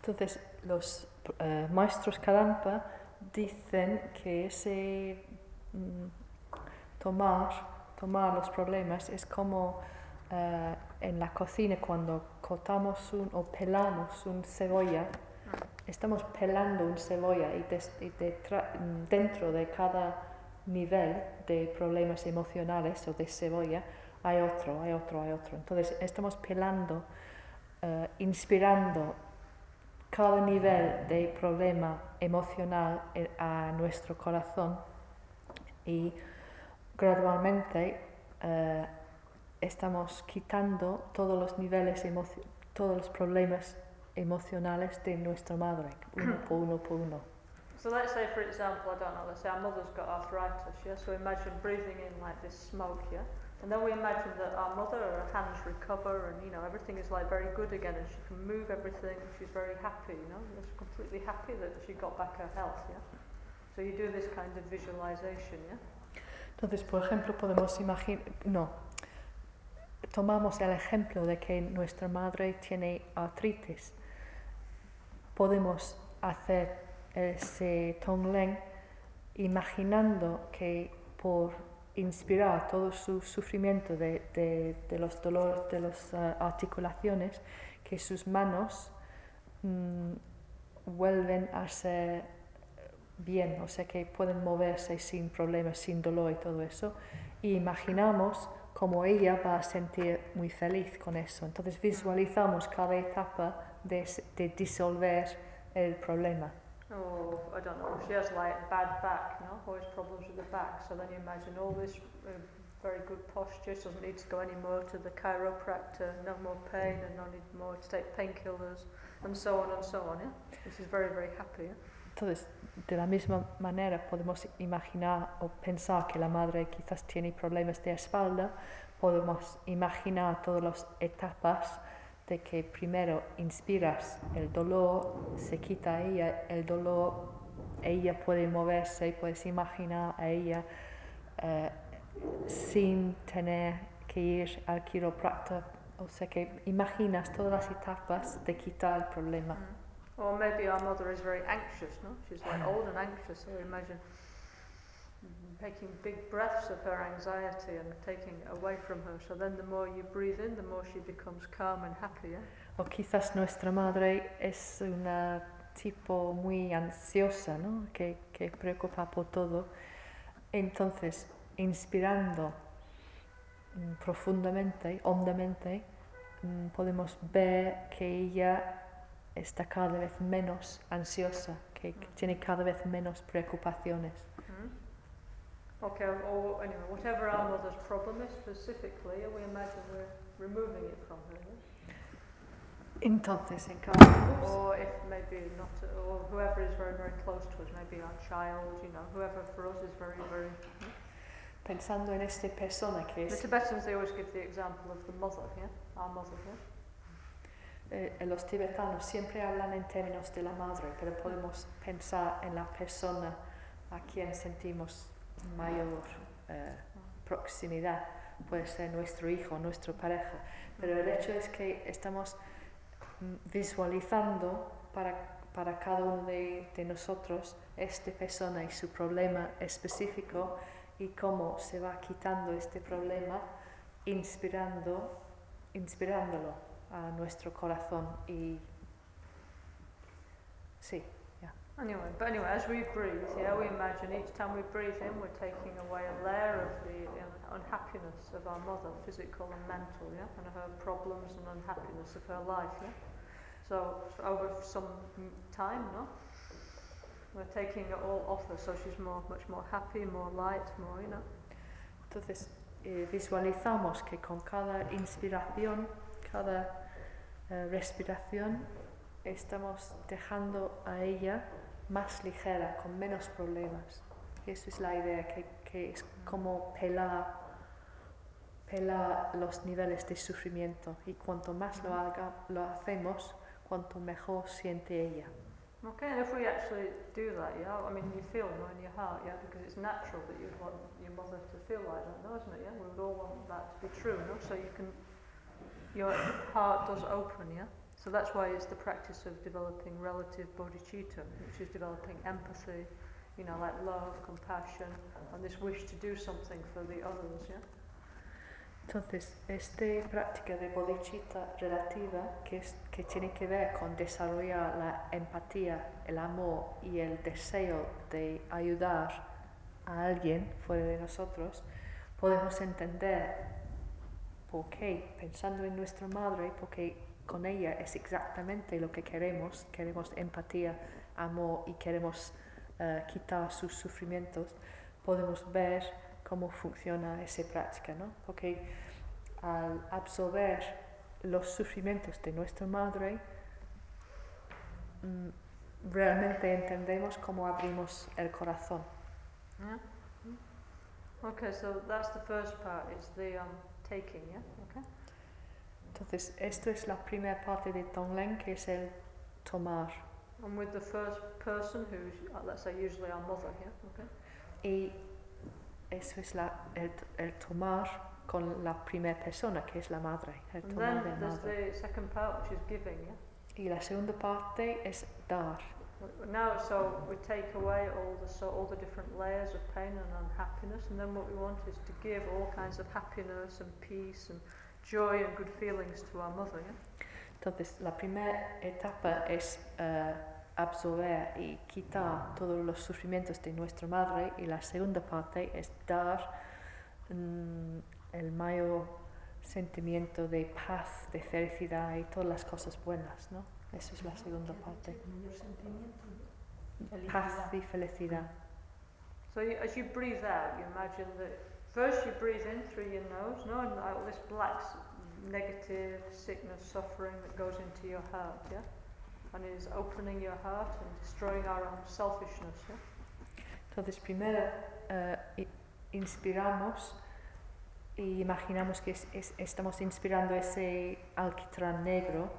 Entonces los eh, maestros Kadampa dicen que ese mm, tomar, tomar los problemas es como eh, en la cocina cuando cortamos un, o pelamos un cebolla, estamos pelando un cebolla y, des- y mm, dentro de cada nivel de problemas emocionales o de cebolla hay otro, hay otro, hay otro. Entonces estamos pelando, eh, inspirando cada nivel de problema emocional eh, a nuestro corazón y gradualmente estamos quitando todos los niveles, todos los problemas emocionales de nuestra madre, uno por uno por uno. So let's say, for example, I don't know, let's say our mother's got arthritis, yeah? So imagine breathing in like this smoke, yeah? And then we imagine that our mother, her hands recover and, you know, everything is like very good again and she can move everything and she's very happy, you know? She's completely happy that she got back her health, yeah? So you do this kind of visualization, yeah? Entonces, por ejemplo, podemos imaginar, no, tomamos el ejemplo de que nuestra madre tiene artritis. Podemos hacer ese tonglen imaginando que por inspirar todo su sufrimiento de, de- de los dolores de las eh, articulaciones, que sus manos mm, vuelven a ser bien, o sea que pueden moverse sin problemas, sin dolor y todo eso. Y imaginamos cómo ella va a sentir muy feliz con eso. Entonces visualizamos cada etapa de, de disolver el problema. Or, I don't know, she has like bad back, no? Always problems with the back. So then you imagine all this uh, very good posture, she doesn't need to go anymore to the chiropractor, no more pain and no need more to take painkillers and so on and so on, yeah? She's very, very happy, yeah? Entonces, de la misma manera podemos imaginar o pensar que la madre quizás tiene problemas de espalda, podemos imaginar todas las etapas de que primero inspiras el dolor, se quita ella el dolor, ella puede moverse, puedes imaginar a ella eh, sin tener que ir al quiropráctor. O sea que imaginas todas las etapas de quitar el problema. Or maybe our mother is very anxious, no? She's like old and anxious, so imagine taking big breaths of her anxiety and taking it away from her. So then the more you breathe in, the more she becomes calm and happy, yeah? O quizás nuestra madre es una tipo muy ansiosa, ¿no? Que, que preocupa por todo. Entonces, inspirando mm, profundamente, hondamente, mm, podemos ver que ella está cada vez menos ansiosa, que, tiene cada vez menos preocupaciones. Mm. Okay, or anyway, whatever our mother's problem is specifically, we imagine we're removing it from her. Entonces, en cada Or if maybe not, or whoever is very, very close to us, maybe our child, you know, whoever for us is very, very. pensando en esta persona que The es Tibetans, they always give the example of the mother, yeah? Our mother, yeah? Eh, los tibetanos siempre hablan en términos de la madre, pero podemos pensar en la persona a quien sentimos mayor eh, proximidad. Puede ser nuestro hijo, nuestra pareja. Pero el hecho es que estamos mm, visualizando para, para cada uno de, de nosotros esta persona y su problema específico y cómo se va quitando este problema inspirando, inspirándolo a nuestro corazón y sí, Anyway, but anyway, as we breathe, yeah, we imagine each time we breathe in, we're taking away a layer of the um, unhappiness of our mother, physical and mental, yeah, and her problems and unhappiness of her life, yeah. So over some time, no, we're taking it all off her, so she's more, much more happy, more light, more, you know. Entonces, eh, visualizamos que con cada inspiración, cada eh, respiración, estamos dejando a ella más ligera, con menos problemas. Y esa es la idea, que, que es como pelar, pelar los niveles de sufrimiento. Y cuanto más lo, haga, lo hacemos, cuanto mejor siente ella. Okay, and if we actually do that, yeah, I mean, you feel no, in your heart, yeah, because it's natural that you'd want your mother to feel like that, no, isn't it? Yeah, we would all want that to be true, no? So you can, your heart does open, yeah. So that's why it's the practice of developing relative bodhicitta, which is developing empathy, you know, like love, compassion, and this wish to do something for the others, yeah. Entonces, esta práctica de bodhicitta relativa, que, es, que tiene que ver con desarrollar la empatía, el amor y el deseo de ayudar a alguien fuera de nosotros, podemos entender por qué, pensando en nuestra madre, porque con ella es exactamente lo que queremos, queremos empatía, amor y queremos eh, quitar sus sufrimientos, podemos ver cómo funciona esa práctica, ¿no? Porque al absorber los sufrimientos de nuestra madre, mm, realmente entendemos cómo abrimos el corazón. Yeah. Okay, so that's the first part. Is the um, taking, yeah. Okay. Entonces, esto es la primera parte de Tonglen, que es el tomar. And with the first person, who's uh, let's say usually our mother, yeah. Okay. Y eso es la, el, el tomar con la primera persona, que es la madre, el And tomar then de there's madre. the second part, which is giving, yeah. Y la segunda parte es dar. Now, so we take away all the so all the different layers of pain and unhappiness, and then what we want is to give all kinds of happiness and peace and joy and good feelings to our mother. Yeah? Entonces, la primera etapa es eh, absorber y quitar todos los sufrimientos de nuestra madre y la segunda parte es dar mm, el mayor sentimiento de paz, de felicidad y todas las cosas buenas, ¿no? Esa es la segunda parte. Paz y felicidad. So you, as you breathe out, you imagine that first you breathe in through your nose, no, and all this black negative sickness, suffering that goes into your heart, yeah, and is opening your heart and destroying our own selfishness, yeah. Entonces, primero i- inspiramos y imaginamos que es- es- estamos inspirando ese alquitrán negro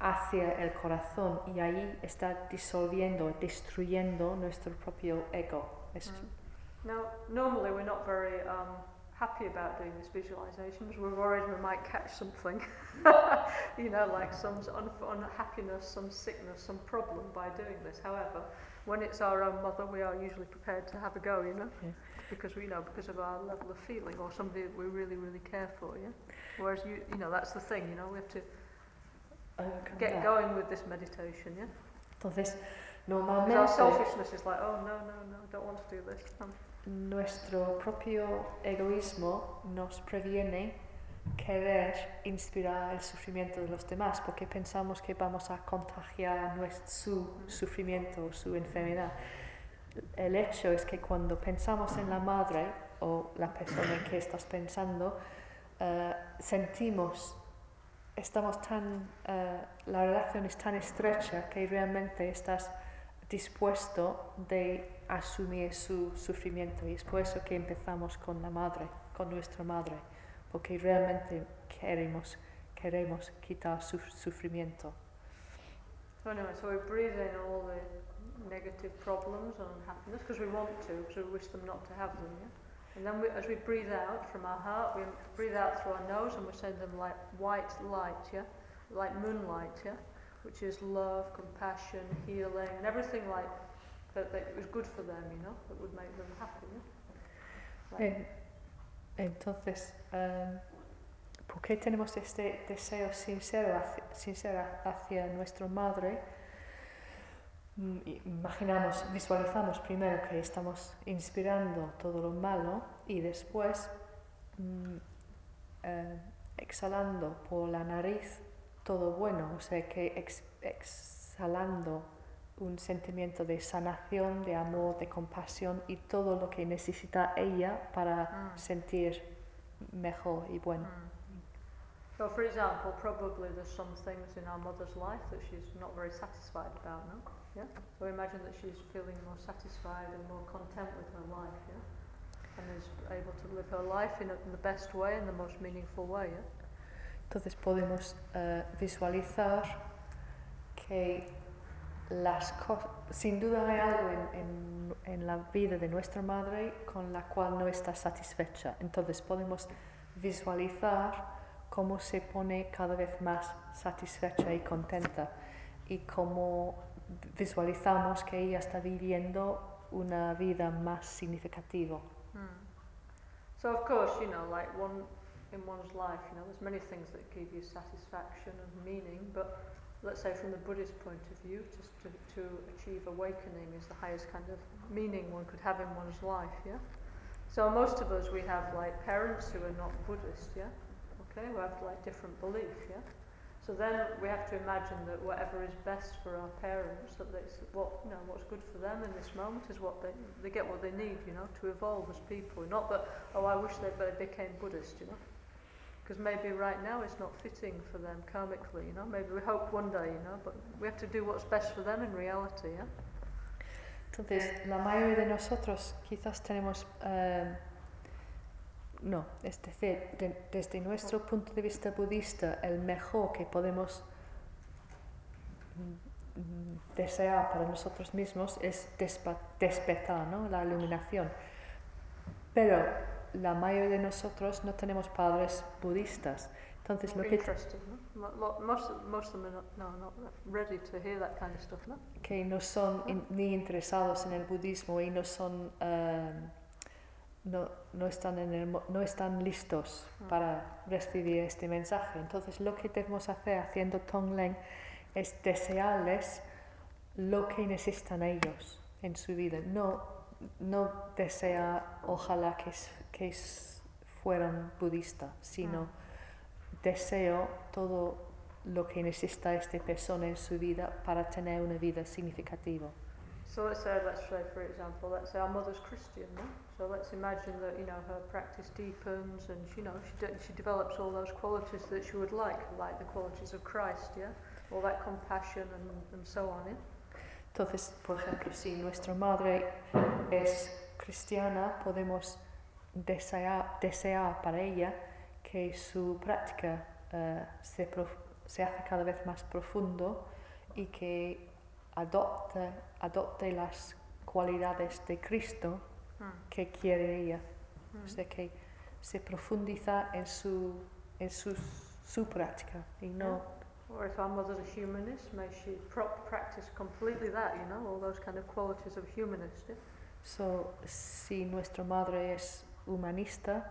hacia el corazón y ahí está disolviendo, destruyendo nuestro propio ego. Es- Mm. Now, normally we're not very um, happy about doing these visualizations. We're worried we might catch something, you know, like some un- unhappiness, some sickness, some problem by doing this. However, when it's our own mother, we are usually prepared to have a go, you know, Yeah. because we you know because of our level of feeling or somebody that we really, really care for, yeah. Whereas you, you know, that's the thing, you know, we have to overcome get that. going with this meditation, yeah. Entonces, normalmente our selfishness is like, oh no, no, no, I don't want to do this. Um, nuestro propio egoísmo nos previene querer inspirar el sufrimiento de los demás porque pensamos que vamos a contagiar nues- su sufrimiento o su enfermedad. El hecho es que cuando pensamos en la madre o la persona en que estás pensando, eh, sentimos, estamos tan, eh, la relación es tan estrecha que realmente estás dispuesto de asumir su sufrimiento y es por eso que empezamos con la madre, con nuestra madre, porque realmente queremos, queremos quitar su sufrimiento. So anyway, so we breathe in all the negative problems and unhappiness because we want to, because we wish them not to have them, yeah? And then we, as we breathe out from our heart, we breathe out through our nose and we send them like white light, yeah? Like moonlight, yeah? Which is love, compassion, healing, and everything like that, that was good for them, you know, that would make them happy, yeah? Like, Eh, entonces, eh, ¿por qué tenemos este deseo sincero hacia, sincero hacia nuestra madre? Imaginamos, visualizamos primero que estamos inspirando todo lo malo y después mm, eh, exhalando por la nariz todo bueno, o sea que ex- exhalando un sentimiento de sanación, de amor, de compasión y todo lo que necesita ella para Mm. sentir mejor y bueno. Mm. So, for example, probably there's some things in our mother's life that she's not very satisfied about, no? Yeah? So imagine that she's feeling more satisfied and more content with her life, yeah? And is able to live her life in, a, in the best way, in the most meaningful way, yeah? Entonces podemos eh, visualizar que las cosas, sin duda hay algo en, en- en la vida de nuestra madre con la cual no está satisfecha. Entonces podemos visualizar cómo se pone cada vez más satisfecha y contenta y cómo visualizamos que ella está viviendo una vida más significativa. Hmm. So, of course, you know, like one in one's life, you know, there's many things that give you satisfaction and meaning, but let's say from the Buddhist point of view, just to, to achieve awakening is the highest kind of meaning one could have in one's life, yeah? So, most of us, we have like parents who are not Buddhist, yeah? Okay, who have like different belief, yeah? So then we have to imagine that whatever is best for our parents, that it's what you know what's good for them in this moment is what they they get what they need, you know, to evolve as people. Not that oh I wish they they became Buddhist, you know, because maybe right now it's not fitting for them karmically, you know. Maybe we hope one day, you know, but we have to do what's best for them in reality, yeah. Entonces, la mayoría de nosotros quizás tenemos, eh, no, es decir, de- desde nuestro punto de vista budista, el mejor que podemos mm, desear para nosotros mismos es despertar, ¿no? la iluminación. Pero la mayoría de nosotros no tenemos padres budistas. Entonces, lo que que no son in- ni interesados en el budismo y no son eh, no, no están en el no están listos Mm. para recibir este mensaje entonces lo que debemos hacer haciendo Tonglen es desearles lo que necesitan ellos en su vida no no desea ojalá que, que fueran budistas sino deseo todo lo que necesita esta persona en su vida para tener una vida significativa. So let's say, let's say, for example, let's say our mother's Christian, no? So let's imagine that, you know, her practice deepens and, you know, she, de- she develops all those qualities that she would like, like the qualities of Christ, yeah? All that compassion and, and so on, yeah? Entonces, por ejemplo, si nuestra madre es cristiana, podemos desear, desear para ella que su práctica eh, se, prof- se hace cada vez más profundo y que adopte, adopte las cualidades de Cristo Mm. que quiere ella. Mm. O sea que se profundiza en su, en su, su práctica y no Or if our mother's a humanist, may she practice completely that, you know, all those kind of qualities of humanist, yeah? So, si nuestra madre es humanista,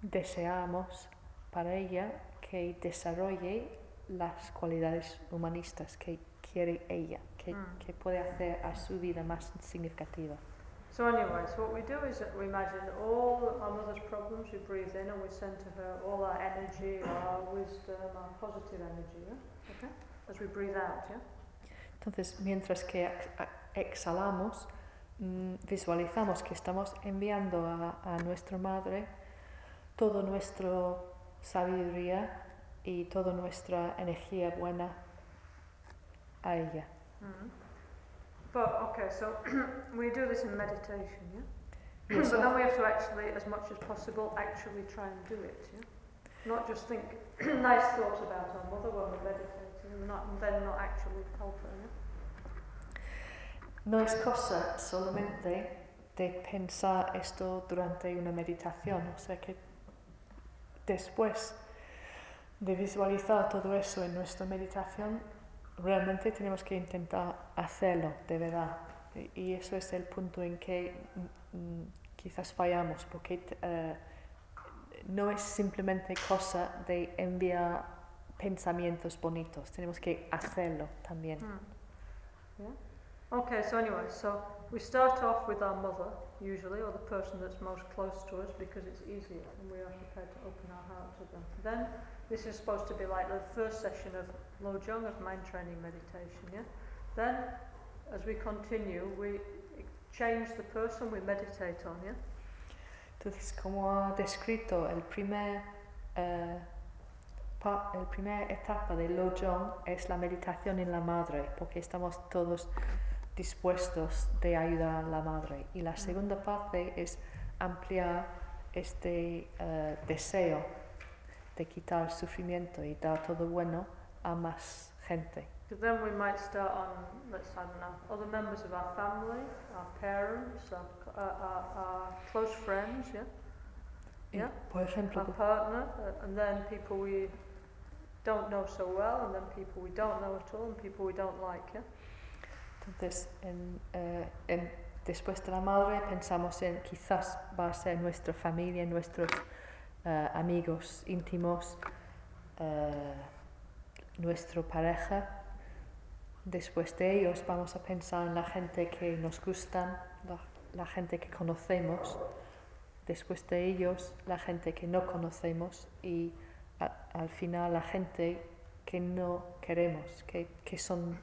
deseamos para ella que desarrolle las cualidades humanistas que quiere ella, que, Mm. que puede hacer a su vida más significativa. So anyway, so what we do is that we imagine all our mother's problems, we breathe in and we send to her all our energy, our wisdom, our positive energy, yeah? Okay? As we breathe out, yeah? Entonces, mientras que exhalamos, mm, visualizamos que estamos enviando a, a nuestra madre toda nuestra sabiduría y toda nuestra energía buena a ella. Mm. But okay, so we do this in meditation, yeah? Y but then we have to actually, as much as possible, actually try and do it, yeah? Not just think nice thoughts about our mother when we're meditating and, not, and then not actually help her, yeah? no es cosa solamente de pensar esto durante una meditación, o sea que después de visualizar todo eso en nuestra meditación, realmente tenemos que intentar hacerlo de verdad. Y- eso es el punto en que mm, mm, quizás fallamos, porque eh, no es simplemente cosa de enviar pensamientos bonitos, tenemos que hacerlo también. Hmm. Yeah? Okay, so anyway, so we start off with our mother, usually, or the person that's most close to us, because it's easier and we are prepared to open our heart to them. Then, this is supposed to be like the first session of Lojong, of mind training meditation, yeah? Then, as we continue, we change the person we meditate on, yeah? Entonces, como ha descrito el primer, eh, pa- el primer etapa de Lojong es la meditación en la madre, porque estamos todos dispuestos de ayudar a la madre. Y la segunda parte es ampliar este eh, deseo de quitar el sufrimiento y dar todo bueno a más gente. Because then we might start on, let's, don't know, other members of our family, our parents, our, uh, our, our close friends, yeah? Yeah. Por ejemplo, our partner, uh, and then people we don't know so well, and then people we don't know at all, and people we don't like, yeah? Entonces, en, eh, en- después de la madre pensamos en quizás va a ser nuestra familia, nuestros eh, amigos íntimos, eh, nuestra pareja. Después de ellos vamos a pensar en la gente que nos gustan, la, gente que conocemos. Después de ellos, la gente que no conocemos y al final la gente que no queremos, que, que son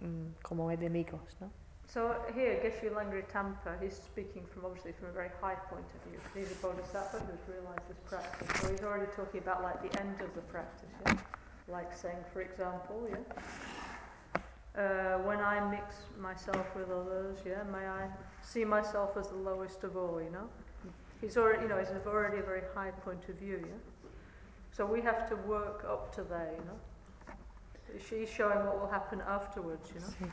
mm, como enemigos, ¿no? So here, Geshe Langri Tampa, he's speaking from obviously from a very high point of view. He's a bodhisattva who's realised this practice. So he's already talking about like the end of the practice, yeah? Like saying, for example, yeah? Uh, when I mix myself with others, yeah, may I see myself as the lowest of all, you know? He's already, you know, he's already a very high point of view, yeah? So we have to work up to there, you know? She's showing what will happen afterwards, you know?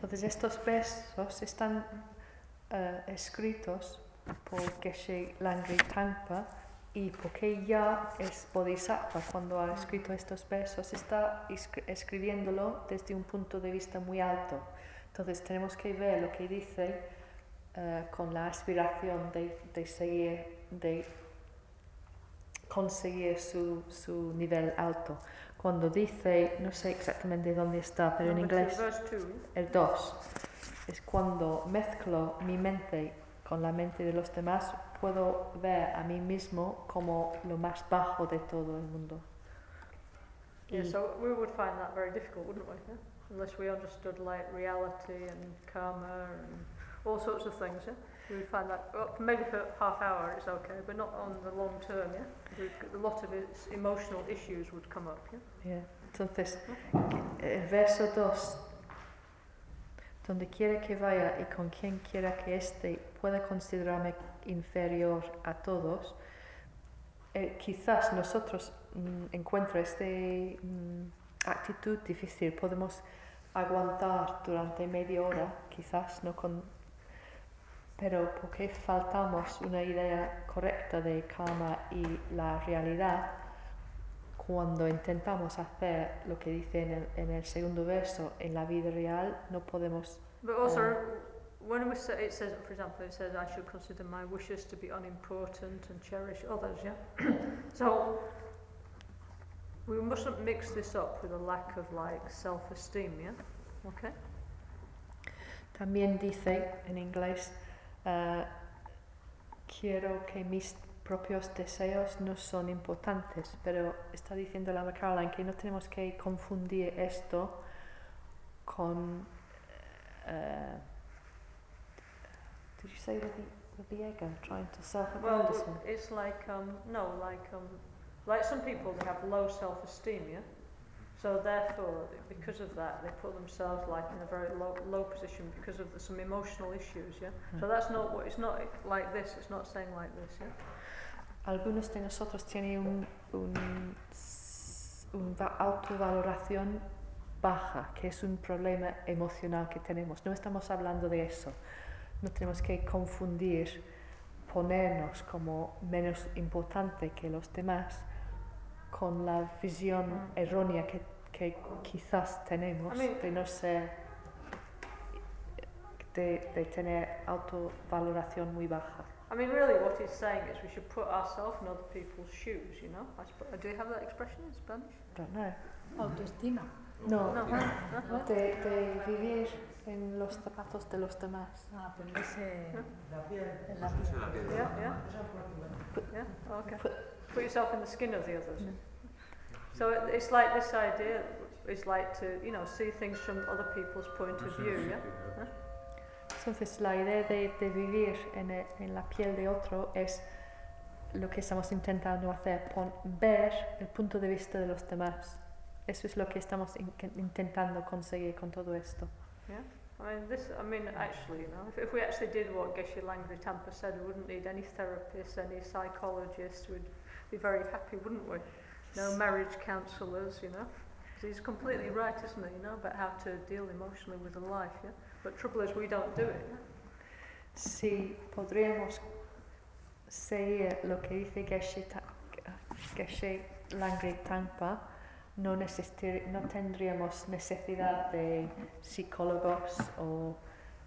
Entonces estos versos están eh, escritos por Geshe Langri Tangpa y porque ya es bodhisattva cuando ha escrito estos versos está escri- escribiéndolo desde un punto de vista muy alto. Entonces tenemos que ver lo que dice eh, con la aspiración de, de seguir, de conseguir su, su nivel alto. Cuando dice, no sé exactamente dónde está, pero en inglés Verse 2. el 2 es cuando mezclo mi mente con la mente de los demás, puedo ver a mí mismo como lo más bajo de todo el mundo. Yeah, so we would find that very difficult, wouldn't we? Yeah? Unless we understood like reality and karma and all sorts of things, yeah? We find that well, maybe for half hour it's okay, but not on the long term, yeah? A lot of its emotional issues would come up, yeah? Yeah. Entonces, el verso 2, donde quiera que vaya y con quien quiera que esté, pueda considerarme inferior a todos, eh, quizás nosotros mm, encuentre esta actitud difícil, podemos aguantar durante media hora, quizás, no con, pero porque faltamos una idea correcta de karma y la realidad, cuando intentamos hacer lo que dice en el, en el segundo verso en la vida real, no podemos But also, Um, when we say, it says, for example, it says I should consider my wishes to be unimportant and cherish others, yeah? so, we mustn't mix this up with a lack of like self-esteem, yeah? Okay? También dice en inglés, eh, quiero que mis propios deseos no son importantes, pero está diciendo la Caroline que no tenemos que confundir esto con... eh, did you say with the, the ego, trying to Well, self-aggrandizement? it's like um, no, like um, like some people they have low self-esteem, yeah. So therefore, because of that, they put themselves like in a very low, low position because of the, some emotional issues, yeah? So that's not what, it's not like this, it's not saying like this, yeah? Algunos de nosotros tienen un, un, un va- autovaloración baja, que es un problema emocional que tenemos. No estamos hablando de eso. No tenemos que confundir, ponernos como menos importante que los demás con la visión Mm. errónea que, que quizás tenemos I mean- de no ser de, de tener autovaloración muy baja. I mean, really, what he's saying is we should put ourselves in other people's shoes, you know? I suppose, do you have that expression in Spanish? Don't know. Autoestima. No, No. no? de, de vivir en los zapatos de los demás. Ah, ponerse La piel. en la piel. Yeah, yeah. Yeah, okay. Put yourself in the skin of the others. So it, it's like this idea is like to, you know, see things from other people's point of view, yeah? Entonces la idea de, de vivir en, en la piel de otro es lo que estamos intentando hacer, pon- ver el punto de vista de los demás. Eso es lo que estamos in- intentando conseguir con todo esto. Yeah. I mean, this, I mean, actually, you know, if, if we actually did what Geshe Langri Tampa said, we wouldn't need any therapists, any psychologists, we'd be very happy, wouldn't we? No marriage counsellors, you know. he's completely right, isn't he, you know, about how to deal emotionally with a life, yeah? But trouble is we don't do it. yeah? Si podríamos seguir lo que dice Geshe, Geshe Langri Tangpa, no, necesiti- no tendríamos necesidad de psicólogos o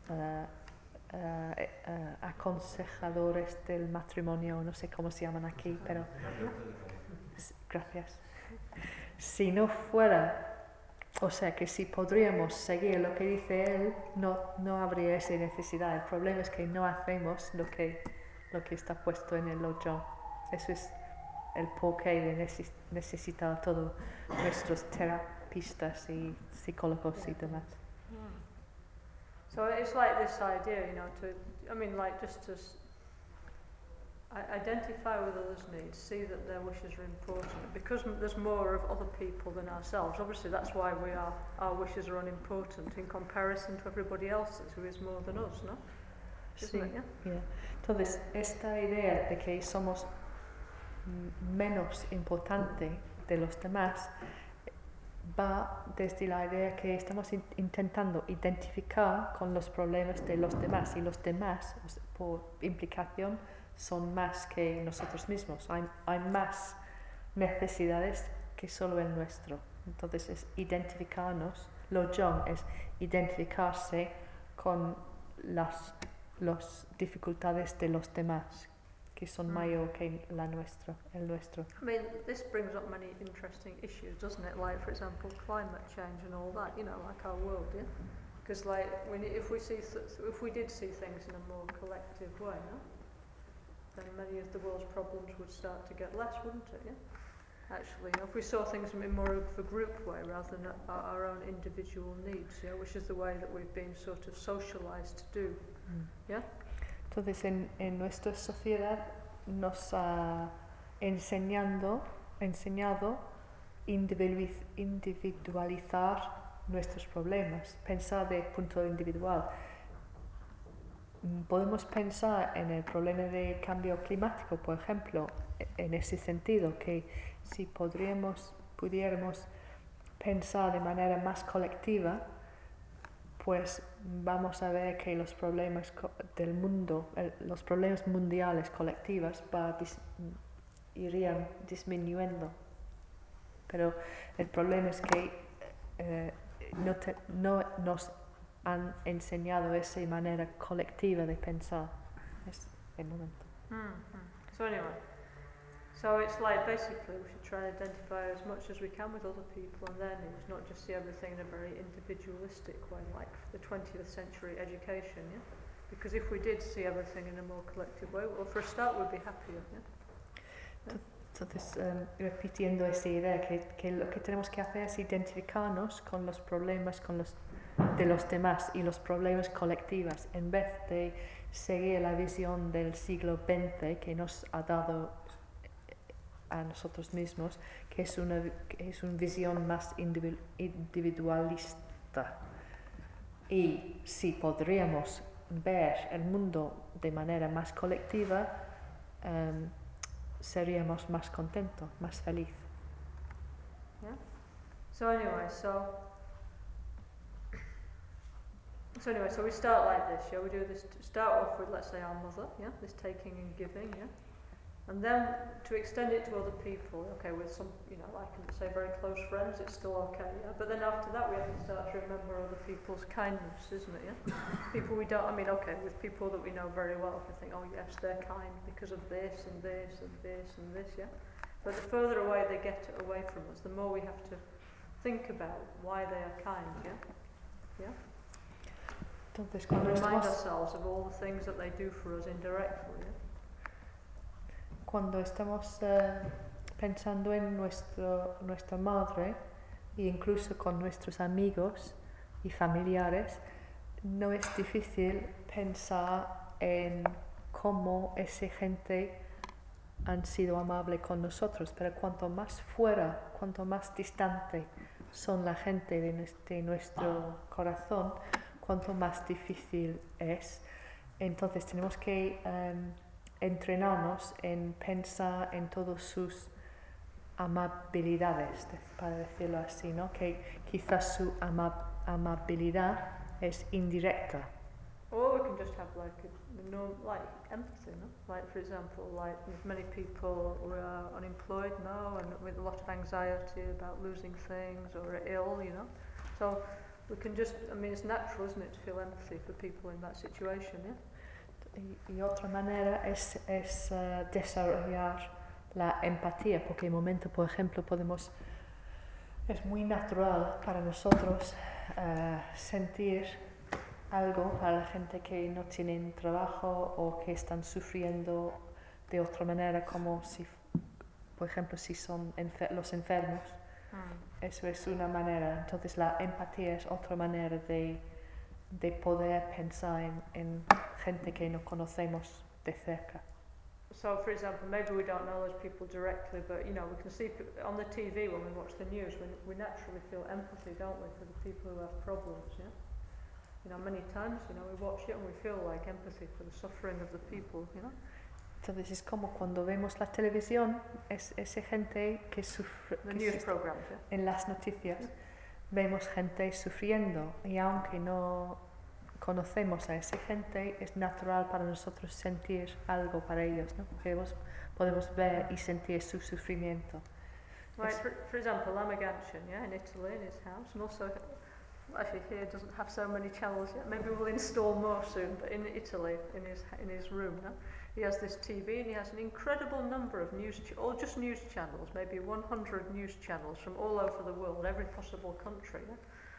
eh, eh, eh, aconsejadores del matrimonio, no sé cómo se llaman aquí, pero gracias. Si no fuera, o sea que si podríamos seguir lo que dice él, no, no habría esa necesidad. El problema es que no hacemos lo que, lo que está puesto en el Lojong. Eso es el porqué de neces- necesitar todos nuestros terapistas y psicólogos y demás. So it's like this idea, you know, to, I mean, like just to identify with others' needs, see that their wishes are important. Because m- there's more of other people than ourselves, obviously that's why we are, our wishes are unimportant in comparison to everybody else's who is more than us, no? Isn't Sí. it, yeah? Yeah. Entonces, esta idea de que somos menos importante de los demás va desde la idea que estamos in- intentando identificar con los problemas de los demás y los demás, por implicación, son más que nosotros mismos. Hay, hay más necesidades que solo el nuestro. Entonces, es identificarnos. Lo John es identificarse con las las dificultades de los demás, que son Mm. mayor que la nuestra, el nuestro. I mean, this brings up many interesting issues, doesn't it? Like, for example, climate change and all that, you know, like our world, yeah? Because, like, when, if we see, th- if we did see things in a more collective way, no? then many of the world's problems would start to get less, wouldn't it? Yeah. Actually, you know, if we saw things in more of a group way rather than our, our own individual needs, yeah, which is the way that we've been sort of socialised to do. Yeah. Entonces, en, en nuestra sociedad nos ha enseñando, enseñado individualiz- individualizar nuestros problemas, pensar de punto individual. Podemos pensar en el problema de cambio climático, por ejemplo, en ese sentido, que si podríamos, pudiéramos pensar de manera más colectiva, pues vamos a ver que los problemas del mundo, los problemas mundiales colectivos irían disminuyendo. Pero el problema es que eh, no, te- no nos han enseñado esa manera colectiva de pensar. Es el momento. So anyway, so it's like basically we should try and identify as much as we can with other people and their needs, not just see everything in a very individualistic way, like the 20th century education, yeah? Because if we did see everything in a more collective way, well, for a start, we'd be happier, yeah? Entonces, em, um, repitiendo esa idea, que, que lo que tenemos que hacer es identificarnos con los problemas con los, de los demás y los problemas colectivos, en vez de seguir la visión del siglo XX que nos ha dado a nosotros mismos, que es una, que es una visión más individu- individualista. Y si podríamos ver el mundo de manera más colectiva, em, seríamos más contentos, más felices. So anyway, so so anyway, so we start like this, yeah. We do this. Start off with, let's say, our mother, yeah. This taking and giving, yeah. And then to extend it to other people, okay, with some, you know, I can say very close friends, it's still okay, yeah. But then after that, we have to start to remember other people's kindness, isn't it? Yeah. people we don't. I mean, okay, with people that we know very well, if we think, oh yes, they're kind because of this and this and this and this, yeah. But the further away they get away from us, the more we have to think about why they are kind, yeah? And remind ourselves of all the things that they do for us indirectly, yeah? Cuando estamos eh, pensando en nuestro, nuestra madre e incluso con nuestros amigos y familiares, no es difícil pensar en cómo esa gente han sido amable con nosotros, pero cuanto más fuera, cuanto más distante son la gente de, de nuestro corazón, cuanto más difícil es. Entonces tenemos que em, entrenarnos en pensar en todas sus amabilidades, de- para decirlo así, ¿no? Que quizás su ama- amabilidad es indirecta. Or we can just have like a, no, like empathy, no? Like for example, like many people who are unemployed now and with a lot of anxiety about losing things or are ill, you know. So we can just, I mean, it's natural, isn't it, to feel empathy for people in that situation, yeah? Y, y otra manera es, es eh, desarrollar la empatía, porque en momento, por ejemplo, podemos, es muy natural para nosotros eh, sentir algo para la gente que no tienen trabajo o que están sufriendo de otra manera, como si, por ejemplo, si son enfer- los enfermos. Eso es una manera. Entonces la empatía es otra manera de, de poder pensar en, en gente que no conocemos de cerca. So, for example, maybe we don't know those people directly, but you know, we can see on the TV when we watch the news, we, we naturally feel empathy, don't we, for the people who have problems, yeah? You know, many times, you know, we watch it and we feel like empathy for the suffering of the people, you know? Entonces es como cuando vemos la televisión, es esa gente que sufre The que news programs, yeah? en las noticias. Vemos gente sufriendo y aunque no conocemos a esa gente, es natural para nosotros sentir algo para ellos, ¿no? Porque vos- podemos ver y sentir su sufrimiento. Right, for, for example, Lamaganchen, yeah, in Italy, in his house, and also, actually here doesn't have so many channels yet. Maybe we'll install more soon. But in Italy, in his in his room, no? He has this TV and he has an incredible number of news, ch- just news channels, maybe 100 news channels from all over the world, every possible country. Yeah?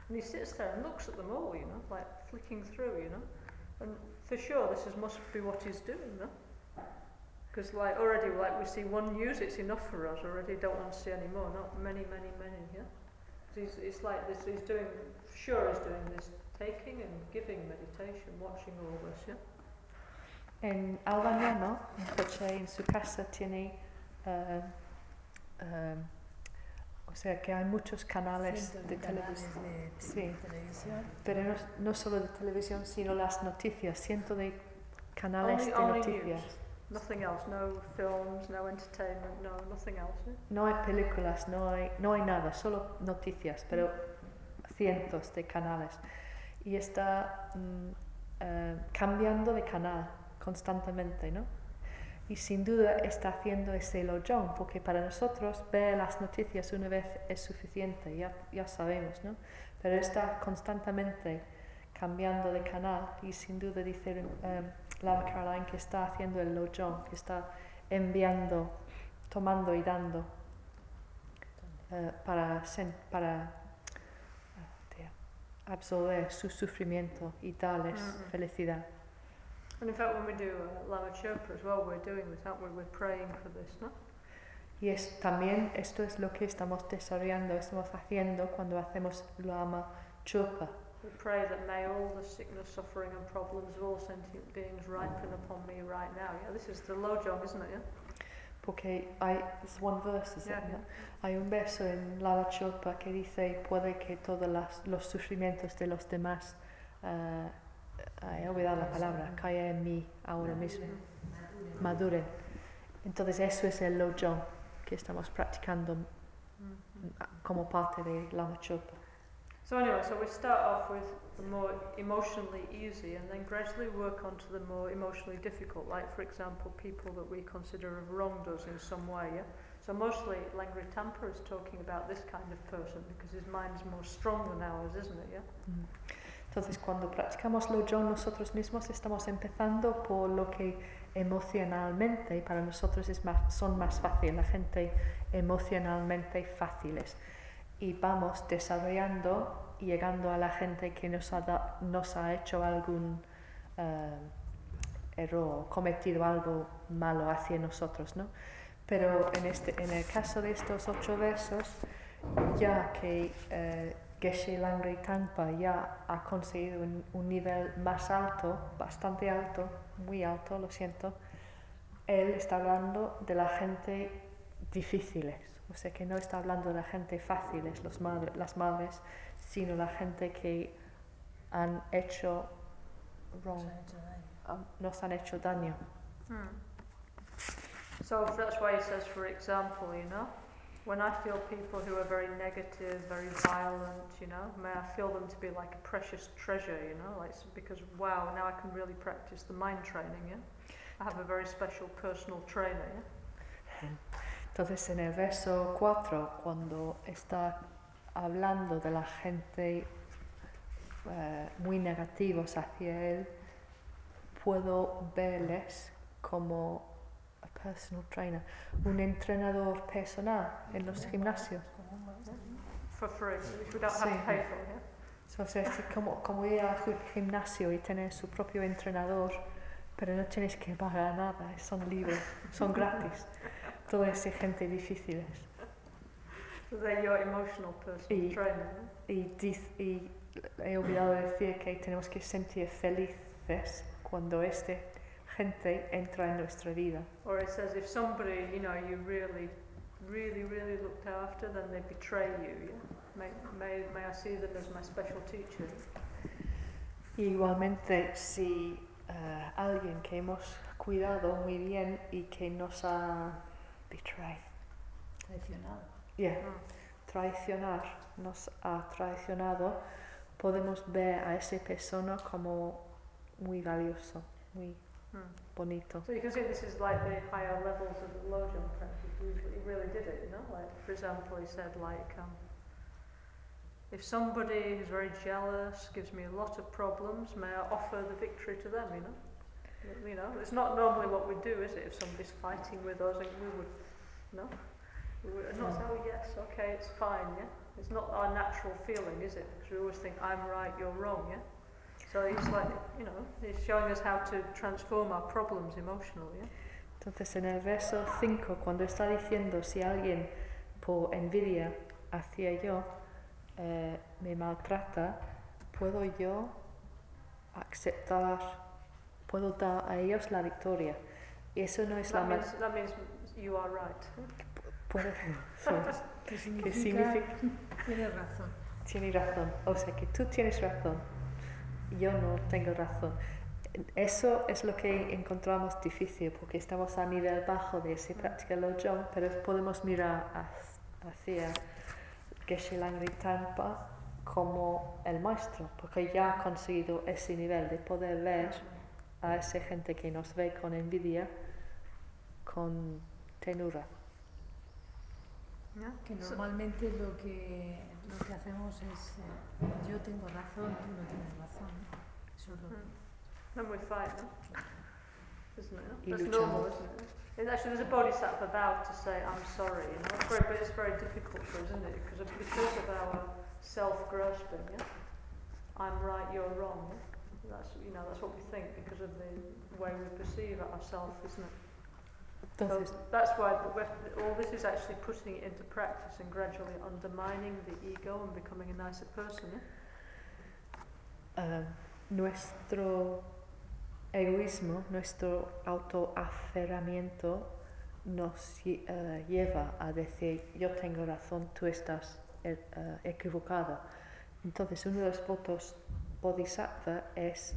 And he sits there and looks at them all, you know, like flicking through, you know. And for sure, this is, must be what he's doing, no? Because like already, like we see one news, it's enough for us already. Don't want to see any more. Not many, many, many. Yeah. He's, it's like this. He's doing. Sure, he's doing this taking and giving meditation, watching all this. Yeah. En Albaniano, entonces en su casa tiene, eh, eh, o sea que hay muchos canales de canales televisión. de Sí. televisión. Pero no, no solo de televisión, sino las noticias, cientos de canales Only, de only noticias. news. Nothing else. No films. No entertainment. No nothing else. Yeah? No hay películas, no hay, no hay nada, solo noticias, pero cientos de canales. Y está mm, eh, cambiando de canal constantemente, ¿no? Y sin duda está haciendo ese lojón, porque para nosotros ver las noticias una vez es suficiente, ya, ya sabemos, ¿no? Pero está constantemente cambiando de canal y sin duda dice eh, Lava Caroline que está haciendo el lojón, que está enviando, tomando y dando eh, para, sen- para eh, absorber su sufrimiento y darles Mhm. felicidad. And in fact, when we do uh, Lama Chopra as well, we're doing this, aren't we? We're praying for this, no? Y es, también esto es lo que estamos desarrollando, estamos haciendo cuando hacemos Lama Chopa. We pray that may all the sickness, suffering, and problems of all sentient beings ripen upon me right now. Yeah, this is the low lojong, isn't it? Yeah. Porque hay, it's one verse, is it? Yeah, yeah. Hay un verso en Lala Chopa que dice, puede que todos los sufrimientos de los demás, eh, he olvidado la palabra, caiga en mí ahora mismo, maduren. Entonces eso es el Lojong que estamos practicando Mhm. como parte de Lala Chopa. So anyway, so we start off with the more emotionally easy and then gradually work on to the more emotionally difficult, like for example people that we consider have wronged us in some way, yeah? So mostly Langri Tampa is talking about this kind of person because his mind's more strong than ours, isn't it, yeah? Mm. Entonces, cuando practicamos Lojong nosotros mismos estamos empezando por lo que emocionalmente para nosotros es más, son más fáciles, la gente emocionalmente fáciles. Y vamos desarrollando y llegando a la gente que nos ha, da- nos ha hecho algún eh, error, cometido algo malo hacia nosotros, ¿no? Pero en, este, en el caso de estos ocho versos, ya que eh, Geshe Langri Tangpa ya ha conseguido un, un nivel más alto, bastante alto, muy alto, lo siento, él está hablando de la gente difíciles, o sea que no está hablando de la gente fáciles, los madre- las madres, sino la gente que han hecho wrong, um, nos han hecho daño. Hmm. So that's why he says, for example, you know, when I feel people who are very negative, very violent, you know, may I feel them to be like a precious treasure, you know, like because wow, now I can really practice the mind training, yeah. I have a very special personal trainer, yeah. Entonces en el verso 4, cuando está hablando de la gente eh, muy negativos hacia él, puedo verles como personal trainer, un entrenador personal en los gimnasios. For free, we don't have Sí. to pay for, yeah. So, o sea, es como, como ir al gi- gimnasio y tener su propio entrenador, pero no tienes que pagar nada, son libres, son gratis. Toda esa gente. So your emotional personal Y- trainer? Y, y he olvidado decir que tenemos que sentir felices cuando esta gente entra en nuestra vida. Or it says if somebody, you know, you really, really, really looked after, then they betray you, yeah? May, may, may I see them as my special teacher? Igualmente, si eh, alguien que hemos cuidado muy bien y que nos ha Traicionado. yeah, Mm. traicionar, nos ha traicionado, podemos ver a esa persona como muy valioso, muy Mm. bonito. So you can see this is like the higher levels of the Lojong practice. He he really did it, you know? Like, for example, he said, like, um, if somebody who's very jealous gives me a lot of problems, may I offer the victory to them, you know? You know, it's not normally what we do, is it? If somebody's fighting with us, and we would, no? We would not say, oh yes, okay, it's fine, yeah? It's not our natural feeling, is it? Because we always think, I'm right, you're wrong, yeah? Entonces en el verso 5, cuando está diciendo si alguien por envidia hacia yo eh, me maltrata, puedo yo aceptar, puedo dar a ellos la victoria. Y eso no es la That ma- means, that means you are right. puedo- ¿Qué que significa? Tienes razón. tiene razón. O sea que tú tienes razón, yo no tengo razón. Eso es lo que encontramos difícil porque estamos a nivel bajo de esa práctica Lojong, pero podemos mirar hac- hacia Geshe Langri Tangpa como el maestro, porque ya ha conseguido ese nivel de poder ver a esa gente que nos ve con envidia con tenura. Yeah? Que normalmente lo que, lo que hacemos es eh, yo tengo razón, tú no tienes razón. Eso es lo que... Then we fight, no? Isn't it? That's normal, isn't it? And actually, there's a bodhisattva vow to say, I'm sorry, you know? It's very, but it's very difficult for us, isn't it? Because of, because of our self-grasping, yeah? I'm right, you're wrong, yeah? That's, you know, that's what we think because of the way we perceive ourselves, isn't it? So Entonces, that's why the, all this is actually putting it into practice and gradually undermining the ego and becoming a nicer person, ah, nuestro egoísmo, nuestro autoaferramiento nos eh, lleva a decir yo tengo razón, tú estás eh, eh, equivocado. Entonces uno de los votos bodhisattva es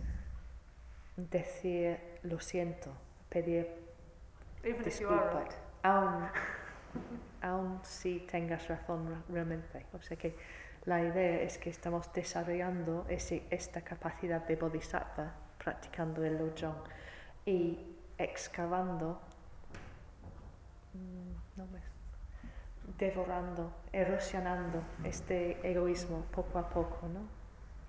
decir lo siento, pedir Even if you are disculpas, right. aun, si tengas razón ra- realmente. O sea que la idea es que estamos desarrollando ese, esta capacidad de bodhisattva practicando el lojong y excavando, mm, no me- devorando, erosionando este egoísmo poco a poco, ¿no?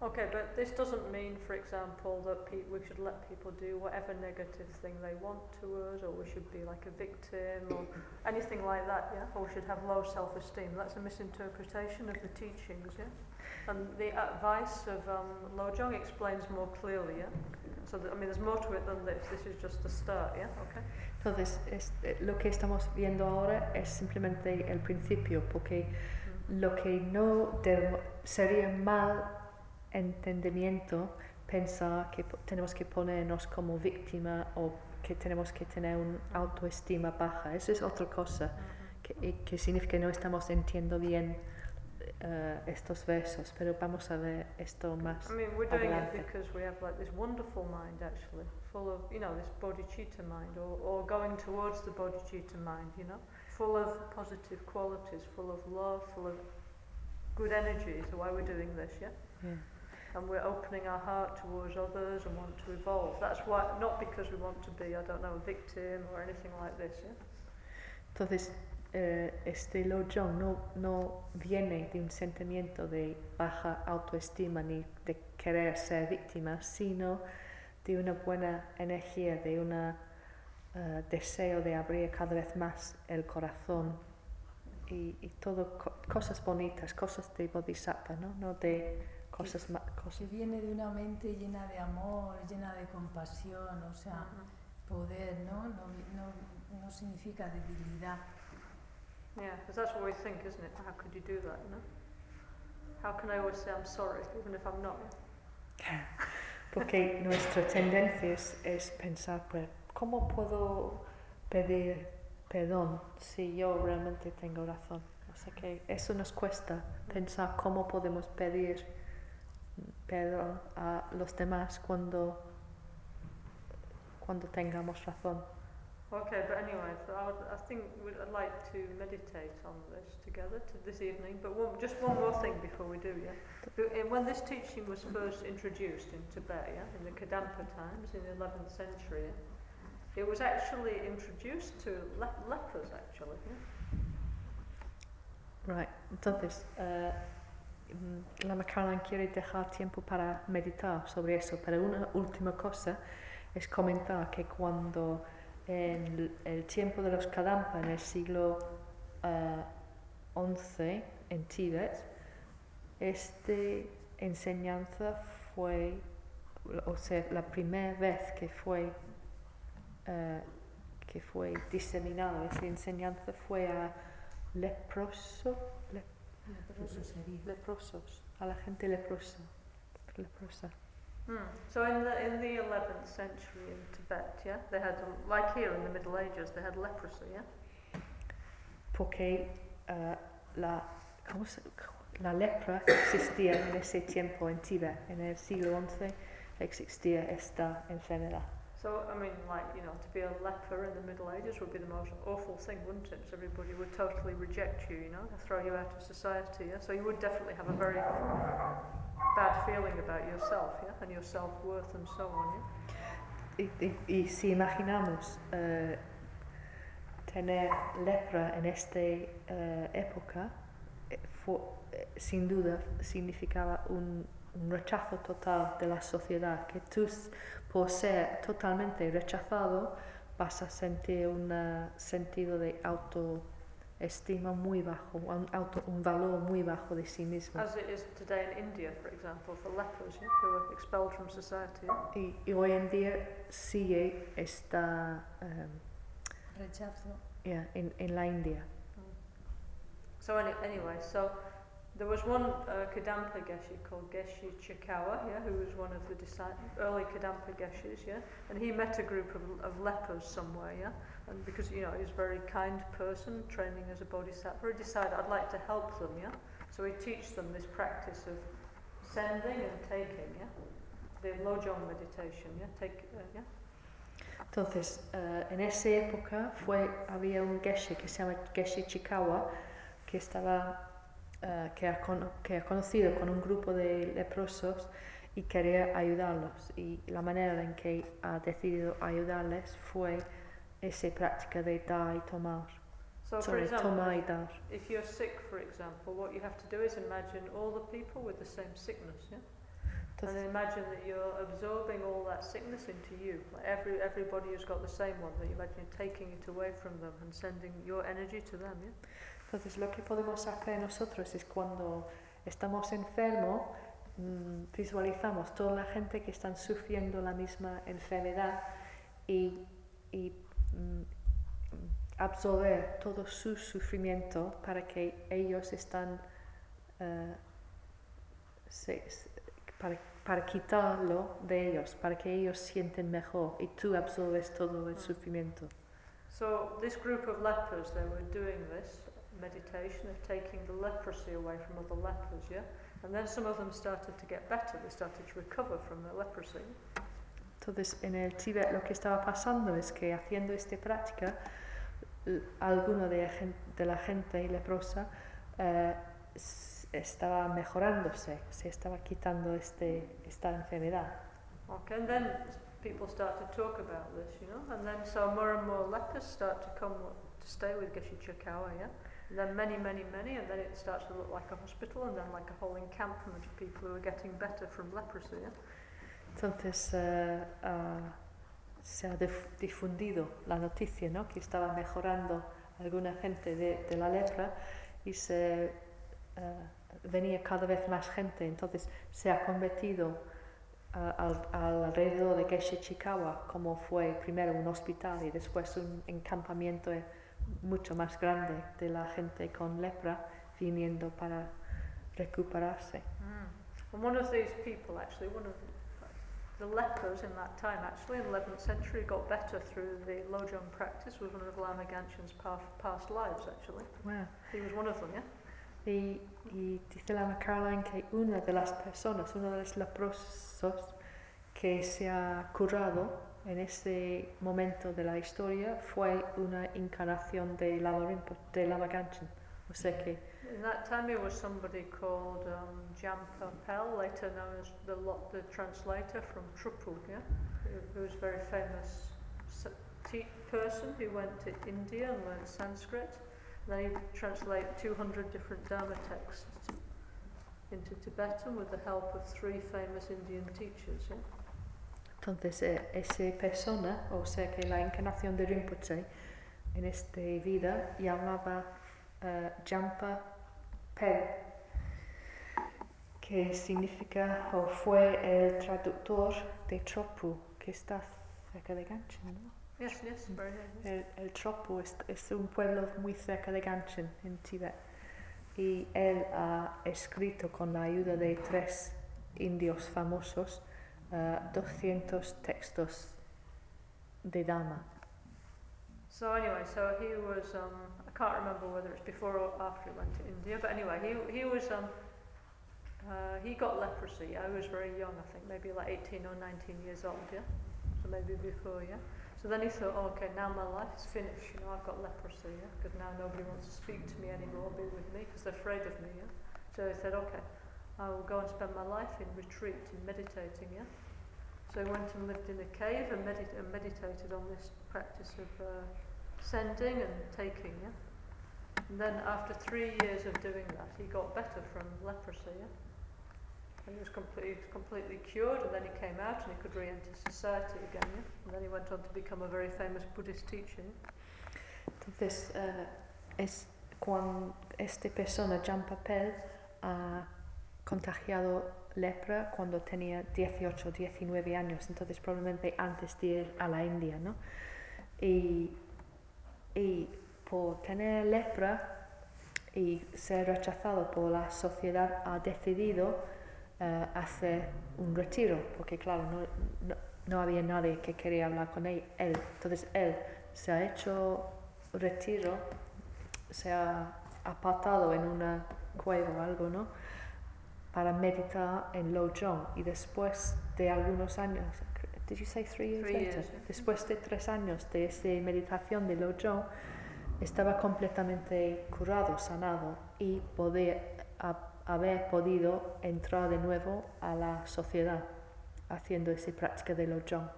Okay, but this doesn't mean, for example, that pe- we should let people do whatever negative thing they want to us, or we should be like a victim, or anything like that, yeah? Or we should have low self-esteem. That's a misinterpretation of the teachings, yeah? And the advice of um, Lojong explains more clearly, yeah? So, that, I mean, there's more to it than this. This is just the start, yeah? Okay? Entonces, es- eh, lo que estamos viendo ahora es simplemente el principio, porque lo que no sería mal entendimiento pensar que tenemos que ponernos como víctima o que tenemos que tener una autoestima baja. Eso es otra cosa, que, que significa que no estamos entendiendo bien eh, estos versos, pero vamos a ver esto más. I mean, we're doing it Adelante. because we have like this wonderful mind actually, full of, you know, this bodhicitta mind, or, or going towards the bodhicitta mind, you know, full of positive qualities, full of love, full of good energy, so why we're doing this, yeah? Yeah. And we're opening our heart towards others and want to evolve. That's why, not because we want to be, I don't know, a victim or anything like this, yeah? Entonces, eh, este lojong no, no viene de un sentimiento de baja autoestima ni de querer ser víctima, sino de una buena energía, de un deseo de abrir cada vez más el corazón y, y todo co- cosas bonitas, cosas de bodhisattva, ¿no? No de cosas que cosas viene de una mente llena de amor, llena de compasión, o sea, poder, ¿no? No, no, no significa debilidad. Yeah, because that's what we think, isn't it? How could you do that, you know? How can I always say I'm sorry, even if I'm not? Porque nuestra tendencia es, es pensar, pues, ¿cómo puedo pedir perdón si yo realmente tengo razón? O sea que eso nos cuesta pensar cómo podemos pedir pero a los demás cuando cuando tengamos razón. Okay, but anyway, so I, I think I'd like to meditate on this together to this evening. But one, just one more thing before we do, yeah. Eh, when this teaching was first introduced in Tibet, yeah, in the Kadampa times, in the 11th century, yeah, it was actually introduced to le lepers, actually. Yeah? Right, entonces, uh, la Caroline quiere dejar tiempo para meditar sobre eso, pero una última cosa es comentar que cuando en el tiempo de los Kadampa, en el siglo eh, XI en Tíbet, esta enseñanza fue, o sea, la primera vez que fue, eh, que fue diseminada esa enseñanza fue a leproso, le- Leprosos leprosos, a la gente leprosa. leprosa. Hmm. So in the in the 11th century in Tibet, yeah, they had like here in the Middle Ages, they had leprosy, yeah. Porque eh, la, ¿cómo se- la lepra existía en ese tiempo en Tíbet, en el siglo XI existía esta enfermedad. So, I mean, like, you know, to be a leper in the Middle Ages would be the most awful thing, wouldn't it? 'Cause everybody would totally reject you, you know, throw you out of society, yeah? So you would definitely have a very bad feeling about yourself, yeah? And your self-worth and so on, yeah? Y, y- y si imaginamos eh, tener lepra en esta eh, época, eh, fu- eh, sin duda significaba un, un rechazo total de la sociedad, que tú por ser totalmente rechazado vas a sentir un sentido de autoestima muy bajo, un, auto- un valor muy bajo de sí mismo. As it is today in India, for example, for lepers, yeah? Who are expelled from society? Y, y hoy en día sigue esta, em, Rechazo. yeah, en, en la India. So any, anyway, so There was one uh, Kadampa Geshe called Geshe Chikawa, yeah, who was one of the early Kadampa Geshes, yeah, and he met a group of, of lepers somewhere, yeah, and because you know he was a very kind person, training as a bodhisattva, he decided I'd like to help them, yeah, so he teach them this practice of sending and taking, yeah, the Lojong meditation, yeah, take, uh, yeah. Entonces, eh, en esa época fue, había un geshe que se llama Geshe Chikawa, que estaba, eh, que, ha cono- que ha conocido con un grupo de leprosos y quería ayudarlos. Y la manera en que ha decidido ayudarles fue esa práctica de dar y tomar. So for Sorry, example, tomar y dar. if you're sick, for example, what you have to do is imagine all the people with the same sickness, yeah. And then imagine that you're absorbing all that sickness into you. Like every everybody has got the same one. That you imagine taking it away from them and sending your energy to them. Yeah. Entonces lo que podemos hacer nosotros es cuando estamos enfermos, mm, visualizamos toda la gente que están sufriendo la misma enfermedad y, y, mm, absorber todo su sufrimiento para que ellos están eh, se- se- para, para quitarlo de ellos, para que ellos sienten mejor y tú absorbes todo el Mm. sufrimiento. So this group of lepers, they were doing this meditation of taking the leprosy away from other lepers. Yeah. And then some of them started to get better. They started to recover from their leprosy. Entonces, en el Tíbet lo que estaba pasando es que haciendo esta práctica, alguno de, de la gente leprosa eh, estaba mejorándose, se estaba quitando este, esta enfermedad. Okay. And then people start to talk about this, you know. And then so more and more lepers start to come to stay with Geshe Chikawa. Yeah. Then many, many, many, and then it starts to look like a hospital, and then like a whole encampment of people who are getting better from leprosy. Entonces, eh, ah, se ha dif- difundido la noticia ¿no? que estaba mejorando alguna gente de, de la lepra y se eh, venía cada vez más gente. Entonces, se ha convertido ah, al, al alrededor de Geshe Chikawa como fue primero un hospital y después un encampamiento mucho más grande de la gente con lepra viniendo para recuperarse. And one of these people, actually, one of the lepers in that time, actually, in the 11th century, got better through the Lojong practice, was one of Lama Ganchen's past, past lives, actually. Wow. He was one of them, yeah? Y, y dice la Caroline que una de las personas, uno de los leprosos que se ha curado en ese momento de la historia fue una encarnación de de. O sea que In that time, he was somebody called um, Jampa Pel, later known as the, the translator from Trupu, yeah? Who, who was a very famous person who went to India and learned Sanskrit. Then he translated 200 different Dharma texts into Tibetan with the help of three famous Indian teachers. Yeah? Entonces eh, esa persona, o sea que la encarnación de Rinpoche en esta vida llamaba eh, Jampa Pel, que significa o fue el traductor de Tropu, que está cerca de Ganchen, ¿no? Yes, yes, good. El, el Tropu es, es un pueblo muy cerca de Ganchen, en Tíbet. Y él ha escrito con la ayuda de tres indios famosos eh, 200 textos de Dhamma. So anyway, so he was, um, I can't remember whether it's before or after he went to India, but anyway, he, he was, um, uh, he got leprosy. I was very young, I think, maybe like 18 or 19 years old, yeah? So maybe before, yeah? So then he thought, oh, okay, now my life is finished, you know, I've got leprosy, yeah? Because now nobody wants to speak to me anymore, be with me, because they're afraid of me, yeah? So he said, okay, I will go and spend my life in retreat, and meditating, yeah? So he went and lived in a cave and, medit- and meditated on this practice of uh, sending and taking, yeah? And then after three years of doing that, he got better from leprosy, yeah? And he was completely, completely cured, and then he came out and he could re-enter society again, yeah? And then he went on to become a very famous Buddhist teacher. Entonces, eh, es cuando esta persona, Jean Papel, ha contagiado lepra cuando tenía 18 o 19 años, entonces probablemente antes de ir a la India, ¿no? Y, y por tener lepra y ser rechazado por la sociedad ha decidido eh, hacer un retiro, porque claro, no, no, no había nadie que quería hablar con él, él. Entonces él se ha hecho retiro, se ha apartado en una cueva o algo, ¿no? Para meditar en Lojong y después de algunos años, did you say three years Three later? years, yeah. Después de tres años de esa meditación de Lojong, estaba completamente curado, sanado y poder ha- haber podido entrar de nuevo a la sociedad haciendo esa práctica de Lojong.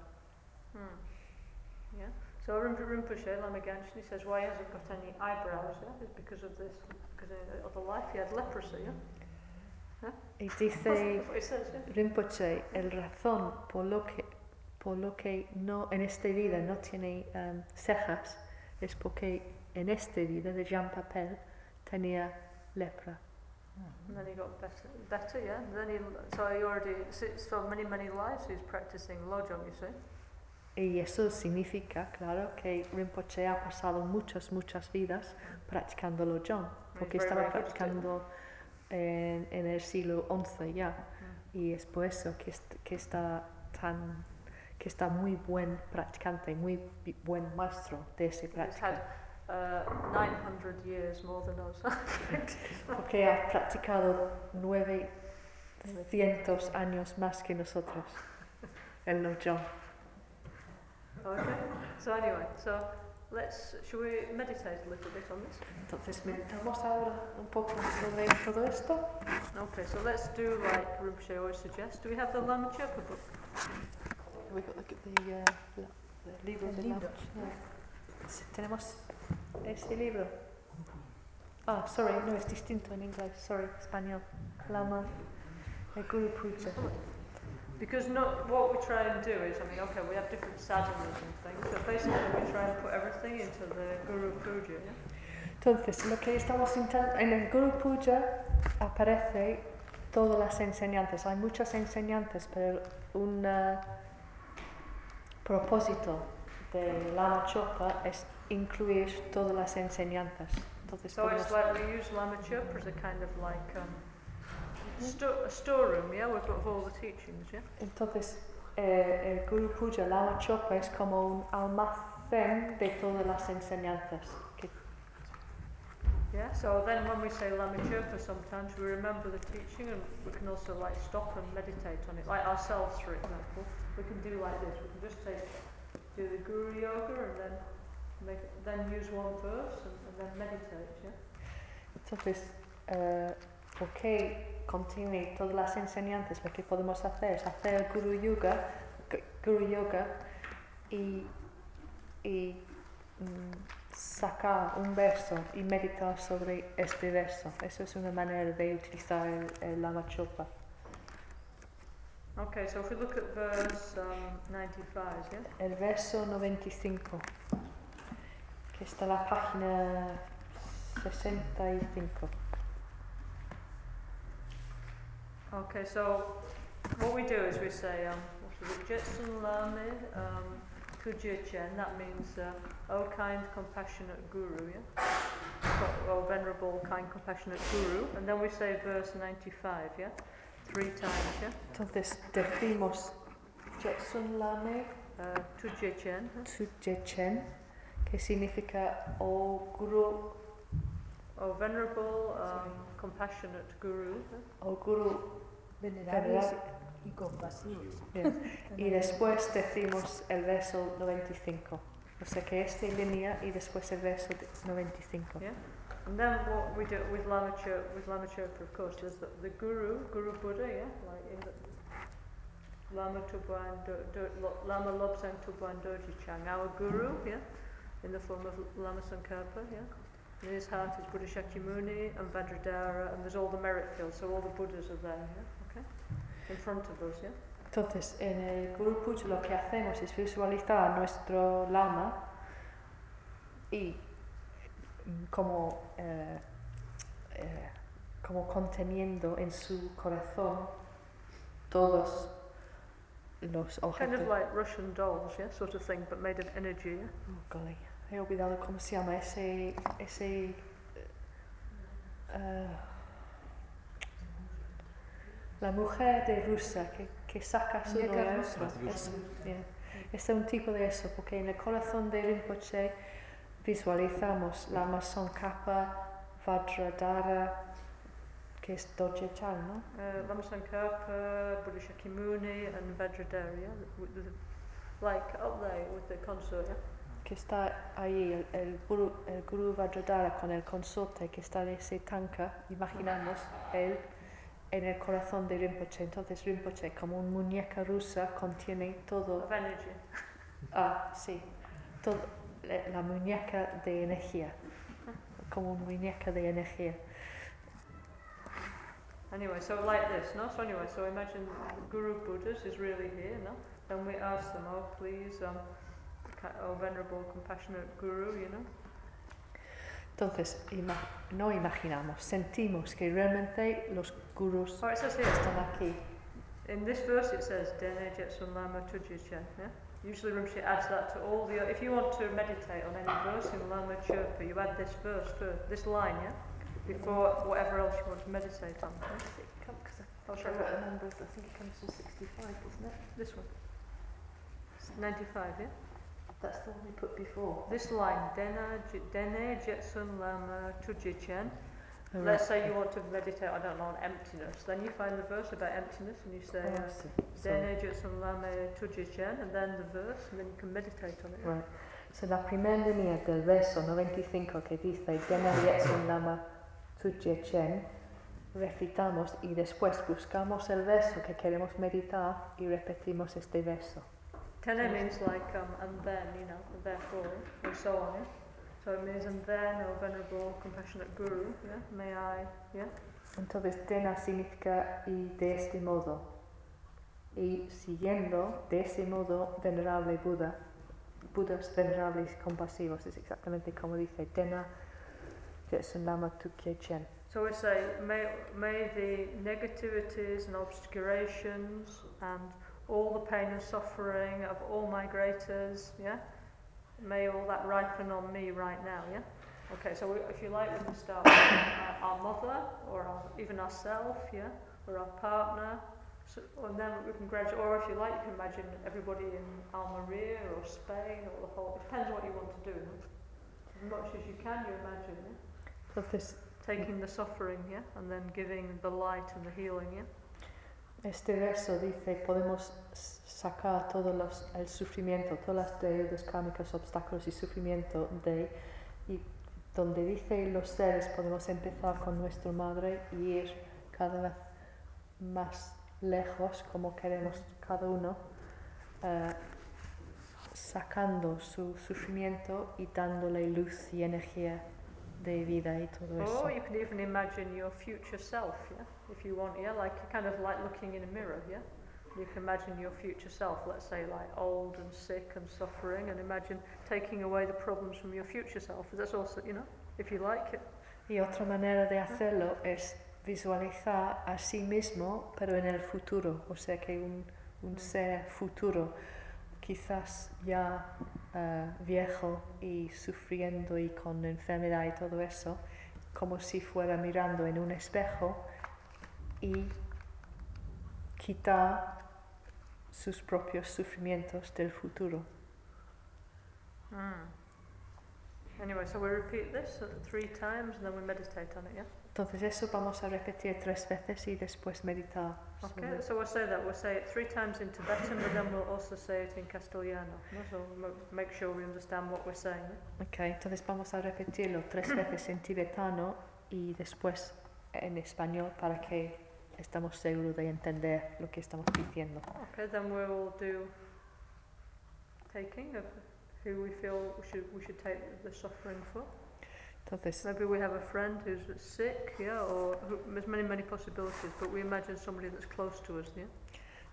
Hmm. Yeah. So Rinpoche, Rinpoche Lama Ganchen, he says why he hasn't got any eyebrows, yeah, is because of this, because in other life he had leprosy, yeah? Y dice he says, yeah? Rinpoche, el razón por lo que, por lo que no, en esta vida no tiene em, cejas es porque en esta vida de Jean Papel tenía lepra. And then he got better, better, yeah. And then he, so he already, so many, many lives he's practicing Lojong, you see. Y eso significa, claro, que Rinpoche ha pasado muchas, muchas vidas practicando Lojong, porque very, estaba practicando en, en el siglo XI ya. Mm. Y es por eso que, que está tan que está muy buen practicante, muy buen maestro de esa He's práctica. uh, 900 years more than us. Porque ha practicado 900 años más que nosotros, el Lojong. okay. So anyway, so let's, should we meditate a little bit on this? Entonces meditamos ahora un poco sobre todo esto. Okay, so let's do like Rinpoche always suggests. Do we have the Lama Chöpa book? We got the, the, uh, the libro de libro. la- Sí, Tenemos ese libro. Ah, sorry, no es distinto en inglés. Sorry, español. Lama, el Guru Puja. Because no, what we try and do is, I mean, okay, we have different sadhanas and things, but basically we try and put everything into the Guru Puja, yeah? Entonces, lo que estamos intentando, en el Guru Puja aparece todas las enseñanzas. Hay muchas enseñanzas, pero un uh, propósito de Lama Chopa es incluir todas las enseñanzas. Entonces, So it's like we use Lama Chöpa as a kind of like um, sto- a storeroom, yeah, with, with all the teachings, yeah? entonces eh, el Guru Puja, Lama Chopa, es como un almacén de todas las enseñanzas. Que, Yeah, so then when we say Lama Chöpa, sometimes we remember the teaching and we can also like stop and meditate on it. Like ourselves, for example, we can do like this. We can just take, do the Guru Yoga and then make, then use one verse and, and then meditate, yeah? entonces, eh, ¿por qué continúe todas las enseñanzas? Lo que podemos hacer es hacer el Guru Yoga, gu- Guru Yoga y, y mm, sacar un verso y meditar sobre este verso. Eso es una manera de utilizar el, el Lama Chopa. Okay, so if we look at verse um, 95, yeah? El verso 95, que está en la página 65. Okay, so what we do is we say, um, what is it, Jetsun Lame, um, Kujia Chen, that means, uh, O kind, compassionate Guru, yeah? O, o venerable, kind, compassionate Guru. And then we say verse 95, yeah? Three times, yeah? Entonces decimos Jetsun Lame Uh, Tujie Chen, huh? Tuje Chen, que significa O Guru, O venerable, um, compassionate Guru, huh? o Guru Venerable. y compasivos. Bien. Y después decimos el verso 95. O sea que esta línea y después el verso 95. Yeah. And then what we do with Lama Chöpa, with Lama Chöpa, of course, there's the, the Guru, Guru Buddha, yeah, like in the Lama Tubuan, do, do, Lama Lobsang Tubuan Doji Chang, our Guru, yeah, in the form of Lama Sankapa, yeah. In his heart is Buddha Shakyamuni and Vajradhara, and there's all the merit fields, so all the Buddhas are there, yeah, okay, in front of us, yeah. Entonces, en el Guru Puja lo que hacemos es visualizar a nuestro lama y mm, como, eh, eh, como conteniendo en su corazón todos los objetos. Kind of like Russian dolls, yeah, sort of thing, but made of energy, yeah. Oh, golly, he olvidado cómo se llama ese, ese eh, la mujer de rusa que, que saca su novia, es un tipo de eso, porque en el corazón de Rinpoche visualizamos la Amazon Kappa, Vajradhara, que es Doje Chan, ¿no? Uh, Lama Sankarpa, Buddha Shakyamuni, and Vajradhara, yeah? With the, like up there with the consort, yeah? Que está ahí el, el, guru, el guru Vajradhara con el consorte que está de ese tanka, imaginamos él en el corazón de Rinpoche. Entonces Rinpoche, como una muñeca rusa, contiene todo, Of energy. ah, sí, todo, la, la muñeca de energía, como una muñeca de energía. Anyway, so like this, no? So anyway, so imagine Guru Buddhas is really here, no? Then we ask them, oh please, um, oh venerable, compassionate Guru, you know? Entonces, ima- no imaginamos, sentimos que realmente los gurus Oh, it says here, están aquí. in this verse it says, Dene Jetsun Lama Tujichan, yeah? Usually Rinpoche adds that to all the, if you want to meditate on any verse in Lama Chirpa, you add this verse first, this line, yeah? Before whatever else you want to meditate on. yeah? Oh, sorry, what- number, I think it comes to 65, doesn't it? This one. 95, yeah? That's the one we put before. This line, Dena, Dene Jetsun Lama Tujichen. Let's say you want to meditate, I don't know, on emptiness. Then you find the verse about emptiness and you say, Oh, uh, Dene Jetsun Lama Tujichen, and then the verse, and then you can meditate on it. Right. So la primera línea del verso 95 que dice Dena Yetsun Lama Tujye Chen, recitamos y después buscamos el verso que queremos meditar y repetimos este verso. Tene means like, um, and then, you know, and therefore, and so on, yeah? So it means, and then, O Venerable Compassionate Guru, yeah? May I, yeah? Entonces Dena significa y de este modo. Y siguiendo de ese modo, venerable Buda, Budas venerables compasivos, es exactamente como dice Dena Yetsun Lama Tujye Chen. So we say, may, may the negativities and obscurations and all the pain and suffering of all migrators, yeah? May all that ripen on me right now, yeah? Okay, so we, if you like, we can start with our, our mother or our, even ourselves, yeah? Or our partner. So, and then we can graduate, or if you like, you can imagine everybody in Almeria or Spain or the whole, it depends what you want to do. As much as you can, you imagine, yeah? this taking the suffering, yeah, and then giving the light and the healing, yeah. Este verso dice, podemos sacar todo los, el sufrimiento, todas las deudas kármicas, obstáculos y sufrimiento de, y donde dice los seres, podemos empezar con nuestra madre y ir cada vez más lejos, como queremos cada uno, eh, sacando su sufrimiento y dándole luz y energía de vida y todo eso. Or you can even imagine your future self, yeah, if you want, yeah, like kind of like looking in a mirror, yeah. You can imagine your future self, let's say like old and sick and suffering, and imagine taking away the problems from your future self. That's also, you know, if you like it. Y otra manera de hacerlo es visualizar a sí mismo, pero en el futuro, o sea que un, un ser futuro, quizás ya eh, viejo y sufriendo y con enfermedad y todo eso, como si fuera mirando en un espejo y quitar sus propios sufrimientos del futuro. Anyway, so we repeat this three times and then we meditate on it, yeah? Entonces eso vamos a repetir tres veces y después meditar. Okay, so we'll say that. We'll say it three times in Tibetan, but then we'll also say it in Castellano. No? So we'll make sure we understand what we're saying. yeah? Ok, entonces vamos a repetirlo tres veces en tibetano y después en español para que estamos seguros de entender lo que estamos diciendo. Okay, then we'll do taking of who we feel we should we should take the suffering for. Entonces, Maybe we have a friend who's sick, yeah, or who, there's many many possibilities. But we imagine somebody that's close to us, yeah.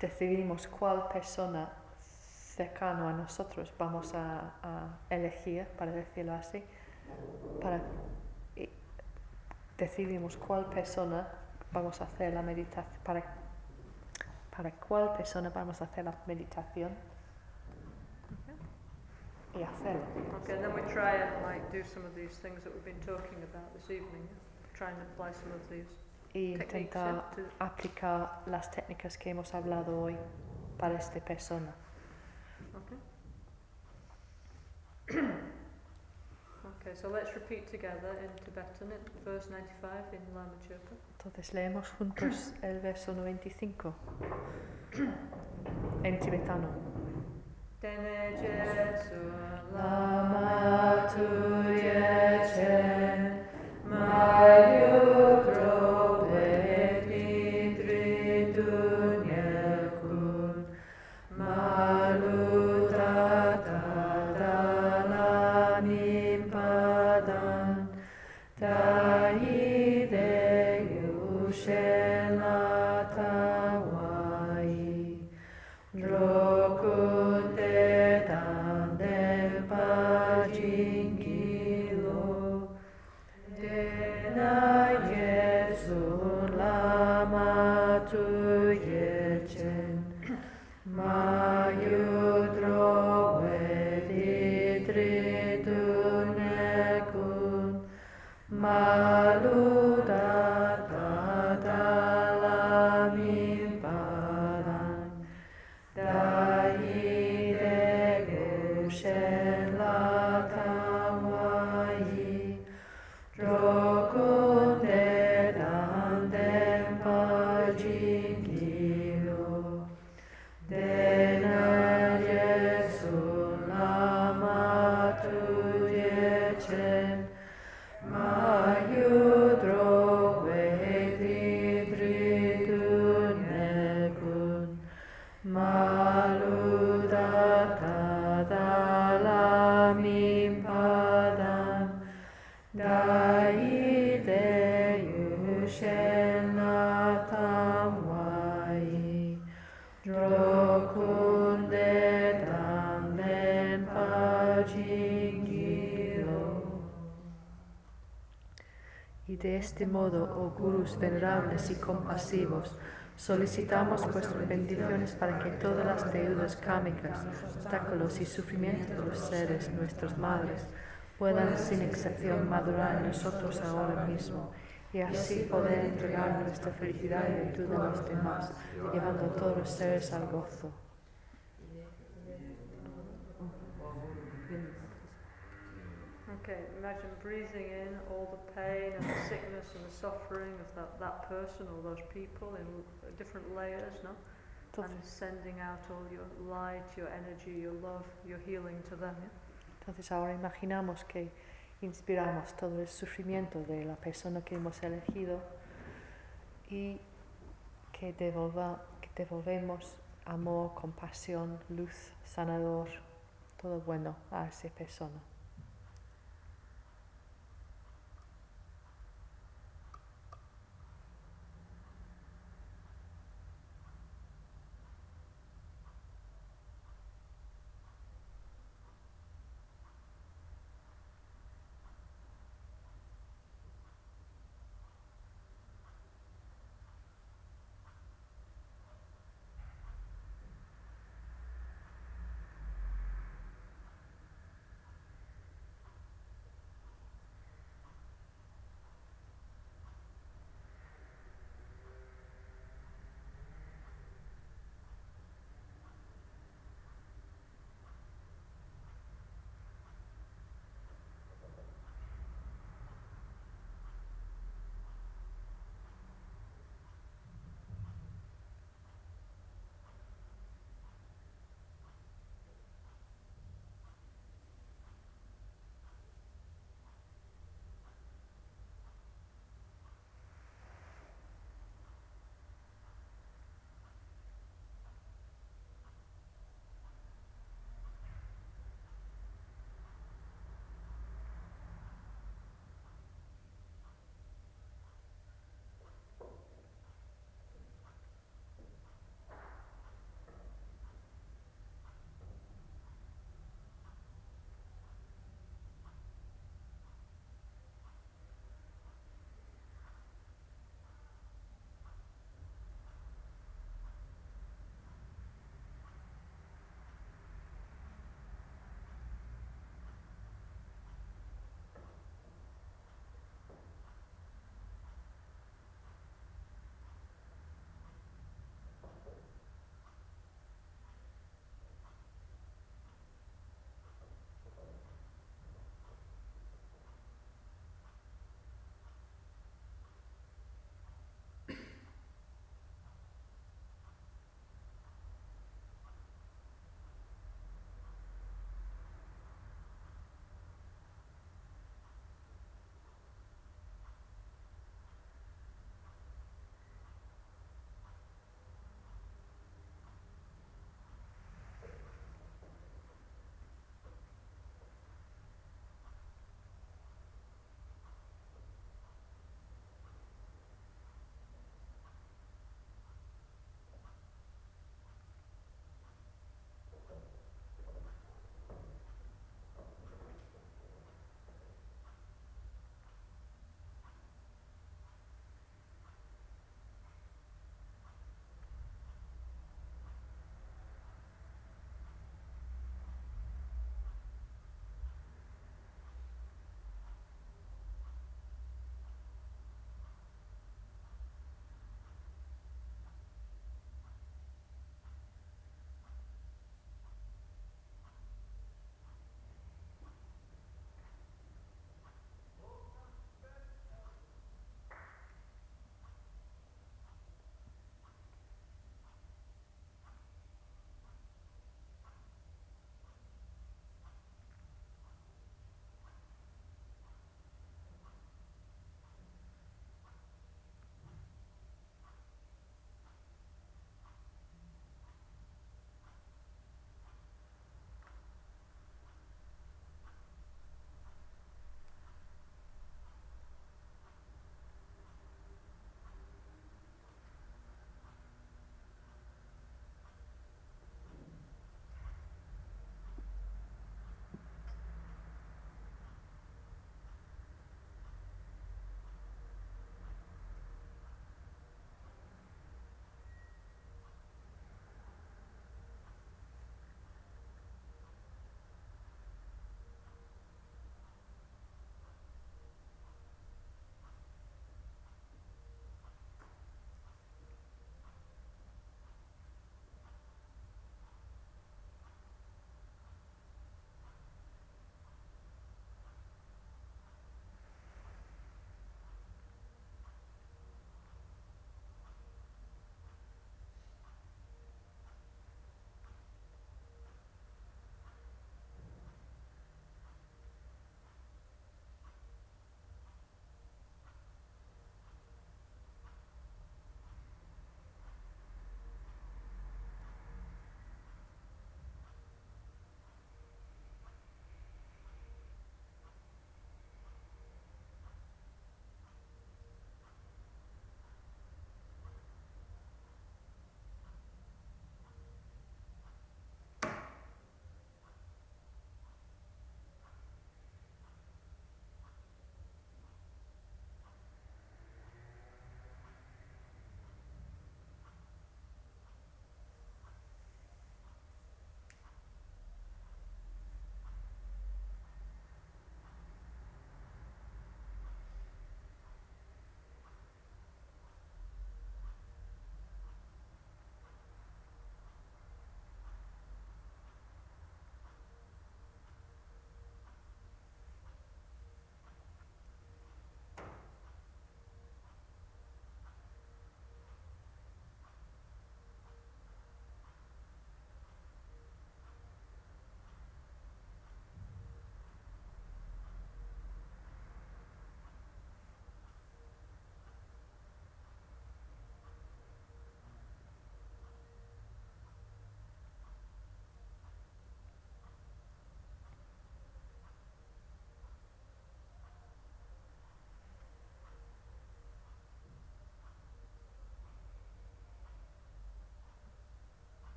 decidimos cuál persona cercano a nosotros vamos a, a elegir, para decirlo así, para y decidimos cuál persona vamos a hacer la meditación, para, para cuál persona vamos a hacer la meditación y hacerlo. Okay, then we try and like do some of these things that we've been talking about this evening. Try and apply some of these y techniques intenta yeah, to aplicar las técnicas que hemos hablado hoy para esta persona. Okay, so let's repeat together in Tibetan, in verse 95 in Lama Chöpa. Entonces leemos juntos el verso 95 en tibetano. Dene Jesu Lama tuye chen mayudro este modo, oh gurus venerables y compasivos, solicitamos vuestras bendiciones para que todas las deudas kármicas, obstáculos y sufrimientos de los seres, nuestras madres, puedan sin excepción madurar en nosotros ahora mismo y así poder entregar nuestra felicidad y virtud a los demás, llevando a todos los seres al gozo. Okay, imagine breathing in all the pain and the sickness and the suffering of that, that person or those people in different layers, no? And Entonces, sending out all your light, your energy, your love, your healing to them, yeah? entonces ahora imaginamos que inspiramos todo el sufrimiento de la persona que hemos elegido y que, devolva, que devolvemos amor, compasión, luz, sanador, todo bueno a esa persona.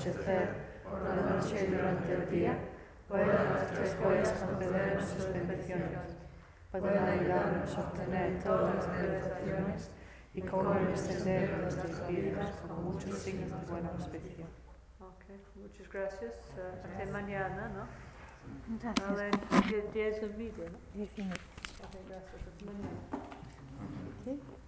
Por la noche y durante el día, pueden nuestros jueces concedernos sus bendiciones, pueden ayudarnos a obtener todas las realizaciones y cómo extender nuestras vidas con muchos signos de buen auspicio. Ok, muchas gracias. Eh, hasta mañana, ¿no? A Gracias. las 10 el vídeo, ¿no? Diez minutos. Ok, gracias. Hasta mañana. ¿Sí?